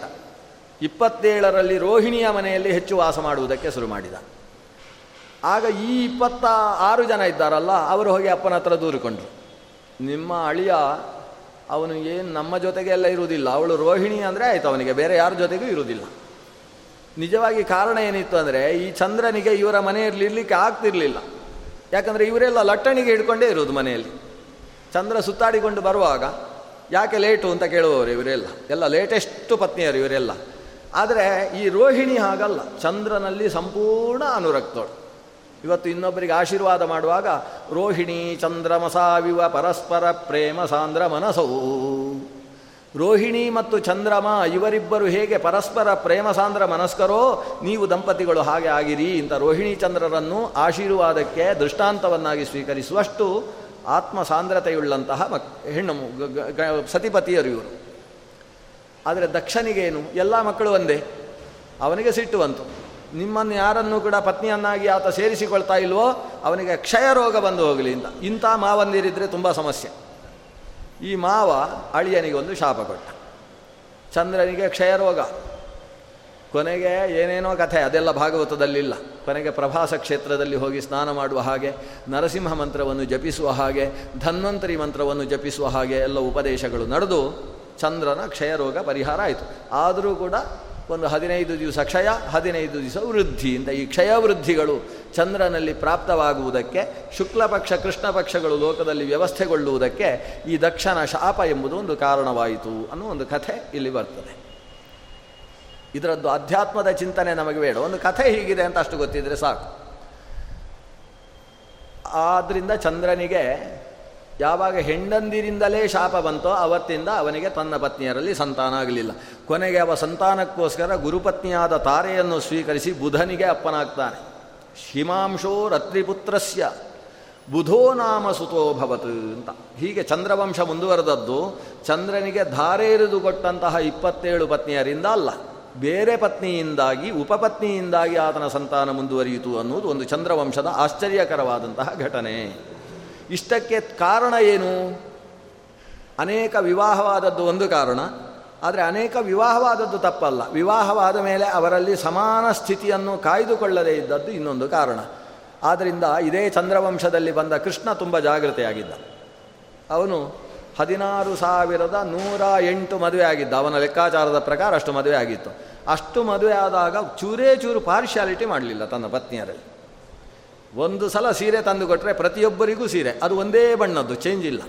Speaker 1: ಇಪ್ಪತ್ತೇಳರಲ್ಲಿ ರೋಹಿಣಿಯ ಮನೆಯಲ್ಲಿ ಹೆಚ್ಚು ವಾಸ ಮಾಡುವುದಕ್ಕೆ ಶುರು ಮಾಡಿದ. ಆಗ ಈ ಇಪ್ಪತ್ತ ಆರು ಜನ ಇದ್ದಾರಲ್ಲ, ಅವರು ಹೋಗಿ ಅಪ್ಪನ ಹತ್ರ ದೂರಿಕೊಂಡ್ರು. ನಿಮ್ಮ ಅಳಿಯ ಅವನು ಏನು ನಮ್ಮ ಜೊತೆಗೆ ಎಲ್ಲ ಇರುವುದಿಲ್ಲ. ಅವಳು ರೋಹಿಣಿ ಅಂದರೆ ಆಯಿತು ಅವನಿಗೆ, ಬೇರೆ ಯಾರ ಜೊತೆಗೂ ಇರುವುದಿಲ್ಲ. ನಿಜವಾಗಿ ಕಾರಣ ಏನಿತ್ತು ಅಂದರೆ, ಈ ಚಂದ್ರನಿಗೆ ಇವರ ಮನೆಯಲ್ಲಿ ಇರಲಿಕ್ಕೆ ಆಗ್ತಿರಲಿಲ್ಲ. ಯಾಕಂದರೆ ಇವರೆಲ್ಲ ಲಟ್ಟಣಿಗೆ ಹಿಡ್ಕೊಂಡೇ ಇರೋದು ಮನೆಯಲ್ಲಿ. ಚಂದ್ರ ಸುತ್ತಾಡಿಕೊಂಡು ಬರುವಾಗ, ಯಾಕೆ ಲೇಟು ಅಂತ ಕೇಳುವವರು ಇವರೆಲ್ಲ. ಎಲ್ಲ ಲೇಟೆಸ್ಟ್ ಪತ್ನಿಯರು ಇವರೆಲ್ಲ. ಆದರೆ ಈ ರೋಹಿಣಿ ಹಾಗಲ್ಲ. ಚಂದ್ರನಲ್ಲಿ ಸಂಪೂರ್ಣ ಅನುರಕ್ತೋಳು. ಇವತ್ತು ಇನ್ನೊಬ್ಬರಿಗೆ ಆಶೀರ್ವಾದ ಮಾಡುವಾಗ, ರೋಹಿಣಿ ಚಂದ್ರಮಸಾವಿವ ಪರಸ್ಪರ ಪ್ರೇಮ ಸಾಂದ್ರ ಮನಸವು ರೋಹಿಣಿ ಮತ್ತು ಚಂದ್ರಮ ಇವರಿಬ್ಬರು ಹೇಗೆ ಪರಸ್ಪರ ಪ್ರೇಮ ಸಾಂದ್ರ ಮನಸ್ಕರೋ, ನೀವು ದಂಪತಿಗಳು ಹಾಗೆ ಆಗಿರಿ ಇಂಥ ರೋಹಿಣಿ ಚಂದ್ರರನ್ನು ಆಶೀರ್ವಾದಕ್ಕೆ ದೃಷ್ಟಾಂತವನ್ನಾಗಿ ಸ್ವೀಕರಿಸುವಷ್ಟು ಆತ್ಮ ಸಾಂದ್ರತೆಯುಳ್ಳಂತಹ ಮಕ್, ಹೆಣ್ಣು ಸತಿಪತಿಯರು ಇವರು. ಆದರೆ ದಕ್ಷನಿಗೇನು? ಎಲ್ಲ ಮಕ್ಕಳು ಒಂದೇ. ಅವನಿಗೆ ಸಿಟ್ಟು ಬಂತು. ನಿಮ್ಮನ್ನು ಯಾರನ್ನು ಕೂಡ ಪತ್ನಿಯನ್ನಾಗಿ ಆತ ಸೇರಿಸಿಕೊಳ್ತಾ ಇಲ್ವೋ, ಅವನಿಗೆ ಕ್ಷಯ ರೋಗ ಬಂದು ಹೋಗಲಿ ಅಂತ. ಇಂಥ ಮಾವಂದಿರಿದ್ರೆ ತುಂಬ ಸಮಸ್ಯೆ. ಈ ಮಾವ ಅಳಿಯನಿಗೆ ಒಂದು ಶಾಪ ಕೊಟ್ಟ. ಚಂದ್ರನಿಗೆ ಕ್ಷಯ ರೋಗ. ಕೊನೆಗೆ ಏನೇನೋ ಕಥೆ, ಅದೆಲ್ಲ ಭಾಗವತದಲ್ಲಿಲ್ಲ. ಕೊನೆಗೆ ಪ್ರಭಾಸ ಕ್ಷೇತ್ರದಲ್ಲಿ ಹೋಗಿ ಸ್ನಾನ ಮಾಡುವ ಹಾಗೆ, ನರಸಿಂಹ ಮಂತ್ರವನ್ನು ಜಪಿಸುವ ಹಾಗೆ, ಧನ್ವಂತರಿ ಮಂತ್ರವನ್ನು ಜಪಿಸುವ ಹಾಗೆ ಎಲ್ಲ ಉಪದೇಶಗಳು ನಡೆದು ಚಂದ್ರನ ಕ್ಷಯರೋಗ ಪರಿಹಾರ ಆಯಿತು. ಆದರೂ ಕೂಡ ಒಂದು ಹದಿನೈದು ದಿವಸ ಕ್ಷಯ, ಹದಿನೈದು ದಿವಸ ವೃದ್ಧಿ ಅಂತ ಈ ಕ್ಷಯ ವೃದ್ಧಿಗಳು ಚಂದ್ರನಲ್ಲಿ ಪ್ರಾಪ್ತವಾಗುವುದಕ್ಕೆ, ಶುಕ್ಲ ಪಕ್ಷ, ಕೃಷ್ಣ ಪಕ್ಷಗಳು ಲೋಕದಲ್ಲಿ ವ್ಯವಸ್ಥೆಗೊಳ್ಳುವುದಕ್ಕೆ ಈ ದಕ್ಷನ ಶಾಪ ಎಂಬುದು ಒಂದು ಕಾರಣವಾಯಿತು ಅನ್ನೋ ಒಂದು ಕಥೆ ಇಲ್ಲಿ ಬರ್ತದೆ. ಇದರದ್ದು ಅಧ್ಯಾತ್ಮದ ಚಿಂತನೆ ನಮಗೆ ಬೇಡ. ಒಂದು ಕಥೆ ಹೀಗಿದೆ ಅಂತ ಅಷ್ಟು ಗೊತ್ತಿದ್ರೆ ಸಾಕು. ಆದ್ದರಿಂದ ಚಂದ್ರನಿಗೆ ಯಾವಾಗ ಹೆಂಡಂದಿರಿಂದಲೇ ಶಾಪ ಬಂತೋ ಅವತ್ತಿಂದ ಅವನಿಗೆ ತನ್ನ ಪತ್ನಿಯರಲ್ಲಿ ಸಂತಾನ ಆಗಲಿಲ್ಲ. ಕೊನೆಗೆ ಅವ ಸಂತಾನಕ್ಕೋಸ್ಕರ ಗುರುಪತ್ನಿಯಾದ ತಾರೆಯನ್ನು ಸ್ವೀಕರಿಸಿ ಬುಧನಿಗೆ ಅಪ್ಪನಾಗ್ತಾನೆ. ಹಿಮಾಂಶೋ ರತ್ರಿಪುತ್ರಸ್ಯ, ಬುಧೋ ನಾಮ ಸುತೋಭವತ್ ಅಂತ. ಹೀಗೆ ಚಂದ್ರವಂಶ ಮುಂದುವರೆದದ್ದು, ಚಂದ್ರನಿಗೆ ಧಾರೆ ಎರಿದು ಕೊಟ್ಟಂತಹ ಇಪ್ಪತ್ತೇಳು ಪತ್ನಿಯರಿಂದ ಅಲ್ಲ, ಬೇರೆ ಪತ್ನಿಯಿಂದಾಗಿ, ಉಪಪತ್ನಿಯಿಂದಾಗಿ ಆತನ ಸಂತಾನ ಮುಂದುವರಿಯಿತು ಅನ್ನುವುದು ಒಂದು ಚಂದ್ರವಂಶದ ಆಶ್ಚರ್ಯಕರವಾದಂತಹ ಘಟನೆ. ಇಷ್ಟಕ್ಕೆ ಕಾರಣ ಏನು? ಅನೇಕ ವಿವಾಹವಾದದ್ದು ಒಂದು ಕಾರಣ. ಆದರೆ ಅನೇಕ ವಿವಾಹವಾದದ್ದು ತಪ್ಪಲ್ಲ. ವಿವಾಹವಾದ ಮೇಲೆ ಅವರಲ್ಲಿ ಸಮಾನ ಸ್ಥಿತಿಯನ್ನು ಕಾಯ್ದುಕೊಳ್ಳದೇ ಇದ್ದದ್ದು ಇನ್ನೊಂದು ಕಾರಣ. ಆದ್ದರಿಂದ ಇದೇ ಚಂದ್ರವಂಶದಲ್ಲಿ ಬಂದ ಕೃಷ್ಣ ತುಂಬ ಜಾಗೃತೆಯಾಗಿದ್ದ. ಅವನು ಹದಿನಾರು ಸಾವಿರದ ನೂರ ಎಂಟು ಮದುವೆ ಆಗಿದ್ದ. ಅವನ ಲೆಕ್ಕಾಚಾರದ ಪ್ರಕಾರ ಅಷ್ಟು ಮದುವೆ ಆಗಿತ್ತು. ಅಷ್ಟು ಮದುವೆ ಆದಾಗ ಚೂರೇ ಚೂರು ಪಾರ್ಶಿಯಾಲಿಟಿ ಮಾಡಲಿಲ್ಲ ತನ್ನ ಪತ್ನಿಯರಲ್ಲಿ. ಒಂದು ಸಲ ಸೀರೆ ತಂದು ಕೊಟ್ಟರೆ ಪ್ರತಿಯೊಬ್ಬರಿಗೂ ಸೀರೆ. ಅದು ಒಂದೇ ಬಣ್ಣದ್ದು ಚೇಂಜ್ ಇಲ್ಲ.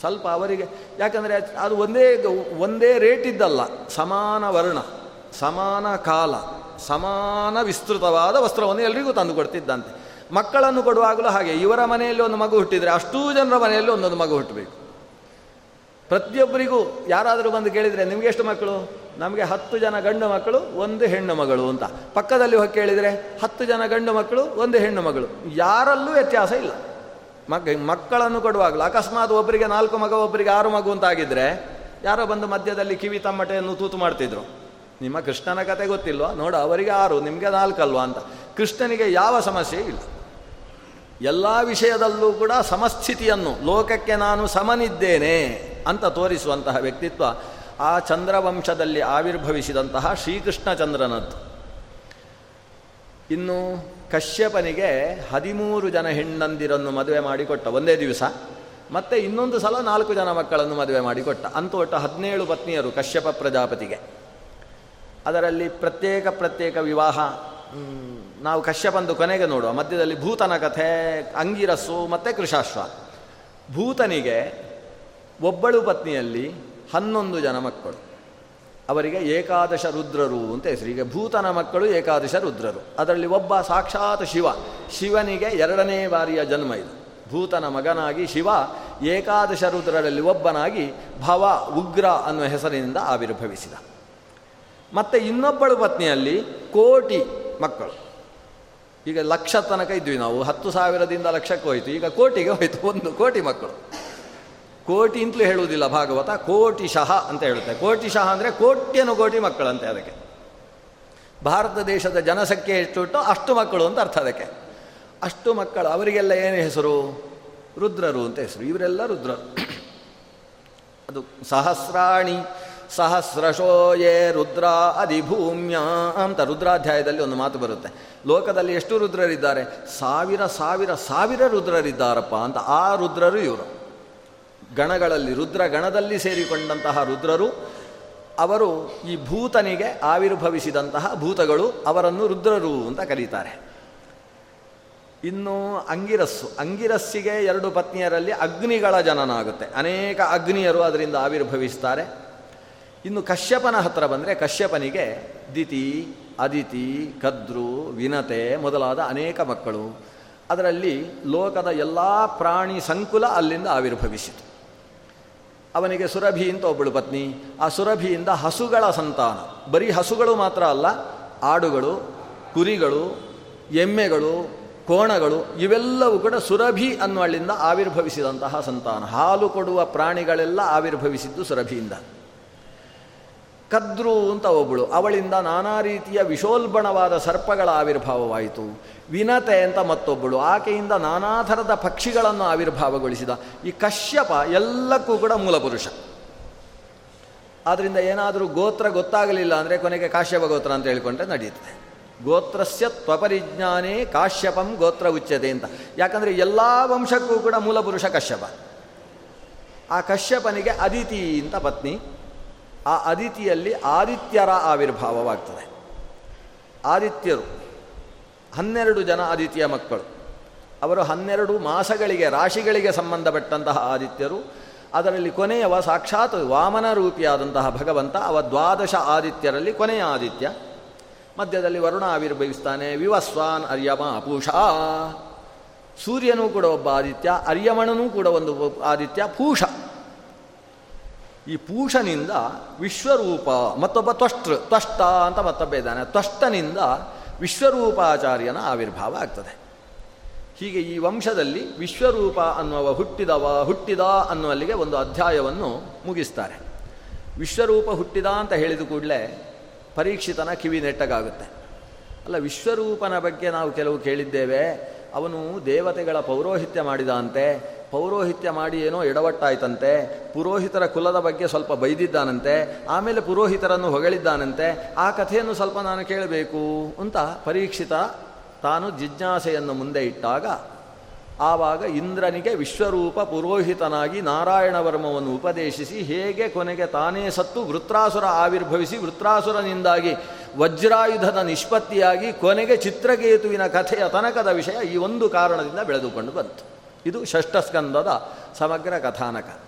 Speaker 1: ಸ್ವಲ್ಪ ಅವರಿಗೆ, ಯಾಕಂದರೆ ಅದು ಒಂದೇ ಒಂದೇ ರೇಟ್ ಇದ್ದಲ್ಲ. ಸಮಾನ ವರ್ಣ, ಸಮಾನ ಕಾಲ, ಸಮಾನ ವಿಸ್ತೃತವಾದ ವಸ್ತ್ರವನ್ನು ಎಲ್ರಿಗೂ ತಂದು ಕೊಡ್ತಿದ್ದಂತೆ. ಮಕ್ಕಳನ್ನು ಕೊಡುವಾಗಲೂ ಹಾಗೆ, ಇವರ ಮನೆಯಲ್ಲಿ ಒಂದು ಮಗು ಹುಟ್ಟಿದರೆ ಅಷ್ಟೂ ಜನರ ಮನೆಯಲ್ಲಿ ಒಂದೊಂದು ಮಗು ಹುಟ್ಟಬೇಕು. ಪ್ರತಿಯೊಬ್ಬರಿಗೂ ಯಾರಾದರೂ ಬಂದು ಕೇಳಿದರೆ, ನಿಮಗೆ ಎಷ್ಟು ಮಕ್ಕಳು? ನಮಗೆ ಹತ್ತು ಜನ ಗಂಡು ಮಕ್ಕಳು, ಒಂದು ಹೆಣ್ಣು ಮಗಳು ಅಂತ. ಪಕ್ಕದಲ್ಲಿ ಹೋಗಿ ಕೇಳಿದರೆ, ಹತ್ತು ಜನ ಗಂಡು ಮಕ್ಕಳು, ಒಂದು ಹೆಣ್ಣು ಮಗಳು. ಯಾರಲ್ಲೂ ವ್ಯತ್ಯಾಸ ಇಲ್ಲ. ಮಗ ಮಕ್ಕಳನ್ನು ಕೊಡುವಾಗಲೂ, ಅಕಸ್ಮಾತ್ ಒಬ್ಬರಿಗೆ ನಾಲ್ಕು ಮಗ ಒಬ್ಬರಿಗೆ ಆರು ಮಗು ಅಂತಾಗಿದ್ದರೆ ಯಾರೋ ಬಂದು ಮಧ್ಯದಲ್ಲಿ ಕಿವಿ ತಮ್ಮಟೆಯನ್ನು ತೂತು ಮಾಡ್ತಿದ್ರು. ನಿಮ್ಮ ಕೃಷ್ಣನ ಕತೆ ಗೊತ್ತಿಲ್ವಾ? ನೋಡು, ಅವರಿಗೆ ಆರು, ನಿಮಗೆ ನಾಲ್ಕಲ್ವಾ ಅಂತ. ಕೃಷ್ಣನಿಗೆ ಯಾವ ಸಮಸ್ಯೆ ಇಲ್ಲ. ಎಲ್ಲ ವಿಷಯದಲ್ಲೂ ಕೂಡ ಸಮಸ್ಥಿತಿಯನ್ನು, ಲೋಕಕ್ಕೆ ನಾನು ಸಮನಿದ್ದೇನೆ. ಅಂತ ತೋರಿಸುವಂತಹ ವ್ಯಕ್ತಿತ್ವ ಆ ಚಂದ್ರವಂಶದಲ್ಲಿ ಆವಿರ್ಭವಿಸಿದಂತಹ ಶ್ರೀಕೃಷ್ಣ ಚಂದ್ರನದ್ದು. ಇನ್ನು ಕಶ್ಯಪನಿಗೆ ಹದಿಮೂರು ಜನ ಹೆಣ್ಣಂದಿರನ್ನು ಮದುವೆ ಮಾಡಿಕೊಟ್ಟ ಒಂದೇ ದಿವಸ, ಮತ್ತೆ ಇನ್ನೊಂದು ಸಲ ನಾಲ್ಕು ಜನ ಮಕ್ಕಳನ್ನು ಮದುವೆ ಮಾಡಿಕೊಟ್ಟ. ಅಂತ ಒಟ್ಟು ಹದಿನೇಳು ಪತ್ನಿಯರು ಕಶ್ಯಪ ಪ್ರಜಾಪತಿಗೆ. ಅದರಲ್ಲಿ ಪ್ರತ್ಯೇಕ ಪ್ರತ್ಯೇಕ ವಿವಾಹ. ನಾವು ಕಶ್ಯಪಂದು ಕೊನೆಗೆ ನೋಡುವ. ಮಧ್ಯದಲ್ಲಿ ಭೂತನ ಕಥೆ, ಅಂಗಿರಸ್ಸು, ಮತ್ತು ಕೃಷಾಶ್ವ. ಭೂತನಿಗೆ ಒಬ್ಬಳು ಪತ್ನಿಯಲ್ಲಿ ಹನ್ನೊಂದು ಜನ ಮಕ್ಕಳು. ಅವರಿಗೆ ಏಕಾದಶ ರುದ್ರರು ಅಂತ ಹೆಸರು. ಈಗ ಭೂತನ ಮಕ್ಕಳು ಏಕಾದಶ ರುದ್ರರು. ಅದರಲ್ಲಿ ಒಬ್ಬ ಸಾಕ್ಷಾತ್ ಶಿವ. ಶಿವನಿಗೆ ಎರಡನೇ ಬಾರಿಯ ಜನ್ಮ ಇದು. ಭೂತನ ಮಗನಾಗಿ ಶಿವ, ಏಕಾದಶ ರುದ್ರರಲ್ಲಿ ಒಬ್ಬನಾಗಿ ಭವ, ಉಗ್ರ ಅನ್ನುವ ಹೆಸರಿನಿಂದ ಆವಿರ್ಭವಿಸಿದ. ಮತ್ತು ಇನ್ನೊಬ್ಬಳು ಪತ್ನಿಯಲ್ಲಿ ಕೋಟಿ ಮಕ್ಕಳು. ಈಗ ಲಕ್ಷ ತನಕ ಇದ್ವಿ ನಾವು. ಹತ್ತು ಸಾವಿರದಿಂದ ಲಕ್ಷಕ್ಕೆ ಹೋಯಿತು. ಈಗ ಕೋಟಿಗೆ ಹೋಯಿತು. ಒಂದು ಕೋಟಿ ಮಕ್ಕಳು. ಕೋಟಿ ಅಂತಲೂ ಹೇಳುವುದಿಲ್ಲ ಭಾಗವತ ಕೋಟಿ ಶಹ ಅಂತ ಹೇಳುತ್ತೆ. ಕೋಟಿ ಶಹ ಅಂದರೆ ಕೋಟ್ಯನು ಕೋಟಿ ಮಕ್ಕಳಂತೆ ಅದಕ್ಕೆ. ಭಾರತ ದೇಶದ ಜನಸಂಖ್ಯೆ ಎಷ್ಟು ಅಷ್ಟು ಮಕ್ಕಳು ಅಂತ ಅರ್ಥ ಅದಕ್ಕೆ. ಅಷ್ಟು ಮಕ್ಕಳು, ಅವರಿಗೆಲ್ಲ ಏನು ಹೆಸರು? ರುದ್ರರು ಅಂತ ಹೆಸರು. ಇವರೆಲ್ಲ ರುದ್ರರು. ಅದು ಸಹಸ್ರಾಣಿ ಸಹಸ್ರಶೋಯೇ ರುದ್ರ ಅಧಿಭೂಮ್ಯ ಅಂತ ರುದ್ರಾಧ್ಯಾಯದಲ್ಲಿ ಒಂದು ಮಾತು ಬರುತ್ತೆ. ಲೋಕದಲ್ಲಿ ಎಷ್ಟು ರುದ್ರರಿದ್ದಾರೆ? ಸಾವಿರ ಸಾವಿರ ಸಾವಿರ ರುದ್ರರಿದ್ದಾರಪ್ಪ ಅಂತ ಆ ರುದ್ರರು ಇವರು. ಗಣಗಳಲ್ಲಿ ರುದ್ರ ಗಣದಲ್ಲಿ ಸೇರಿಕೊಂಡಂತಹ ರುದ್ರರು, ಅವರು ಈ ಭೂತನಿಗೆ ಆವಿರ್ಭವಿಸಿದಂತಹ ಭೂತಗಳು ಅವರನ್ನು ರುದ್ರರು ಅಂತ ಕರೀತಾರೆ. ಇನ್ನು ಅಂಗಿರಸ್ಸು, ಅಂಗಿರಸ್ಸಿಗೆ ಎರಡು ಪತ್ನಿಯರಲ್ಲಿ ಅಗ್ನಿಗಳ ಜನನ ಆಗುತ್ತೆ ಅನೇಕ ಅಗ್ನಿಯರು ಅದರಿಂದ ಆವಿರ್ಭವಿಸ್ತಾರೆ. ಇನ್ನು ಕಶ್ಯಪನ ಹತ್ರ ಬಂದರೆ ಕಶ್ಯಪನಿಗೆ ದಿತಿ, ಅದಿತಿ, ಕದ್ರು, ವಿನತೆ ಮೊದಲಾದ ಅನೇಕ ಮಕ್ಕಳು. ಅದರಲ್ಲಿ ಲೋಕದ ಎಲ್ಲ ಪ್ರಾಣಿ ಸಂಕುಲ ಅಲ್ಲಿಂದ ಆವಿರ್ಭವಿಸಿತು. ಅವನಿಗೆ ಸುರಭಿ ಅಂತ ಒಬ್ಬಳು ಪತ್ನಿ, ಆ ಸುರಭಿಯಿಂದ ಹಸುಗಳ ಸಂತಾನ. ಬರೀ ಹಸುಗಳು ಮಾತ್ರ ಅಲ್ಲ, ಆಡುಗಳು, ಕುರಿಗಳು, ಎಮ್ಮೆಗಳು, ಕೋಣಗಳು, ಇವೆಲ್ಲವೂ ಕೂಡ ಸುರಭಿ ಅನ್ನುವಳ್ಳಿಂದ ಆವಿರ್ಭವಿಸಿದಂತಹ ಸಂತಾನ. ಹಾಲು ಕೊಡುವ ಪ್ರಾಣಿಗಳೆಲ್ಲ ಆವಿರ್ಭವಿಸಿದ್ದು ಸುರಭಿಯಿಂದ. ಕದ್ರು ಅಂತ ಒಬ್ಬಳು ಅವಳಿಂದ ನಾನಾ ರೀತಿಯ ವಿಶೋಲ್ಬಣವಾದ ಸರ್ಪಗಳ ಆವಿರ್ಭಾವವಾಯಿತು. ವಿನತೆ ಅಂತ ಮತ್ತೊಬ್ಬಳು ಆಕೆಯಿಂದ ನಾನಾ ಥರದ ಪಕ್ಷಿಗಳನ್ನು ಆವಿರ್ಭಾವಗೊಳಿಸಿದ. ಈ ಕಶ್ಯಪ ಎಲ್ಲಕ್ಕೂ ಕೂಡ ಮೂಲಪುರುಷ. ಆದ್ದರಿಂದ ಏನಾದರೂ ಗೋತ್ರ ಗೊತ್ತಾಗಲಿಲ್ಲ ಅಂದರೆ ಕೊನೆಗೆ ಕಾಶ್ಯಪ ಗೋತ್ರ ಅಂತ ಹೇಳಿಕೊಂಡ್ರೆ ನಡೆಯುತ್ತೆ ಗೋತ್ರಸ್ಯ ತ್ವಪರಿಜ್ಞಾನೇ ಕಾಶ್ಯಪಂ ಗೋತ್ರ ಉಚ್ಯತೆ ಅಂತ. ಯಾಕಂದರೆ ಎಲ್ಲ ವಂಶಕ್ಕೂ ಕೂಡ ಮೂಲಪುರುಷ ಕಶ್ಯಪ. ಆ ಕಶ್ಯಪನಿಗೆ ಅದಿತಿ ಅಂತ ಪತ್ನಿ. ಆ ಅದಿತಿಯಲ್ಲಿ ಆದಿತ್ಯರ ಆವಿರ್ಭಾವವಾಗ್ತದೆ. ಆದಿತ್ಯರು, ಹನ್ನೆರಡು ಜನ ಆದಿತ್ಯ ಮಕ್ಕಳು. ಅವರು ಹನ್ನೆರಡು ಮಾಸಗಳಿಗೆ, ರಾಶಿಗಳಿಗೆ ಸಂಬಂಧಪಟ್ಟಂತಹ ಆದಿತ್ಯರು. ಅದರಲ್ಲಿ ಕೊನೆಯವ ಸಾಕ್ಷಾತ್ ವಾಮನ ರೂಪಿಯಾದಂತಹ ಭಗವಂತ, ಅವ ದ್ವಾದಶ ಆದಿತ್ಯರಲ್ಲಿ ಕೊನೆಯ ಆದಿತ್ಯ. ಮಧ್ಯದಲ್ಲಿ ವರುಣ ಆವಿರ್ಭವಿಸ್ತಾನೆ, ವಿವಸ್ವಾನ್ ಅರ್ಯಮ ಪೂಷಾ. ಸೂರ್ಯನೂ ಕೂಡ ಒಬ್ಬ ಆದಿತ್ಯ, ಅರ್ಯಮಣನೂ ಕೂಡ ಒಂದು ಆದಿತ್ಯ, ಪೂಷ. ಈ ಪೂಷನಿಂದ ವಿಶ್ವರೂಪ, ಮತ್ತೊಬ್ಬ ತ್ವಷ್ಟೃ, ತ್ವಷ್ಟ ಅಂತ ಮತ್ತೊಬ್ಬ ಇದ್ದಾನೆ. ತ್ವಷ್ಟನಿಂದ ವಿಶ್ವರೂಪಾಚಾರ್ಯನ ಆವಿರ್ಭಾವ ಆಗ್ತದೆ. ಹೀಗೆ ಈ ವಂಶದಲ್ಲಿ ವಿಶ್ವರೂಪ ಅನ್ನುವ ಹುಟ್ಟಿದವ, ಹುಟ್ಟಿದ ಅನ್ನುವಲ್ಲಿಗೆ ಒಂದು ಅಧ್ಯಾಯವನ್ನು ಮುಗಿಸ್ತಾರೆ. ವಿಶ್ವರೂಪ ಹುಟ್ಟಿದ ಅಂತ ಹೇಳಿದ ಕೂಡಲೇ ಪರೀಕ್ಷಿತನ ಕಿವಿ ನೆಟ್ಟಗಾಗುತ್ತೆ. ಅಲ್ಲ, ವಿಶ್ವರೂಪನ ಬಗ್ಗೆ ನಾವು ಕೆಲವು ಕೇಳಿದ್ದೇವೆ. ಅವನು ದೇವತೆಗಳ ಪೌರೋಹಿತ್ಯ ಮಾಡಿದ ಅಂತೆ ಪೌರೋಹಿತ್ಯ ಮಾಡಿ ಏನೋ ಎಡವಟ್ಟಾಯ್ತಂತೆ, ಪುರೋಹಿತರ ಕುಲದ ಬಗ್ಗೆ ಸ್ವಲ್ಪ ಬೈದಿದ್ದಾನಂತೆ, ಆಮೇಲೆ ಪುರೋಹಿತರನ್ನು ಹೊಗಳಿದ್ದಾನಂತೆ, ಆ ಕಥೆಯನ್ನು ಸ್ವಲ್ಪ ನಾನು ಕೇಳಬೇಕು ಅಂತ ಪರೀಕ್ಷಿತ ತಾನು ಜಿಜ್ಞಾಸೆಯನ್ನು ಮುಂದೆ ಇಟ್ಟಾಗ, ಆವಾಗ ಇಂದ್ರನಿಗೆ ವಿಶ್ವರೂಪ ಪುರೋಹಿತನಾಗಿ ನಾರಾಯಣವರ್ಮವನ್ನು ಉಪದೇಶಿಸಿ ಹೇಗೆ ಕೊನೆಗೆ ತಾನೇ ಸತ್ತು ವೃತ್ರಾಸುರ ಆವಿರ್ಭವಿಸಿ ವೃತ್ರಾಸುರನಿಂದಾಗಿ ವಜ್ರಾಯುಧದ ನಿಷ್ಪತ್ತಿಯಾಗಿ ಕೊನೆಗೆ ಚಿತ್ರಕೇತುವಿನ ಕಥೆಯ ತನಕದ ವಿಷಯ ಈ ಒಂದು ಕಾರಣದಿಂದ ಬೆಳೆದುಕೊಂಡು ಬಂತು. ಇದು ಷಷ್ಠಸ್ಕಂದದ ಸಮಗ್ರ ಕಥಾನಕ.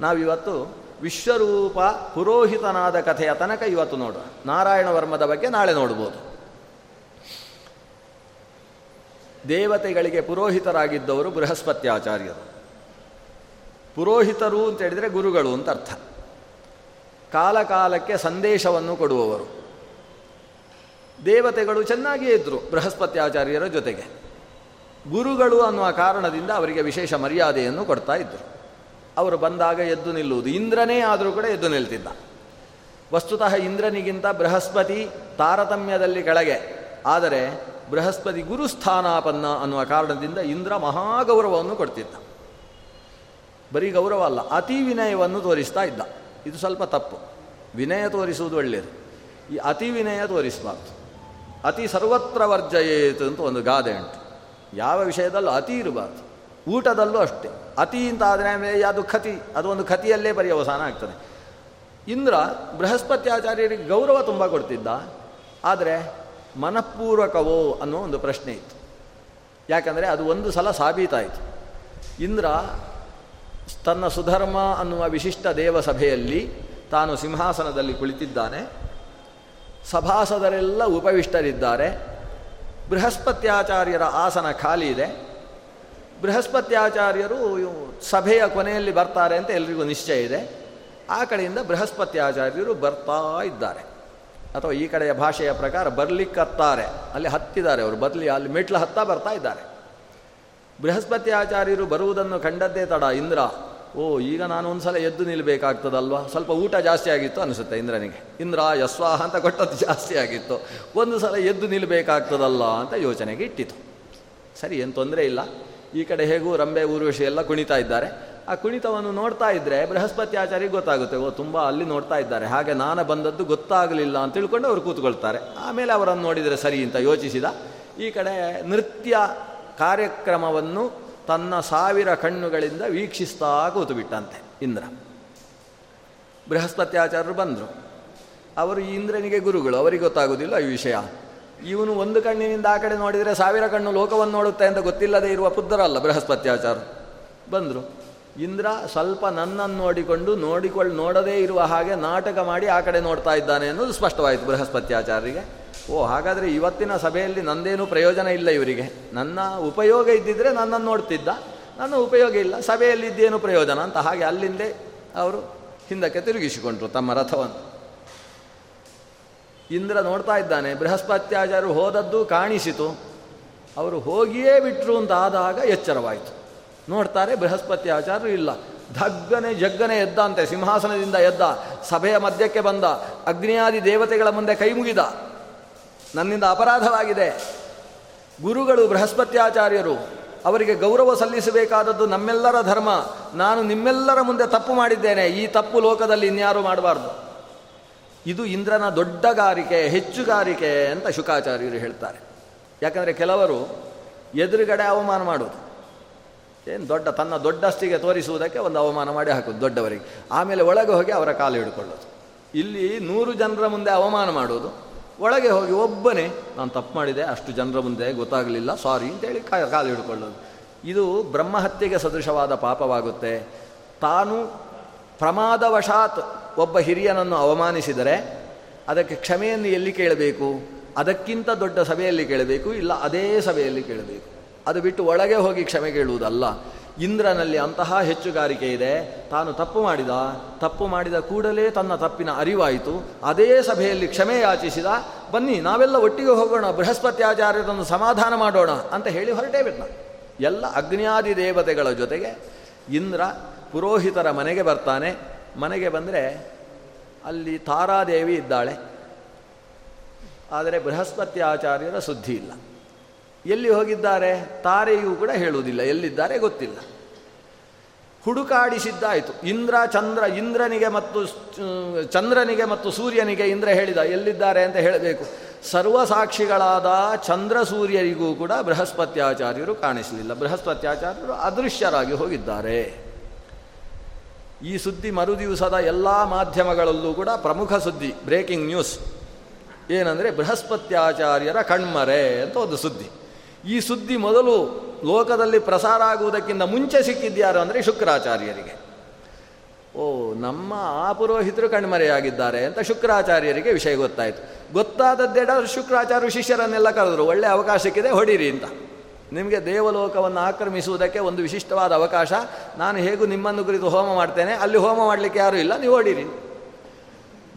Speaker 1: ನಾವಿವತ್ತು ವಿಶ್ವರೂಪ ಪುರೋಹಿತನಾದ ಕಥೆಯ ತನಕ ಇವತ್ತು ನೋಡುವ ನಾರಾಯಣವರ್ಮದ ಬಗ್ಗೆ ನಾಳೆ ನೋಡ್ಬೋದು. ದೇವತೆಗಳಿಗೆ ಪುರೋಹಿತರಾಗಿದ್ದವರು ಬೃಹಸ್ಪತ್ಯಾಚಾರ್ಯರು. ಪುರೋಹಿತರು ಅಂತ ಹೇಳಿದರೆ ಗುರುಗಳು ಅಂತ ಅರ್ಥ. ಕಾಲಕಾಲಕ್ಕೆ ಸಂದೇಶವನ್ನು ಕೊಡುವವರು. ದೇವತೆಗಳು ಚೆನ್ನಾಗಿಯೇ ಇದ್ದರು ಬೃಹಸ್ಪತ್ಯಾಚಾರ್ಯರ ಜೊತೆಗೆ. ಗುರುಗಳು ಅನ್ನುವ ಕಾರಣದಿಂದ ಅವರಿಗೆ ವಿಶೇಷ ಮರ್ಯಾದೆಯನ್ನು ಕೊಡ್ತಾ ಇದ್ದರು ಅವರು ಬಂದಾಗ ಎದ್ದು ನಿಲ್ಲುವುದು. ಇಂದ್ರನೇ ಆದರೂ ಕೂಡ ಎದ್ದು ನಿಲ್ತಿದ್ದ. ವಸ್ತುತಃ ಇಂದ್ರನಿಗಿಂತ ಬೃಹಸ್ಪತಿ ತಾರತಮ್ಯದಲ್ಲಿ ಕೆಳಗೆ. ಆದರೆ ಬೃಹಸ್ಪತಿ ಗುರುಸ್ಥಾನಾಪನ್ನ ಅನ್ನುವ ಕಾರಣದಿಂದ ಇಂದ್ರ ಮಹಾಗೌರವವನ್ನು ಕೊಡ್ತಿದ್ದ. ಬರೀ ಗೌರವ ಅಲ್ಲ, ಅತಿ ವಿನಯವನ್ನು ತೋರಿಸ್ತಾ ಇದ್ದ. ಇದು ಸ್ವಲ್ಪ ತಪ್ಪು. ವಿನಯ ತೋರಿಸುವುದು ಒಳ್ಳೆಯದು ಈ ಅತಿ ವಿನಯ ತೋರಿಸಬಾರ್ದು. ಅತಿ ಸರ್ವತ್ರ ವರ್ಜಯೇತು ಅಂತ ಒಂದು ಗಾದೆ ಉಂಟು. ಯಾವ ವಿಷಯದಲ್ಲೂ ಅತಿ ಇರಬಾರ್ದು. ಊಟದಲ್ಲೂ ಅಷ್ಟೇ. ಅತಿ ಅಂತ ಆದರೆ ಅದು ಖತಿ, ಅದು ಒಂದು ಖತಿಯಲ್ಲೇ ಪರ್ಯವಸಾನ ಆಗ್ತದೆ. ಇಂದ್ರ ಬೃಹಸ್ಪತ್ಯಾಚಾರ್ಯರಿಗೆ ಗೌರವ ತುಂಬ ಕೊಡ್ತಿದ್ದ. ಆದರೆ ಮನಃಪೂರ್ವಕವೋ ಅನ್ನೋ ಒಂದು ಪ್ರಶ್ನೆ ಇತ್ತು. ಯಾಕಂದರೆ ಅದು ಒಂದು ಸಲ ಸಾಬೀತಾಯಿತು. ಇಂದ್ರ ತನ್ನ ಸುಧರ್ಮ ಅನ್ನುವ ವಿಶಿಷ್ಟ ದೇವಸಭೆಯಲ್ಲಿ ತಾನು ಸಿಂಹಾಸನದಲ್ಲಿ ಕುಳಿತಿದ್ದಾನೆ. ಸಭಾಸದರೆಲ್ಲ ಉಪವಿಷ್ಟರಿದ್ದಾರೆ. ಬೃಹಸ್ಪತ್ಯಾಚಾರ್ಯರ ಆಸನ ಖಾಲಿ ಇದೆ. ಬೃಹಸ್ಪತ್ಯಾಚಾರ್ಯರು ಸಭೆಯ ಕೊನೆಯಲ್ಲಿ ಬರ್ತಾರೆ ಅಂತ ಎಲ್ರಿಗೂ ನಿಶ್ಚಯ ಇದೆ. ಆ ಕಡೆಯಿಂದ ಬೃಹಸ್ಪತ್ಯಾಚಾರ್ಯರು ಬರ್ತಾ ಇದ್ದಾರೆ. ಅಥವಾ ಈ ಕಡೆಯ ಭಾಷೆಯ ಪ್ರಕಾರ ಬರ್ಲಿಕ್ಕತ್ತಾರೆ. ಅಲ್ಲಿ ಹತ್ತಿದ್ದಾರೆ ಅವರು ಬದಲಿ ಅಲ್ಲಿ ಮೆಟ್ಲು ಹತ್ತಾ ಬರ್ತಾ ಇದ್ದಾರೆ. ಬೃಹಸ್ಪತಿ ಆಚಾರ್ಯರು ಬರುವುದನ್ನು ಕಂಡದ್ದೇ ತಡ ಇಂದ್ರ. ಓ, ಈಗ ನಾನು ಒಂದು ಸಲ ಎದ್ದು ನಿಲ್ಲಬೇಕಾಗ್ತದಲ್ವಾ ಸ್ವಲ್ಪ ಊಟ ಜಾಸ್ತಿ ಆಗಿತ್ತು ಅನಿಸುತ್ತೆ ಇಂದ್ರನಿಗೆ. ಇಂದ್ರ, ಯಸ್ವಾಹ ಅಂತ ಕೊಟ್ಟದ್ದು ಜಾಸ್ತಿ ಆಗಿತ್ತು. ಒಂದು ಸಲ ಎದ್ದು ನಿಲ್ಲಬೇಕಾಗ್ತದಲ್ಲ ಅಂತ ಯೋಚನೆಗೆ ಇಟ್ಟಿತು. ಸರಿ, ಏನು ತೊಂದರೆ ಇಲ್ಲ. ಈ ಕಡೆ ಹೇಗೂ ರಂಬೆ, ಊರ್ವಶಿ ಎಲ್ಲ ಕುಣಿತಾ ಇದ್ದಾರೆ. ಆ ಕುಣಿತವನ್ನು ನೋಡ್ತಾ ಇದ್ದರೆ ಬೃಹಸ್ಪತಿ ಆಚಾರ್ಯ ಗೊತ್ತಾಗುತ್ತೆ. ಓ, ತುಂಬ ಅಲ್ಲಿ ನೋಡ್ತಾ ಇದ್ದಾರೆ. ಹಾಗೆ ನಾನು ಬಂದದ್ದು ಗೊತ್ತಾಗಲಿಲ್ಲ ಅಂತ ತಿಳ್ಕೊಂಡು ಅವರು ಕೂತ್ಕೊಳ್ತಾರೆ. ಆಮೇಲೆ ಅವರನ್ನು ನೋಡಿದರೆ ಸರಿ ಅಂತ ಯೋಚಿಸಿದ. ಈ ಕಡೆ ನೃತ್ಯ ಕಾರ್ಯಕ್ರಮವನ್ನು ತನ್ನ ಸಾವಿರ ಕಣ್ಣುಗಳಿಂದ ವೀಕ್ಷಿಸ್ತಾ ಕೂತುಬಿಟ್ಟಂತೆ ಇಂದ್ರ. ಬೃಹಸ್ಪತ್ಯಾಚಾರ್ಯರು ಬಂದರು. ಅವರು ಈ ಇಂದ್ರನಿಗೆ ಗುರುಗಳು, ಅವರಿಗೆ ಗೊತ್ತಾಗೋದಿಲ್ಲ ಈ ವಿಷಯ. ಇವನು ಒಂದು ಕಣ್ಣಿನಿಂದ ಆ ಕಡೆ ನೋಡಿದರೆ ಸಾವಿರ ಕಣ್ಣು ಲೋಕವನ್ನು ನೋಡುತ್ತೆ ಅಂತ ಗೊತ್ತಿಲ್ಲದೆ ಇರುವ ಪುದ್ಧರಲ್ಲ ಬೃಹಸ್ಪತ್ಯಾಚಾರ್ಯರು. ಬಂದರು. ಇಂದ್ರ ಸ್ವಲ್ಪ ನನ್ನನ್ನು ನೋಡಿಕೊಂಡು ನೋಡಿಕೊಳ್ಳಿ, ನೋಡದೇ ಇರುವ ಹಾಗೆ ನಾಟಕ ಮಾಡಿ ಆ ಕಡೆ ನೋಡ್ತಾ ಇದ್ದಾನೆ ಅನ್ನೋದು ಸ್ಪಷ್ಟವಾಯಿತು ಬೃಹಸ್ಪತ್ಯಾಚಾರ್ಯರಿಗೆ. ಓ, ಹಾಗಾದರೆ ಇವತ್ತಿನ ಸಭೆಯಲ್ಲಿ ನಂದೇನೂ ಪ್ರಯೋಜನ ಇಲ್ಲ ಇವರಿಗೆ. ನನ್ನ ಉಪಯೋಗ ಇದ್ದಿದ್ರೆ ನನ್ನನ್ನು ನೋಡ್ತಿದ್ದ. ನನ್ನ ಉಪಯೋಗ ಇಲ್ಲ. ಸಭೆಯಲ್ಲಿ ಇದ್ದೇನು ಪ್ರಯೋಜನ ಅಂತ ಹಾಗೆ ಅಲ್ಲಿಂದೇ ಅವರು ಹಿಂದಕ್ಕೆ ತಿರುಗಿಸಿಕೊಂಡ್ರು ತಮ್ಮ ರಥವನ್ನು. ಇಂದ್ರ ನೋಡ್ತಾ ಇದ್ದಾನೆ, ಬೃಹಸ್ಪತ್ಯಾಚಾರ್ಯರು ಹೋದದ್ದು ಕಾಣಿಸಿತು. ಅವರು ಹೋಗಿಯೇ ಬಿಟ್ಟರು ಅಂತ ಆದಾಗ ಎಚ್ಚರವಾಯಿತು. ನೋಡ್ತಾರೆ ಬೃಹಸ್ಪತಿ ಆಚಾರ್ಯರು ಇಲ್ಲ. ಧಗ್ಗನೆ ಜಗ್ಗನೆ ಎದ್ದಂತೆ ಸಿಂಹಾಸನದಿಂದ ಎದ್ದ, ಸಭೆಯ ಮಧ್ಯಕ್ಕೆ ಬಂದ, ಅಗ್ನಿಯಾದಿ ದೇವತೆಗಳ ಮುಂದೆ ಕೈ ಮುಗಿದ. ನನ್ನಿಂದ ಅಪರಾಧವಾಗಿದೆ. ಗುರುಗಳು, ಬೃಹಸ್ಪತ್ಯಾಚಾರ್ಯರು, ಅವರಿಗೆ ಗೌರವ ಸಲ್ಲಿಸಬೇಕಾದದ್ದು ನಮ್ಮೆಲ್ಲರ ಧರ್ಮ. ನಾನು ನಿಮ್ಮೆಲ್ಲರ ಮುಂದೆ ತಪ್ಪು ಮಾಡಿದ್ದೇನೆ. ಈ ತಪ್ಪು ಲೋಕದಲ್ಲಿ ಇನ್ಯಾರೂ ಮಾಡಬಾರ್ದು. ಇದು ಇಂದ್ರನ ದೊಡ್ಡಗಾರಿಕೆ ಹೆಚ್ಚುಗಾರಿಕೆ ಅಂತ ಶುಕಾಚಾರ್ಯರು ಹೇಳ್ತಾರೆ. ಯಾಕಂದರೆ ಕೆಲವರು ಎದುರುಗಡೆ ಅವಮಾನ ಮಾಡೋದು. ಏನು ದೊಡ್ಡ, ತನ್ನ ದೊಡ್ಡಸ್ತಿಗೆ ತೋರಿಸುವುದಕ್ಕೆ ಒಂದು ಅವಮಾನ ಮಾಡಿ ಹಾಕೋದು ದೊಡ್ಡವರಿಗೆ. ಆಮೇಲೆ ಒಳಗೆ ಹೋಗಿ ಅವರ ಕಾಲು ಹಿಡ್ಕೊಳ್ಳೋದು. ಇಲ್ಲಿ ನೂರು ಜನರ ಮುಂದೆ ಅವಮಾನ ಮಾಡೋದು. ಒಳಗೆ ಹೋಗಿ ಒಬ್ಬನೇ, ನಾನು ತಪ್ಪು ಮಾಡಿದೆ, ಅಷ್ಟು ಜನರ ಮುಂದೆ ಗೊತ್ತಾಗಲಿಲ್ಲ, ಸಾರಿ ಅಂತೇಳಿ ಕಾಲು ಹಿಡ್ಕೊಳ್ಳೋದು. ಇದು ಬ್ರಹ್ಮಹತ್ಯೆಗೆ ಸದೃಶವಾದ ಪಾಪವಾಗುತ್ತೆ. ತಾನು ಪ್ರಮಾದವಶಾತ್ ಒಬ್ಬ ಹಿರಿಯನನ್ನು ಅವಮಾನಿಸಿದರೆ, ಅದಕ್ಕೆ ಕ್ಷಮೆಯನ್ನು ಎಲ್ಲಿ ಕೇಳಬೇಕು? ಅದಕ್ಕಿಂತ ದೊಡ್ಡ ಸಭೆಯಲ್ಲಿ ಕೇಳಬೇಕು, ಇಲ್ಲ ಅದೇ ಸಭೆಯಲ್ಲಿ ಕೇಳಬೇಕು? ಅದು ಬಿಟ್ಟು ಒಳಗೆ ಹೋಗಿ ಕ್ಷಮೆ ಕೇಳುವುದಲ್ಲ. ಇಂದ್ರನಲ್ಲಿ ಅಂತಹ ಹೆಚ್ಚುಗಾರಿಕೆ ಇದೆ. ತಾನು ತಪ್ಪು ಮಾಡಿದ ತಪ್ಪು ಮಾಡಿದ ಕೂಡಲೇ ತನ್ನ ತಪ್ಪಿನ ಅರಿವಾಯಿತು. ಅದೇ ಸಭೆಯಲ್ಲಿ ಕ್ಷಮೆ ಯಾಚಿಸಿದ, ಬನ್ನಿ ನಾವೆಲ್ಲ ಒಟ್ಟಿಗೆ ಹೋಗೋಣ ಬೃಹಸ್ಪತಿ ಆಚಾರ್ಯರನ್ನು ಸಮಾಧಾನ ಮಾಡೋಣ ಅಂತ ಹೇಳಿ ಹೊರಟೇ ಬಿಟ್ಟ ಎಲ್ಲ ಅಗ್ನಿಯಾದಿ ದೇವತೆಗಳ ಜೊತೆಗೆ ಇಂದ್ರ ಪುರೋಹಿತರ ಮನೆಗೆ ಬರ್ತಾನೆ. ಮನೆಗೆ ಬಂದರೆ ಅಲ್ಲಿ ತಾರಾದೇವಿ ಇದ್ದಾಳೆ. ಆದರೆ ಬೃಹಸ್ಪತಿ ಆಚಾರ್ಯರ ಸುದ್ದಿ ಇಲ್ಲ. ಎಲ್ಲಿ ಹೋಗಿದ್ದಾರೆ? ತಾರೆಯೂ ಕೂಡ ಹೇಳುವುದಿಲ್ಲ. ಎಲ್ಲಿದ್ದಾರೆ ಗೊತ್ತಿಲ್ಲ. ಹುಡುಕಾಡಿಸಿದ್ದಾಯಿತು. ಇಂದ್ರ, ಚಂದ್ರ, ಇಂದ್ರನಿಗೆ ಮತ್ತು ಚಂದ್ರನಿಗೆ ಮತ್ತು ಸೂರ್ಯನಿಗೆ ಇಂದ್ರ ಹೇಳಿದ, ಎಲ್ಲಿದ್ದಾರೆ ಅಂತ ಹೇಳಬೇಕು. ಸರ್ವಸಾಕ್ಷಿಗಳಾದ ಚಂದ್ರ ಸೂರ್ಯರಿಗೂ ಕೂಡ ಬೃಹಸ್ಪತ್ಯಾಚಾರ್ಯರು ಕಾಣಿಸಲಿಲ್ಲ. ಬೃಹಸ್ಪತ್ಯಾಚಾರ್ಯರು ಅದೃಶ್ಯರಾಗಿ ಹೋಗಿದ್ದಾರೆ. ಈ ಸುದ್ದಿ ಮರುದಿವಸದ ಎಲ್ಲ ಮಾಧ್ಯಮಗಳಲ್ಲೂ ಕೂಡ ಪ್ರಮುಖ ಸುದ್ದಿ, ಬ್ರೇಕಿಂಗ್ ನ್ಯೂಸ್. ಏನಂದರೆ ಬೃಹಸ್ಪತ್ಯಾಚಾರ್ಯರ ಕಣ್ಮರೆ ಅಂತ ಒಂದು ಸುದ್ದಿ. ಈ ಸುದ್ದಿ ಮೊದಲು ಲೋಕದಲ್ಲಿ ಪ್ರಸಾರ ಆಗುವುದಕ್ಕಿಂತ ಮುಂಚೆ ಸಿಕ್ಕಿದ್ಯಾರು ಅಂದರೆ ಶುಕ್ರಾಚಾರ್ಯರಿಗೆ. ಓ, ನಮ್ಮ ಆ ಪುರೋಹಿತರು ಕಣ್ಮರೆಯಾಗಿದ್ದಾರೆ ಅಂತ ಶುಕ್ರಾಚಾರ್ಯರಿಗೆ ವಿಷಯ ಗೊತ್ತಾಯಿತು. ಗೊತ್ತಾದದ್ದೆಡ ಶುಕ್ರಾಚಾರ್ಯ ಶಿಷ್ಯರನ್ನೆಲ್ಲ ಕರೆದರು, ಒಳ್ಳೆ ಅವಕಾಶಕ್ಕಿದೆ ಹೊಡೀರಿ ಅಂತ. ನಿಮಗೆ ದೇವಲೋಕವನ್ನು ಆಕ್ರಮಿಸುವುದಕ್ಕೆ ಒಂದು ವಿಶಿಷ್ಟವಾದ ಅವಕಾಶ, ನಾನು ಹೇಗೂ ನಿಮ್ಮನ್ನು ಕುರಿತು ಹೋಮ ಮಾಡ್ತೇನೆ, ಅಲ್ಲಿ ಹೋಮ ಮಾಡಲಿಕ್ಕೆ ಯಾರೂ ಇಲ್ಲ, ನೀವು ಹೊಡೀರಿ.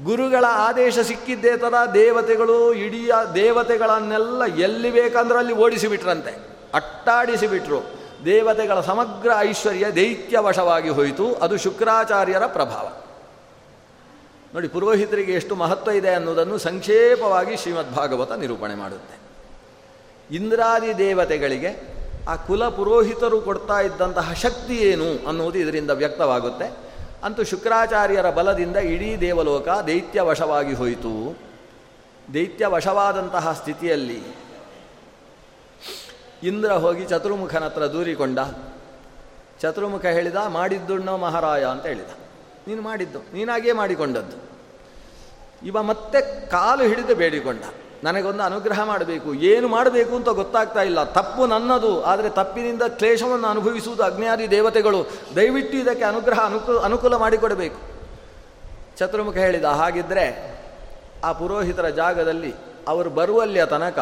Speaker 1: ಗುರುಗಳ ಆದೇಶ ಸಿಕ್ಕಿದ್ದೇ ಥರ ದೇವತೆಗಳು ಇಡೀ ದೇವತೆಗಳನ್ನೆಲ್ಲ ಎಲ್ಲಿ ಬೇಕಂದ್ರೆ ಅಲ್ಲಿ ಓಡಿಸಿಬಿಟ್ರಂತೆ. ಅಟ್ಟಾಡಿಸಿಬಿಟ್ರು. ದೇವತೆಗಳ ಸಮಗ್ರ ಐಶ್ವರ್ಯ ದೈತ್ಯವಶವಾಗಿ ಹೋಯಿತು. ಅದು ಶುಕ್ರಾಚಾರ್ಯರ ಪ್ರಭಾವ. ನೋಡಿ, ಪುರೋಹಿತರಿಗೆ ಎಷ್ಟು ಮಹತ್ವ ಇದೆ ಅನ್ನೋದನ್ನು ಸಂಕ್ಷೇಪವಾಗಿ ಶ್ರೀಮದ್ ಭಾಗವತ ನಿರೂಪಣೆ ಮಾಡುತ್ತೆ. ಇಂದ್ರಾದಿ ದೇವತೆಗಳಿಗೆ ಆ ಕುಲ ಪುರೋಹಿತರು ಕೊಡ್ತಾ ಇದ್ದಂತಹ ಶಕ್ತಿ ಏನು ಅನ್ನುವುದು ಇದರಿಂದ ವ್ಯಕ್ತವಾಗುತ್ತೆ. ಅಂತೂ ಶುಕ್ರಾಚಾರ್ಯರ ಬಲದಿಂದ ಇಡೀ ದೇವಲೋಕ ದೈತ್ಯವಶವಾಗಿ ಹೋಯಿತು. ದೈತ್ಯವಶವಾದಂತಹ ಸ್ಥಿತಿಯಲ್ಲಿ ಇಂದ್ರ ಹೋಗಿ ಚತುರ್ಮುಖನ ಹತ್ರ ದೂರಿಕೊಂಡ. ಚತುರ್ಮುಖ ಹೇಳಿದ, ಮಾಡಿದ್ದುಣ್ಣೋ ಮಹಾರಾಯ ಅಂತ ಹೇಳಿದ. ನೀನು ಮಾಡಿದ್ದು, ನೀನಾಗೇ ಮಾಡಿಕೊಂಡದ್ದು. ಇವ ಮತ್ತೆ ಕಾಲು ಹಿಡಿದು ಬೇಡಿಕೊಂಡ. ನನಗೊಂದು ಅನುಗ್ರಹ ಮಾಡಬೇಕು. ಏನು ಮಾಡಬೇಕು ಅಂತ ಗೊತ್ತಾಗ್ತಾ ಇಲ್ಲ. ತಪ್ಪು ನನ್ನದು. ಆದರೆ ತಪ್ಪಿನಿಂದ ಕ್ಲೇಶವನ್ನು ಅನುಭವಿಸುವುದು ಅಗ್ನಿಯಾದಿ ದೇವತೆಗಳು. ದಯವಿಟ್ಟು ಇದಕ್ಕೆ ಅನುಗ್ರಹ ಅನುಕೂಲ ಅನುಕೂಲ ಮಾಡಿಕೊಡಬೇಕು. ಚತುರ್ಮುಖ ಹೇಳಿದ ಹಾಗಿದ್ದರೆ ಆ ಪುರೋಹಿತರ ಜಾಗದಲ್ಲಿ ಅವರು ಬರುವಲ್ಲಿಯ ತನಕ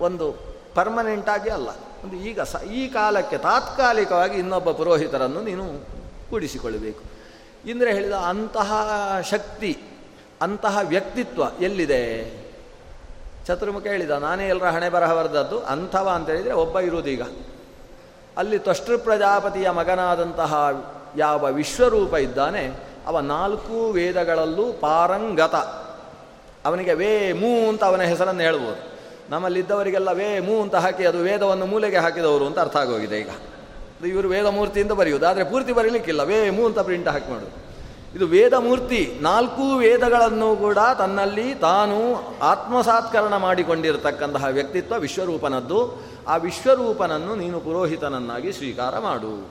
Speaker 1: ಒಂದು ಪರ್ಮನೆಂಟಾಗಿ ಅಲ್ಲ, ಒಂದು ಈಗ ಸ, ಈ ಕಾಲಕ್ಕೆ ತಾತ್ಕಾಲಿಕವಾಗಿ ಇನ್ನೊಬ್ಬ ಪುರೋಹಿತರನ್ನು ನೀನು ಕೂಡಿಸಿಕೊಳ್ಳಬೇಕು. ಇಂದ್ರೆ ಹೇಳಿದ ಅಂತಹ ಶಕ್ತಿ, ಅಂತಹ ವ್ಯಕ್ತಿತ್ವ ಎಲ್ಲಿದೆ? ಚತುರ್ಮುಖ ಹೇಳಿದ, ನಾನೇ ಎಲ್ಲರ ಹಣೆ ಬರಹ ಬರೆದದ್ದು ಅಂಥವ ಅಂತ ಹೇಳಿದರೆ ಒಬ್ಬ ಇರುವುದೀಗ ಅಲ್ಲಿ ತ್ವಷ್ಟೃ ಪ್ರಜಾಪತಿಯ ಮಗನಾದಂತಹ ಯಾವ ವಿಶ್ವರೂಪ ಇದ್ದಾನೆ, ಅವ ನಾಲ್ಕು ವೇದಗಳಲ್ಲೂ ಪಾರಂಗತ. ಅವನಿಗೆ ವೇ ಮೂ ಅಂತ ಅವನ ಹೆಸರನ್ನು ಹೇಳ್ಬೋದು ನಮ್ಮಲ್ಲಿದ್ದವರಿಗೆಲ್ಲ ವೇ ಮೂ ಅಂತ ಹಾಕಿ ಅದು ವೇದವನ್ನು ಮೂಲೆಗೆ ಹಾಕಿದವರು ಅಂತ ಅರ್ಥ ಆಗೋಗಿದೆ ಈಗ. ಇವರು ವೇದಮೂರ್ತಿಯಿಂದ ಬರೆಯುವುದು, ಆದರೆ ಪೂರ್ತಿ ಬರೀಲಿಕ್ಕಿಲ್ಲ, ವೇ ಮೂ ಅಂತ ಪ್ರಿಂಟ್ ಹಾಕಿ ಮಾಡೋದು ಇದು ವೇದಮೂರ್ತಿ, ನಾಲ್ಕು ವೇದಗಳನ್ನು ಕೂಡ ತನ್ನಲ್ಲಿ ತಾನು ಆತ್ಮಸಾತ್ಕರಣ ಮಾಡಿಕೊಂಡಿರತಕ್ಕಂತಹ ವ್ಯಕ್ತಿತ್ವ ವಿಶ್ವರೂಪನದ್ದು. ಆ ವಿಶ್ವರೂಪನನ್ನು ನೀನು ಪುರೋಹಿತನನ್ನಾಗಿ ಸ್ವೀಕಾರ ಮಾಡು.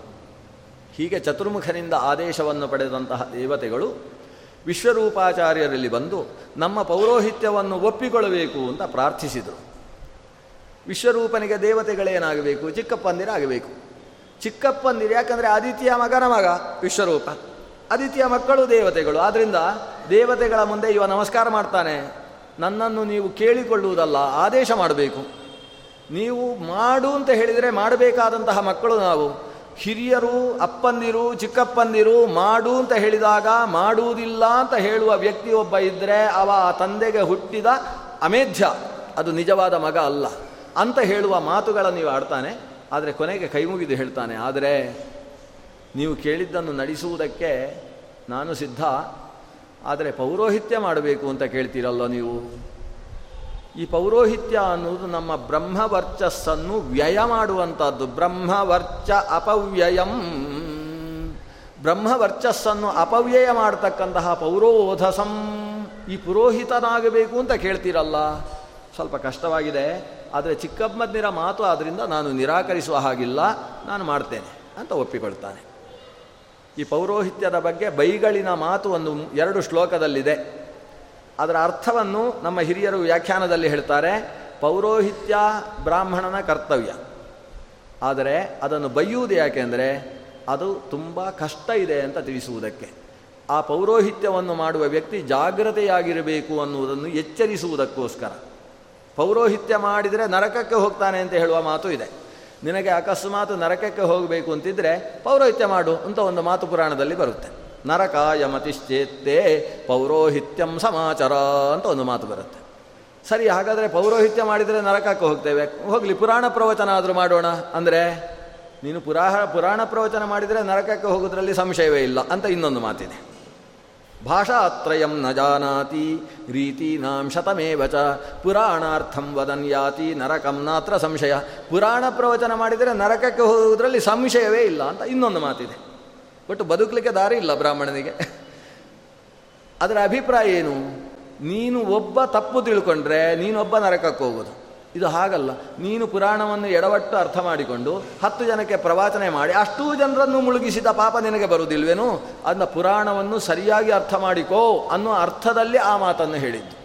Speaker 1: ಹೀಗೆ ಚತುರ್ಮುಖರಿಂದ ಆದೇಶವನ್ನು ಪಡೆದಂತಹ ದೇವತೆಗಳು ವಿಶ್ವರೂಪಾಚಾರ್ಯರಲ್ಲಿ ಬಂದು ನಮ್ಮ ಪೌರೋಹಿತ್ಯವನ್ನು ಒಪ್ಪಿಕೊಳ್ಳಬೇಕು ಅಂತ ಪ್ರಾರ್ಥಿಸಿದರು. ವಿಶ್ವರೂಪನಿಗೆ ದೇವತೆಗಳೇನಾಗಬೇಕು? ಚಿಕ್ಕಪ್ಪಂದಿರ ಆಗಬೇಕು ಚಿಕ್ಕಪ್ಪಂದಿರ ಯಾಕಂದರೆ ಆದಿತ್ಯ ಮಗನ ಮಗ ವಿಶ್ವರೂಪ. ಆದಿತ್ಯ ಮಕ್ಕಳು ದೇವತೆಗಳು. ಆದ್ದರಿಂದ ದೇವತೆಗಳ ಮುಂದೆ ಇವ ನಮಸ್ಕಾರ ಮಾಡ್ತಾನೆ. ನನ್ನನ್ನು ನೀವು ಕೇಳಿಕೊಳ್ಳುವುದಲ್ಲ, ಆದೇಶ ಮಾಡಬೇಕು. ನೀವು ಮಾಡು ಅಂತ ಹೇಳಿದರೆ ಮಾಡಬೇಕಾದಂತಹ ಮಕ್ಕಳು ನಾವು. ಹಿರಿಯರು, ಅಪ್ಪಂದಿರು, ಚಿಕ್ಕಪ್ಪಂದಿರು ಮಾಡು ಅಂತ ಹೇಳಿದಾಗ ಮಾಡುವುದಿಲ್ಲ ಅಂತ ಹೇಳುವ ವ್ಯಕ್ತಿ ಒಬ್ಬ ಇದ್ದರೆ ಅವ ಆ ತಂದೆಗೆ ಹುಟ್ಟಿದ ಅಮೇಧ್ಯ. ಅದು ನಿಜವಾದ ಮಗ ಅಲ್ಲ. ಅಂತ ಹೇಳುವ ಮಾತುಗಳನ್ನು ನೀವು ಆಡ್ತಾನೆ. ಆದರೆ ಕೊನೆಗೆ ಕೈ ಮುಗಿದು ಹೇಳ್ತಾನೆ, ಆದರೆ ನೀವು ಕೇಳಿದ್ದನ್ನು ನಡೆಸುವುದಕ್ಕೆ ನಾನು ಸಿದ್ಧ. ಆದರೆ ಪೌರೋಹಿತ್ಯ ಮಾಡಬೇಕು ಅಂತ ಕೇಳ್ತೀರಲ್ಲ ನೀವು? ಈ ಪೌರೋಹಿತ್ಯ ಅನ್ನೋದು ನಮ್ಮ ಬ್ರಹ್ಮವರ್ಚಸ್ಸನ್ನು ವ್ಯಯ ಮಾಡುವಂಥದ್ದು. ಬ್ರಹ್ಮವರ್ಚ ಅಪವ್ಯಯಂ. ಬ್ರಹ್ಮವರ್ಚಸ್ಸನ್ನು ಅಪವ್ಯಯ ಮಾಡತಕ್ಕಂತಹ ಪೌರೋಧಸಂ. ಈ ಪುರೋಹಿತನಾಗಬೇಕು ಅಂತ ಕೇಳ್ತೀರಲ್ಲ? ಸ್ವಲ್ಪ ಕಷ್ಟವಾಗಿದೆ. ಆದರೆ ಚಿಕ್ಕಮ್ಮದ್ನಿರ ಮಾತು ಆದ್ದರಿಂದ ನಾನು ನಿರಾಕರಿಸುವ ಹಾಗಿಲ್ಲ. ನಾನು ಮಾಡ್ತೇನೆ ಅಂತ ಒಪ್ಪಿಕೊಳ್ತಾನೆ. ಈ ಪೌರೋಹಿತ್ಯದ ಬಗ್ಗೆ ಬೈಗಳಿನ ಮಾತು ಒಂದು ಎರಡು ಶ್ಲೋಕದಲ್ಲಿದೆ. ಅದರ ಅರ್ಥವನ್ನು ನಮ್ಮ ಹಿರಿಯರು ವ್ಯಾಖ್ಯಾನದಲ್ಲಿ ಹೇಳ್ತಾರೆ, ಪೌರೋಹಿತ್ಯ ಬ್ರಾಹ್ಮಣನ ಕರ್ತವ್ಯ. ಆದರೆ ಅದನ್ನು ಬೈಯುವುದು ಯಾಕೆಂದರೆ, ಅದು ತುಂಬ ಕಷ್ಟ ಇದೆ ಅಂತ ತಿಳಿಸುವುದಕ್ಕೆ. ಆ ಪೌರೋಹಿತ್ಯವನ್ನು ಮಾಡುವ ವ್ಯಕ್ತಿ ಜಾಗ್ರತೆಯಾಗಿರಬೇಕು ಅನ್ನುವುದನ್ನು ಎಚ್ಚರಿಸುವುದಕ್ಕೋಸ್ಕರ. ಪೌರೋಹಿತ್ಯ ಮಾಡಿದರೆ ನರಕಕ್ಕೆ ಹೋಗ್ತಾನೆ ಅಂತ ಹೇಳುವ ಮಾತು ಇದೆ. ನಿನಗೆ ಅಕಸ್ಮಾತ್ ನರಕಕ್ಕೆ ಹೋಗಬೇಕು ಅಂತಿದ್ರೆ ಪೌರೋಹಿತ್ಯ ಮಾಡು ಅಂತ ಒಂದು ಮಾತು ಪುರಾಣದಲ್ಲಿ ಬರುತ್ತೆ. ನರಕ ಮತಿಶ್ಚೇತ್ತೇ ಪೌರೋಹಿತ್ಯಂ ಸಮಾಚಾರ ಅಂತ ಒಂದು ಮಾತು ಬರುತ್ತೆ. ಸರಿ, ಹಾಗಾದರೆ ಪೌರೋಹಿತ್ಯ ಮಾಡಿದರೆ ನರಕಕ್ಕೆ ಹೋಗ್ತೇವೆ. ಹೋಗಲಿ, ಪುರಾಣ ಪ್ರವಚನ ಆದರೂ ಮಾಡೋಣ. ಅಂದರೆ, ನೀನು ಪುರಾಹ, ಪುರಾಣ ಪ್ರವಚನ ಮಾಡಿದರೆ ನರಕಕ್ಕೆ ಹೋಗೋದ್ರಲ್ಲಿ ಸಂಶಯವೇ ಇಲ್ಲ ಅಂತ ಇನ್ನೊಂದು ಮಾತಿದೆ. ಭಾಷಾತ್ರಯಂ ನ ಜಾನಾತಿ, ರೀತೀನಾಂ ಶತಮೇವ ಚ, ಪುರಾಣಾರ್ಥಂ ವದನ್ ಯಾತಿ ನರಕಂ ನಾತ್ರ ಸಂಶಯ. ಪುರಾಣ ಪ್ರವಚನ ಮಾಡಿದರೆ ನರಕಕ್ಕೆ ಹೋಗುವುದರಲ್ಲಿ ಸಂಶಯವೇ ಇಲ್ಲ ಅಂತ ಇನ್ನೊಂದು ಮಾತಿದೆ. ಬಟ್ ಬದುಕಲಿಕ್ಕೆ ದಾರಿ ಇಲ್ಲ ಬ್ರಾಹ್ಮಣನಿಗೆ. ಅದರ ಅಭಿಪ್ರಾಯ ಏನು? ನೀನು ಒಬ್ಬ ತಪ್ಪು ತಿಳ್ಕೊಂಡ್ರೆ ನೀನೊಬ್ಬ ನರಕಕ್ಕೆ ಹೋಗೋದು. ಇದು ಹಾಗಲ್ಲ. ನೀನು ಪುರಾಣವನ್ನು ಎಡವಟ್ಟು ಅರ್ಥ ಮಾಡಿಕೊಂಡು ಹತ್ತು ಜನಕ್ಕೆ ಪ್ರವಾಚನೆ ಮಾಡಿ ಅಷ್ಟೂ ಜನರನ್ನು ಮುಳುಗಿಸಿದ ಪಾಪ ನಿನಗೆ ಬರುವುದಿಲ್ವೇನು? ಅದನ್ನ ಪುರಾಣವನ್ನು ಸರಿಯಾಗಿ ಅರ್ಥ ಮಾಡಿಕೋ ಅನ್ನೋ ಅರ್ಥದಲ್ಲಿ ಆ ಮಾತನ್ನು ಹೇಳಿದ್ದು.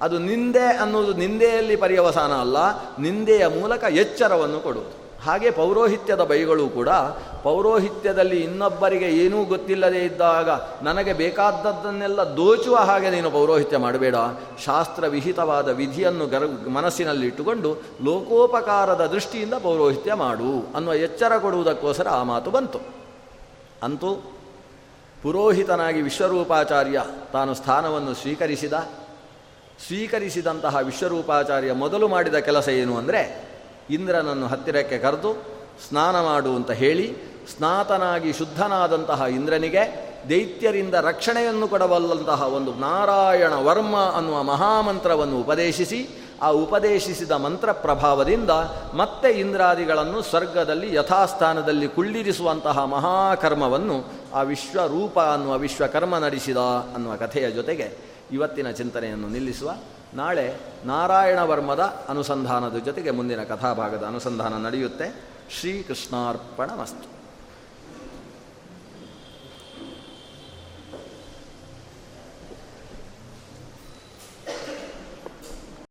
Speaker 1: ಅದು ನಿಂದೆ ಅನ್ನೋದು ನಿಂದೆಯಲ್ಲಿ ಪರ್ಯವಸಾನ ಅಲ್ಲ, ನಿಂದೆಯ ಮೂಲಕ ಎಚ್ಚರವನ್ನು ಕೊಡುವುದು. ಹಾಗೆ ಪೌರೋಹಿತ್ಯದ ಬೈಗಳು ಕೂಡ ಪೌರೋಹಿತ್ಯದಲ್ಲಿ ಇನ್ನೊಬ್ಬರಿಗೆ ಏನೂ ಗೊತ್ತಿಲ್ಲದೇ ಇದ್ದಾಗ ನನಗೆ ಬೇಕಾದದ್ದನ್ನೆಲ್ಲ ದೋಚುವ ಹಾಗೆ ನೀನು ಪೌರೋಹಿತ್ಯ ಮಾಡಬೇಡ. ಶಾಸ್ತ್ರ ವಿಹಿತವಾದ ವಿಧಿಯನ್ನು ಗರ್ ಮನಸ್ಸಿನಲ್ಲಿಟ್ಟುಕೊಂಡು ಲೋಕೋಪಕಾರದ ದೃಷ್ಟಿಯಿಂದ ಪೌರೋಹಿತ್ಯ ಮಾಡು ಅನ್ನುವ ಎಚ್ಚರ ಕೊಡುವುದಕ್ಕೋಸ್ಕರ ಆ ಮಾತು ಬಂತು. ಅಂತೂ ಪುರೋಹಿತನಾಗಿ ವಿಶ್ವರೂಪಾಚಾರ್ಯ ತಾನು ಸ್ಥಾನವನ್ನು ಸ್ವೀಕರಿಸಿದ. ಸ್ವೀಕರಿಸಿದಂತಹ ವಿಶ್ವರೂಪಾಚಾರ್ಯ ಮೊದಲು ಮಾಡಿದ ಕೆಲಸ ಏನು ಅಂದರೆ ಇಂದ್ರನನ್ನು ಹತ್ತಿರಕ್ಕೆ ಕರೆದು ಸ್ನಾನ ಮಾಡು ಅಂತ ಹೇಳಿ ಸ್ನಾತನಾಗಿ ಶುದ್ಧನಾದಂತಹ ಇಂದ್ರನಿಗೆ ದೈತ್ಯರಿಂದ ರಕ್ಷಣೆಯನ್ನು ಕೊಡಬಲ್ಲಂತಹ ಒಂದು ನಾರಾಯಣ ವರ್ಮ ಅನ್ನುವ ಮಹಾಮಂತ್ರವನ್ನು ಉಪದೇಶಿಸಿ, ಆ ಉಪದೇಶಿಸಿದ ಮಂತ್ರ ಪ್ರಭಾವದಿಂದ ಮತ್ತೆ ಇಂದ್ರಾದಿಗಳನ್ನು ಸ್ವರ್ಗದಲ್ಲಿ ಯಥಾಸ್ಥಾನದಲ್ಲಿ ಕುಳ್ಳಿರಿಸುವಂತಹ ಮಹಾಕರ್ಮವನ್ನು ಆ ವಿಶ್ವರೂಪ ಅನ್ನುವ ವಿಶ್ವಕರ್ಮ ನಡೆಸಿದ ಅನ್ನುವ ಕಥೆಯ ಜೊತೆಗೆ ಇವತ್ತಿನ ಚಿಂತನೆಯನ್ನು ನಿಲ್ಲಿಸುವ ನಾಳೆ ನಾರಾಯಣ ವರ್ಮದ ಅನುಸಂಧಾನದ ಜೊತೆಗೆ ಮುಂದಿನ ಕಥಾಭಾಗದ ಅನುಸಂಧಾನ ನಡೆಯುತ್ತೆ. ಶ್ರೀಕೃಷ್ಣಾರ್ಪಣ ಮಸ್ತು